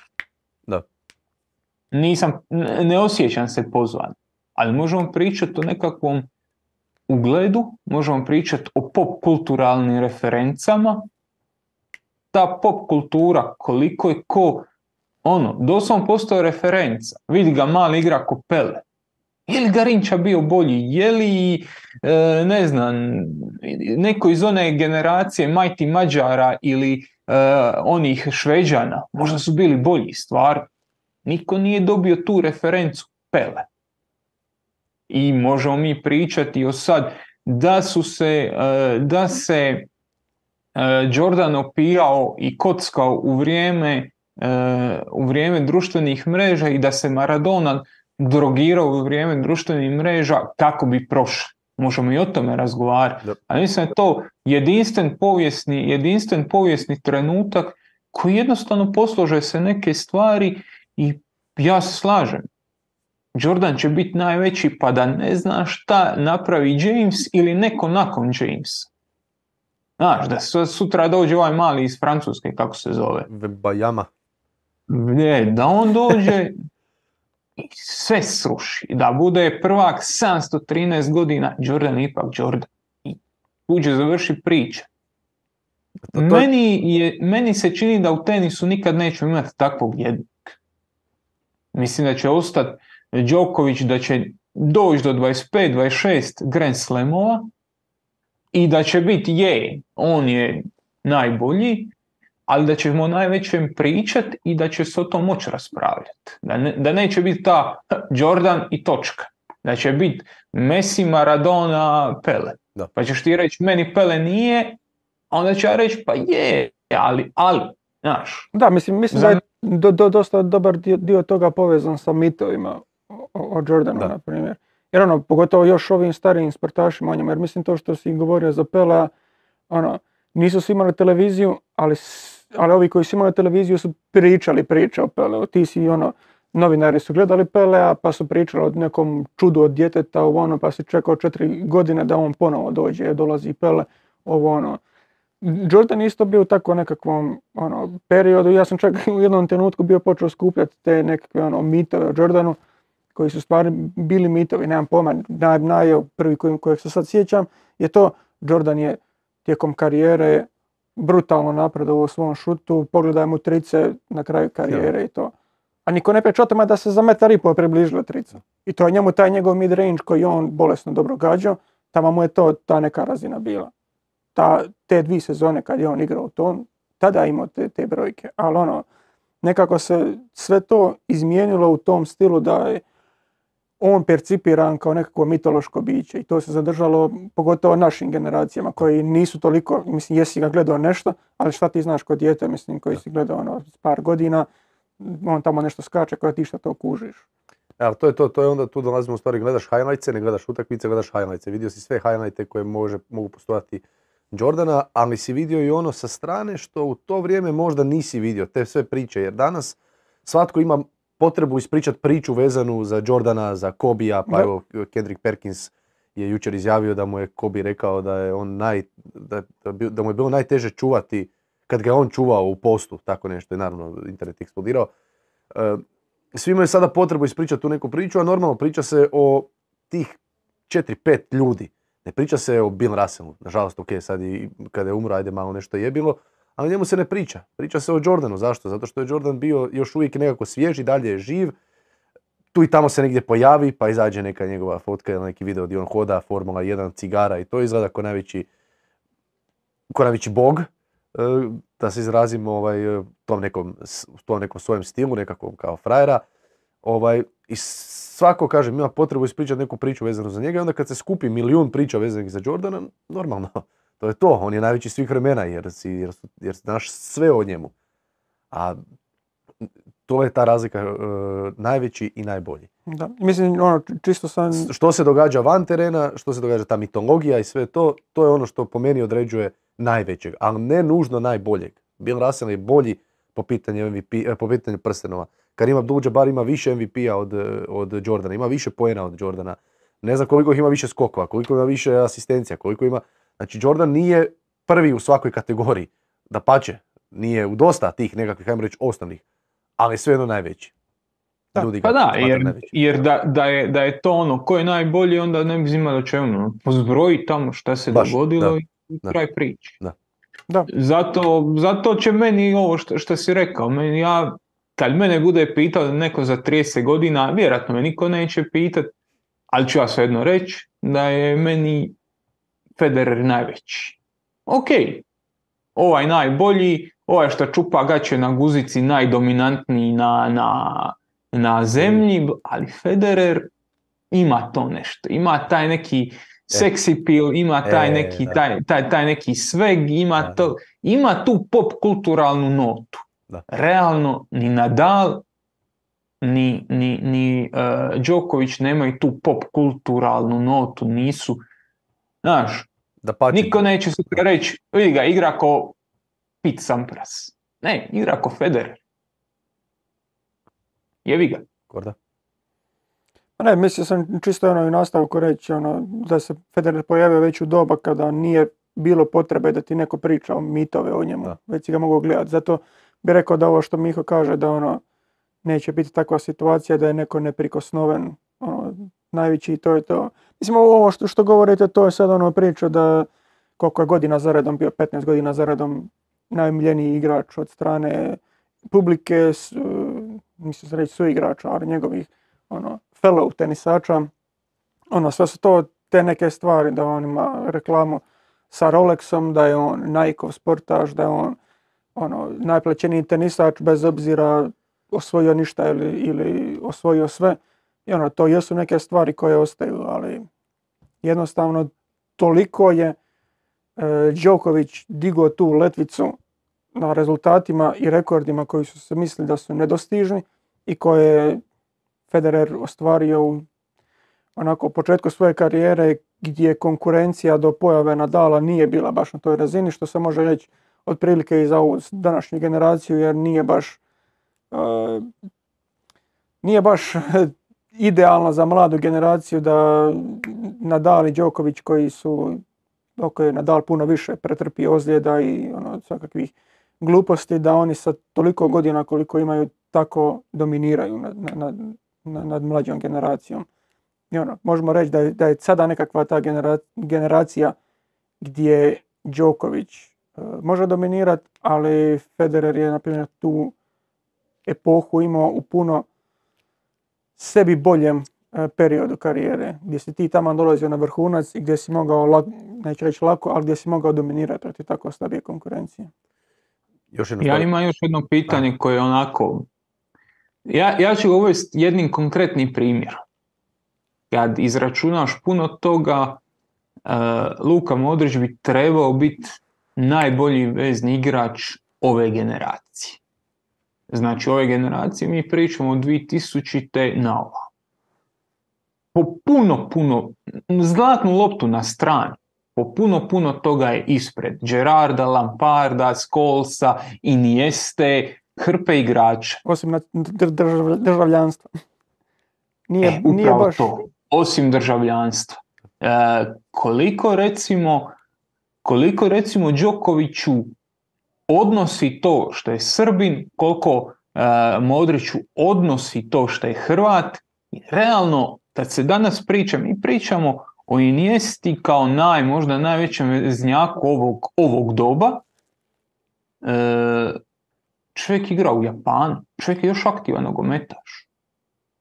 Da. nisam, ne osjećam se pozvan. Ali možemo pričati o nekakvom ugledu, možemo pričati o pop kulturalnim referencama. Ta pop kultura, koliko je ko, ono, doslovno postao referenca. Vidi ga mali igra ko Pele. Je li Garinča bio bolji? Je li, e, ne znam, neko iz one generacije Majti Mađara ili e, onih Šveđana, možda su bili bolji stvar. Niko nije dobio tu referencu Pele. I možemo mi pričati o sad da su se, e, da se Jordan opijao i kockao u vrijeme, u vrijeme društvenih mreža i da se Maradona drogirao u vrijeme društvenih mreža kako bi prošao. Možemo i o tome razgovarati. Ali mislim da je to jedinstven povijesni, jedinstven povijesni trenutak koji jednostavno poslože se neke stvari i ja se slažem. Jordan će biti najveći pa da ne zna šta napravi James ili neko nakon Jamesa. Znaš, da su- sutra dođe ovaj mali iz Francuske, kako se zove. Bajama. Ne, da on dođe i sve sruši. Da bude prvak 713 godina, Jordan ipak Jordan. I tu će završi priča. to- Meni, je, meni se čini da u tenisu nikad nećemo imati takvog jednog. Mislim da će ostati Djokovic, da će doći do 25-26 Grand Slamova i da će biti je, on je najbolji, ali da ćemo najvećem pričat i da će se o tom moći raspravljati. Da, ne- da neće biti ta (laughs) Jordan i točka. Da će biti Messi, Maradona, Pele. Da. Pa ćeš ti reći, meni Pele nije, a onda ću ja reći, pa je, ali, ali, znaš. Da, mislim, mislim da je do, do- dosta dobar dio, dio toga povezan sa mitovima o, o Jordanu, Da. na primjer. Jer ono, pogotovo još ovim starijim sportašima o njemu, jer mislim to što si govorio za Pelea, ono, nisu svi imali televiziju, ali, ali ovi koji su imali televiziju su pričali priče o Peleu. Ti si ono, novinari su gledali Pelea, pa su pričali o nekom čudu od djeteta, ovo ono, pa si čekao četiri godine da on ponovo dođe, dolazi Pele, ovo ono. Jordan isto bio u tako nekakvom ono, periodu, ja sam čak u jednom trenutku bio počeo skupljati te nekakve ono, mitove o Jordanu, koji su stvarno bili mitovi, nemam pojma, naj, naj, prvi kojeg se sad sjećam, je to Jordan je tijekom karijere brutalno napredovao u svom šutu, pogledaj mu trice na kraju karijere i to. A niko ne priča o tome da se za metar i pol približila trica. I to je njemu taj njegov mid-range koji je on bolesno dobro gađao, tamo mu je to ta neka razina bila. Ta, te dvije sezone kad je on igrao to, tada je imao te, te brojke. Ali ono, nekako se sve to izmijenilo u tom stilu da je on percipiran kao nekakvo mitološko biće i to se zadržalo pogotovo našim generacijama koji nisu toliko, mislim jesi ga gledao nešto, ali šta ti znaš kod dijete, mislim koji si gledao ono par godina, on tamo nešto skače koja ti šta to kužiš. Ali to je to, to je onda tu dolazimo u stvari, gledaš highlightse, ne gledaš utakmice, gledaš highlightse. Vidio si sve highlighte koje može, mogu postojati Jordana, ali si vidio i ono sa strane što u to vrijeme možda nisi vidio, te sve priče, jer danas svatko ima potrebu ispričati priču vezanu za Jordana, za Kobija, pa evo Kendrick Perkins je jučer izjavio da mu je Kobi rekao da je on naj, da, da, bi- da mu je bilo najteže čuvati kad ga je on čuvao u postu, tako nešto, i naravno internet je eksplodirao. E, svi imaju sada potrebu ispričati tu neku priču, a normalno priča se o tih 4-5 ljudi. Ne priča se o Bill Russellu, nažalost, ok, sad i kada je umro, ajde malo nešto je bilo, ali njemu se ne priča. Priča se o Jordanu, zašto? Zato što je Jordan bio još uvijek nekako svjež i dalje je živ. Tu i tamo se negdje pojavi, pa izađe neka njegova fotka ili neki video gdje on hoda, Formula 1, cigara i to izgleda kao najveći, ko najveći bog, e, da se izrazim ovaj, tom nekom, tom nekom svojem stilu, nekakvom kao frajera. Ovaj, I svako, kažem, ima potrebu ispričati neku priču vezanu za njega i onda kad se skupi milijun priča vezanih za Jordana, normalno, to je to, on je najveći svih vremena jer, si, jer, jer znaš sve o njemu. A to je ta razlika, e, najveći i najbolji. Da. Mislim, ono, či- čisto sam... S- Što se događa van terena, što se događa ta mitologija i sve to, to je ono što po meni određuje najvećeg, ali ne nužno najboljeg. Bill Russell je bolji po pitanju, MVP, eh, po pitanju prstenova. Karim Abdul-Jabbar ima više MVP-a od, od Jordana, ima više poena od Jordana. Ne znam koliko ih ima više skokova, koliko ima više asistencija, koliko ima... Znači Jordan nije prvi u svakoj kategoriji. Da pače, nije u dosta tih nekakvih, ajmo reći, osnovnih, ali svejedno najveći. Da, Ljudi Pa da, jer, jer da, da, je, da je to ono, ko je najbolji, onda ne bi zimali o čemu. ono, Pozbroji tamo šta se Baš, dogodilo da, i da. kraj priče. Da. Da. Zato, zato će meni ovo što, što si rekao, meni ja, kad mene bude pitao neko za 30 godina, vjerojatno me niko neće pitat, ali ću ja svejedno reći da je meni Federer najveći. Ok, ovaj najbolji, ovaj što čupa gaće na guzici, najdominantniji na, na, na zemlji, ali Federer ima to nešto, ima taj neki seksi appeal, ima taj E, neki, taj, taj, taj neki swag, ima, to, ima tu pop kulturalnu notu. Da. Realno, ni Nadal, ni, ni, ni uh, Djokovic nemaju tu pop kulturalnu notu, nisu, znaš, Da pače, Niko neće sutra reći, vidi ga, igra ko Pete Sampras. Ne, igra ko Federer. Jevi ga. Korda. Pa Ne, mislio sam čisto ono i nastavku reći ono, da se Federer pojavio već u doba kada nije bilo potrebe da ti neko priča o mitove o njemu, Da. već si ga mogu gledati. Zato bi rekao da ovo što Miho kaže da ono neće biti takva situacija da je neko neprikosnoven, ono, najveći i to je to. Mislim ovo što, što govorite to je sad ono priča da koliko je godina za redom bio, 15 godina za redom najomiljeniji igrač od strane publike, s, e, mislim se reći su igrača, ali njegovih ono, fellow tenisača. Ono, sve su to te neke stvari da on ima reklamu sa Rolexom, da je on Nikeov sportaš, da je on ono, najplaćeniji tenisač bez obzira osvojio ništa ili, ili osvojio sve. I ono, to jesu neke stvari koje ostaju, ali jednostavno toliko je e, Đoković digao tu letvicu na rezultatima i rekordima koji su se mislili da su nedostižni i koje je Federer ostvario u onako početku svoje karijere gdje konkurencija do pojave Nadala nije bila baš na toj razini, što se može reći otprilike i za ovu današnju generaciju, jer nije baš e, nije baš idealna za mladu generaciju da Nadal i Đoković koji su je Nadal puno više pretrpio ozljeda i ono, svakakvih gluposti, da oni sa toliko godina koliko imaju tako dominiraju nad, nad, nad, nad mlađom generacijom. I ono, možemo reći da je, da je sada nekakva ta genera, generacija gdje Đoković e, može dominirati, ali Federer je na primjer tu epohu imao u puno sebi boljem e, periodu karijere, gdje si ti tamo dolazio na vrhunac i gdje si mogao, lak, neću reći lako, ali gdje si mogao dominirati protiv tako slabije konkurencije. Još jedno Ja imam još jedno pitanje koje je onako... Ja, ja ću uvesti jednim konkretnim primjerom. Kad izračunaš puno toga, e, Luka Modrić bi trebao biti najbolji vezni igrač ove generacije. Znači ove generacije mi pričamo od 2000. na ovo. Po puno, puno, zlatnu loptu na strani, po puno, puno toga je ispred. Gerarda, Lamparda, Skolsa, Inieste, hrpe igrača. Osim na dr- držav- državljanstva. Nije, E, nije baš... to, osim državljanstva. E, koliko recimo koliko recimo Đokoviću odnosi to što je Srbin, koliko e, Modriću odnosi to što je Hrvat, i realno kad se danas priča, mi pričamo o Iniesti kao naj, možda najvećem veznjaku ovog, ovog doba, e, čovjek igra u Japanu, čovjek je još aktivan nogometaš.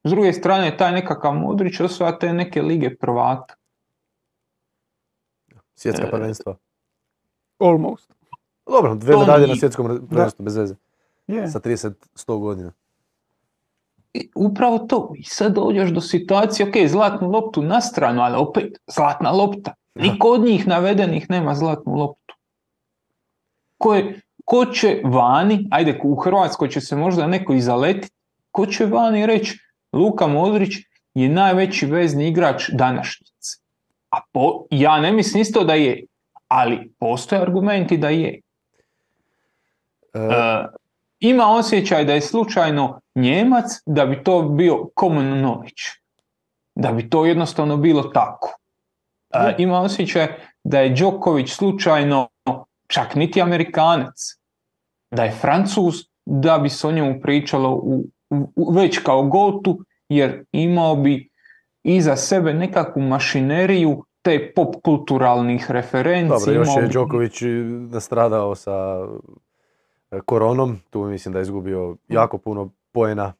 S druge strane, taj nekakav Modrić osvaja te neke lige prvaka. Svjetska E, prvenstva. Almost. Dobro, dve medalje na svjetskom prvenstvu, bez veze. Je. Sa 30-100 godina. I upravo to. I sad dođeš do situacije, ok, zlatnu loptu na stranu, ali opet zlatna lopta. Niko od njih navedenih nema zlatnu loptu. Ko, je, ko će vani, ajde u Hrvatskoj će se možda neko i zaletiti, ko će vani reći Luka Modrić je najveći vezni igrač današnjice. A po, ja ne mislim isto da je, ali postoje argumenti da je. E, E, ima osjećaj da je slučajno Njemac da bi to bio Koman Nović. Da bi to jednostavno bilo tako. E, ima osjećaj da je Đoković slučajno čak niti Amerikanac. Da je Francuz da bi se o njemu pričalo u, u- u- već kao gotu jer imao bi iza sebe nekakvu mašineriju te pop kulturalnih referenci. Dobro, još je Đoković nastradao sa koronom, tu mislim da je izgubio jako puno poena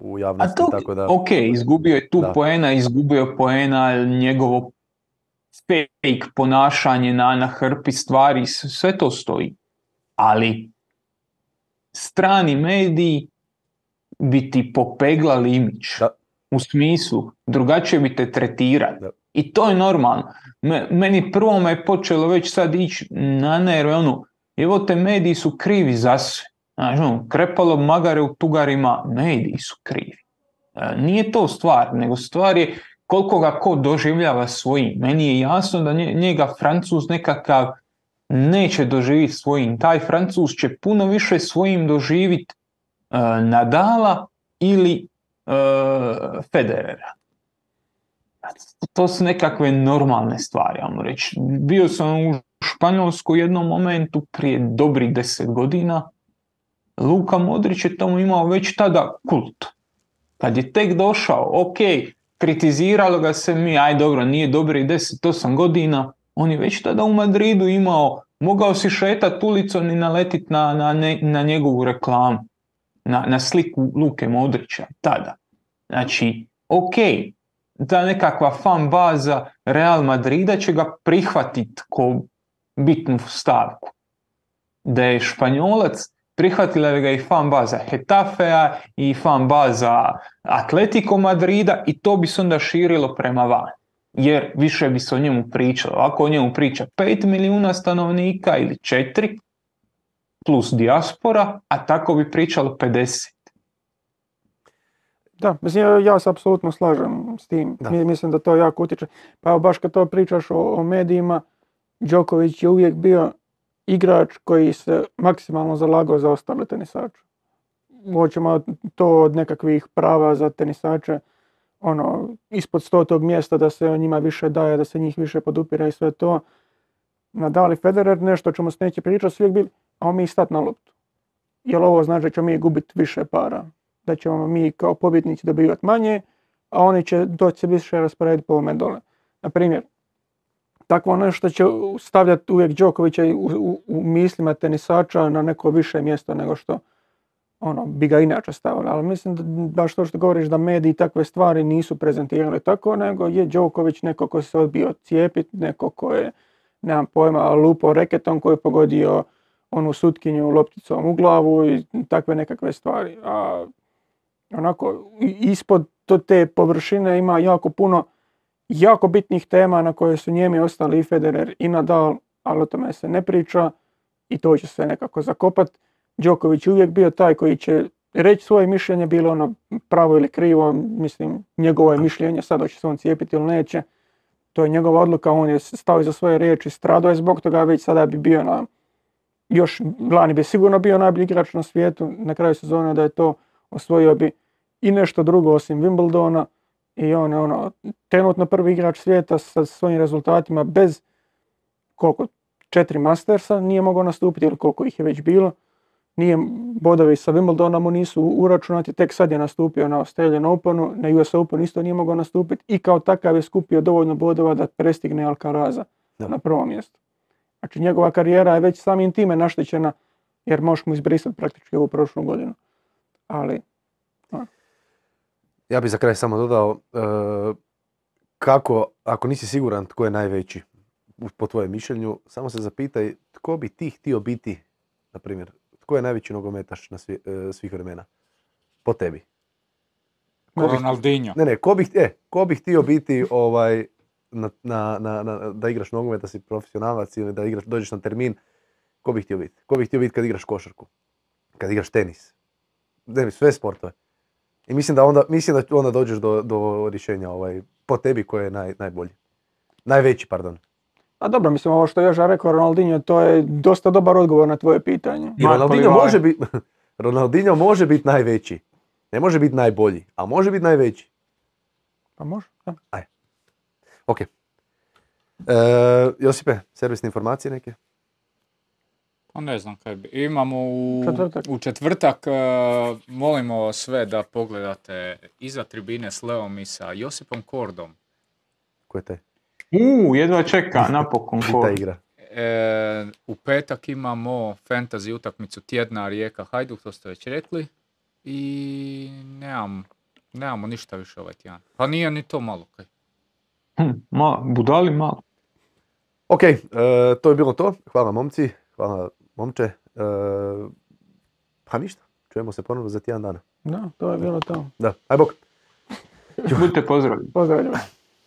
u A javnosti, to, tako da... ok, izgubio je tu Da. poena, izgubio je poena, njegovo fake ponašanje na, na hrpi stvari, sve to stoji. Ali strani mediji bi ti popeglali imidž. Da. U smislu, drugačije bi te tretirali. Da. I to je normalno. Me- meni prvo me je počelo već sad ići na nerve, ono, evo te mediji su krivi za sve. Znaš, ono, krepalo magare u tugarima, mediji su krivi. E, Nije to stvar, nego stvar je koliko ga ko doživljava svojim. Meni je jasno da nje- njega Francuz nekakav neće doživjeti svojim. Taj Francuz će puno više svojim doživjeti e, Nadala ili e, Federera. To su nekakve normalne stvari, ajmo reći. Bio sam u Španjolsku u jednom momentu prije dobrih deset godina. Luka Modrić je tamo imao već tada kult. Kad je tek došao, ok, kritiziralo ga se mi, aj dobro, nije dobrih 10-8 godina, On je već tada u Madridu imao, mogao si šetat ulicom i naletit na, na, na njegovu reklamu, na, na sliku Luke Modrića, tada. Znači, ok, ta nekakva fan baza Real Madrida će ga prihvatit ko bitnu stavku. Da je Španjolac, prihvatila bi ga i fan baza Hetafea i fan baza Atletico Madrida i to bi se onda širilo prema van. Jer više bi se o njemu pričalo. Ako o njemu priča 5 milijuna stanovnika ili 4, plus dijaspora, a tako bi pričalo 50. Da, mislim, ja, se apsolutno slažem s tim. Da. Mi- Mislim da to jako utječe. Pa evo, baš kad to pričaš o, o medijima, Djokovic je uvijek bio igrač koji se maksimalno zalagao za ostale tenisače. Hoćemo to od nekakvih prava za tenisače, ono, ispod stotog mjesta da se njima više daje, da se njih više podupira i sve to. Nadal i Federer, nešto o čemu se neće pričati, uvijek bili, a mi stati na loptu. Jer ovo znači da ćemo mi gubiti više para. Da ćemo mi kao pobjednici dobivati manje, a oni će doći se više rasporediti po ovome dole. Na primjer, takvo nešto će stavljati uvijek Đokovića u, u, u mislima tenisača na neko više mjesto nego što ono, bi ga inače stavili. Ali mislim da baš to što govoriš da mediji takve stvari nisu prezentirali tako, nego je Đoković neko ko se odbio cijepiti, neko ko je, nemam pojma, lupo reketom koji je pogodio onu sutkinju lopticom u glavu i takve nekakve stvari. A onako, ispod to te površine ima jako puno jako bitnih tema na koje su njemi ostali i Federer i Nadal, ali o tome se ne priča i to će se nekako zakopat. Đoković je uvijek bio taj koji će reći svoje mišljenje, bilo ono pravo ili krivo, mislim, njegovo je mišljenje, sad hoće se on cijepiti ili neće. To je njegova odluka, on je stao iza svoje riječi, stradao je zbog toga, već sada bi bio na, još lani bi sigurno bio najbolji igrač na svijetu, na kraju sezone da je to osvojio bi i nešto drugo osim Wimbledona i on je ono, trenutno prvi igrač svijeta sa svojim rezultatima bez koliko, četiri Mastersa nije mogao nastupiti ili koliko ih je već bilo. Nije, bodovi sa Wimbledona mu nisu uračunati, tek sad je nastupio na Australian Openu, na US Open isto nije mogao nastupiti i kao takav je skupio dovoljno bodova da prestigne Alcaraza Da. na prvom mjestu. Znači njegova karijera je već samim time naštećena jer možeš mu izbrisati praktički ovu prošlu godinu. Ali Ja bih za kraj samo dodao e, kako, ako nisi siguran tko je najveći po tvojem mišljenju, samo se zapitaj tko bi ti htio biti, na primjer, tko je najveći nogometaš na svi- e, svih vremena? Po tebi. Ronaldinho. Ne, ne, ko bi, e, ko bi htio biti ovaj, na, na, na, na- da igraš nogomet, da si profesionalac ili da igraš, dođeš na termin, ko bi htio biti? Ko bi htio biti kad igraš košarku? Kad igraš tenis? Ne, sve sportove. I mislim da onda, mislim da onda dođeš do, do rješenja ovaj, po tebi koji je naj, najbolji. Najveći, pardon. A dobro, mislim, ovo što je Joža rekao Ronaldinho, to je dosta dobar odgovor na tvoje pitanje. I (laughs) Ronaldinho može biti, Ronaldinho može biti najveći. Ne može biti najbolji, a može biti najveći. Pa može, da. Ok. E, Josipe, servisne informacije neke? Pa ne znam kaj bi. Imamo u Četvrtak. u četvrtak, e, molimo sve da pogledate iza tribine s Leom i sa Josipom Kordom. Ko je taj? U, jedva čeka, napokon ko. ta igra? E, u petak imamo fantasy utakmicu tjedna Rijeka Hajduk, to ste već rekli. I nemam, nemamo ništa više ovaj tjedan. Pa nije ni to malo kaj. Hm, malo, budali malo. Ok, e, to je bilo to. Hvala momci, hvala momče. E, pa ništa, čujemo se ponovno za tjedan dana. Da, to je bilo to. Da, aj bok. Budite pozdravljeni. Pozdravljam.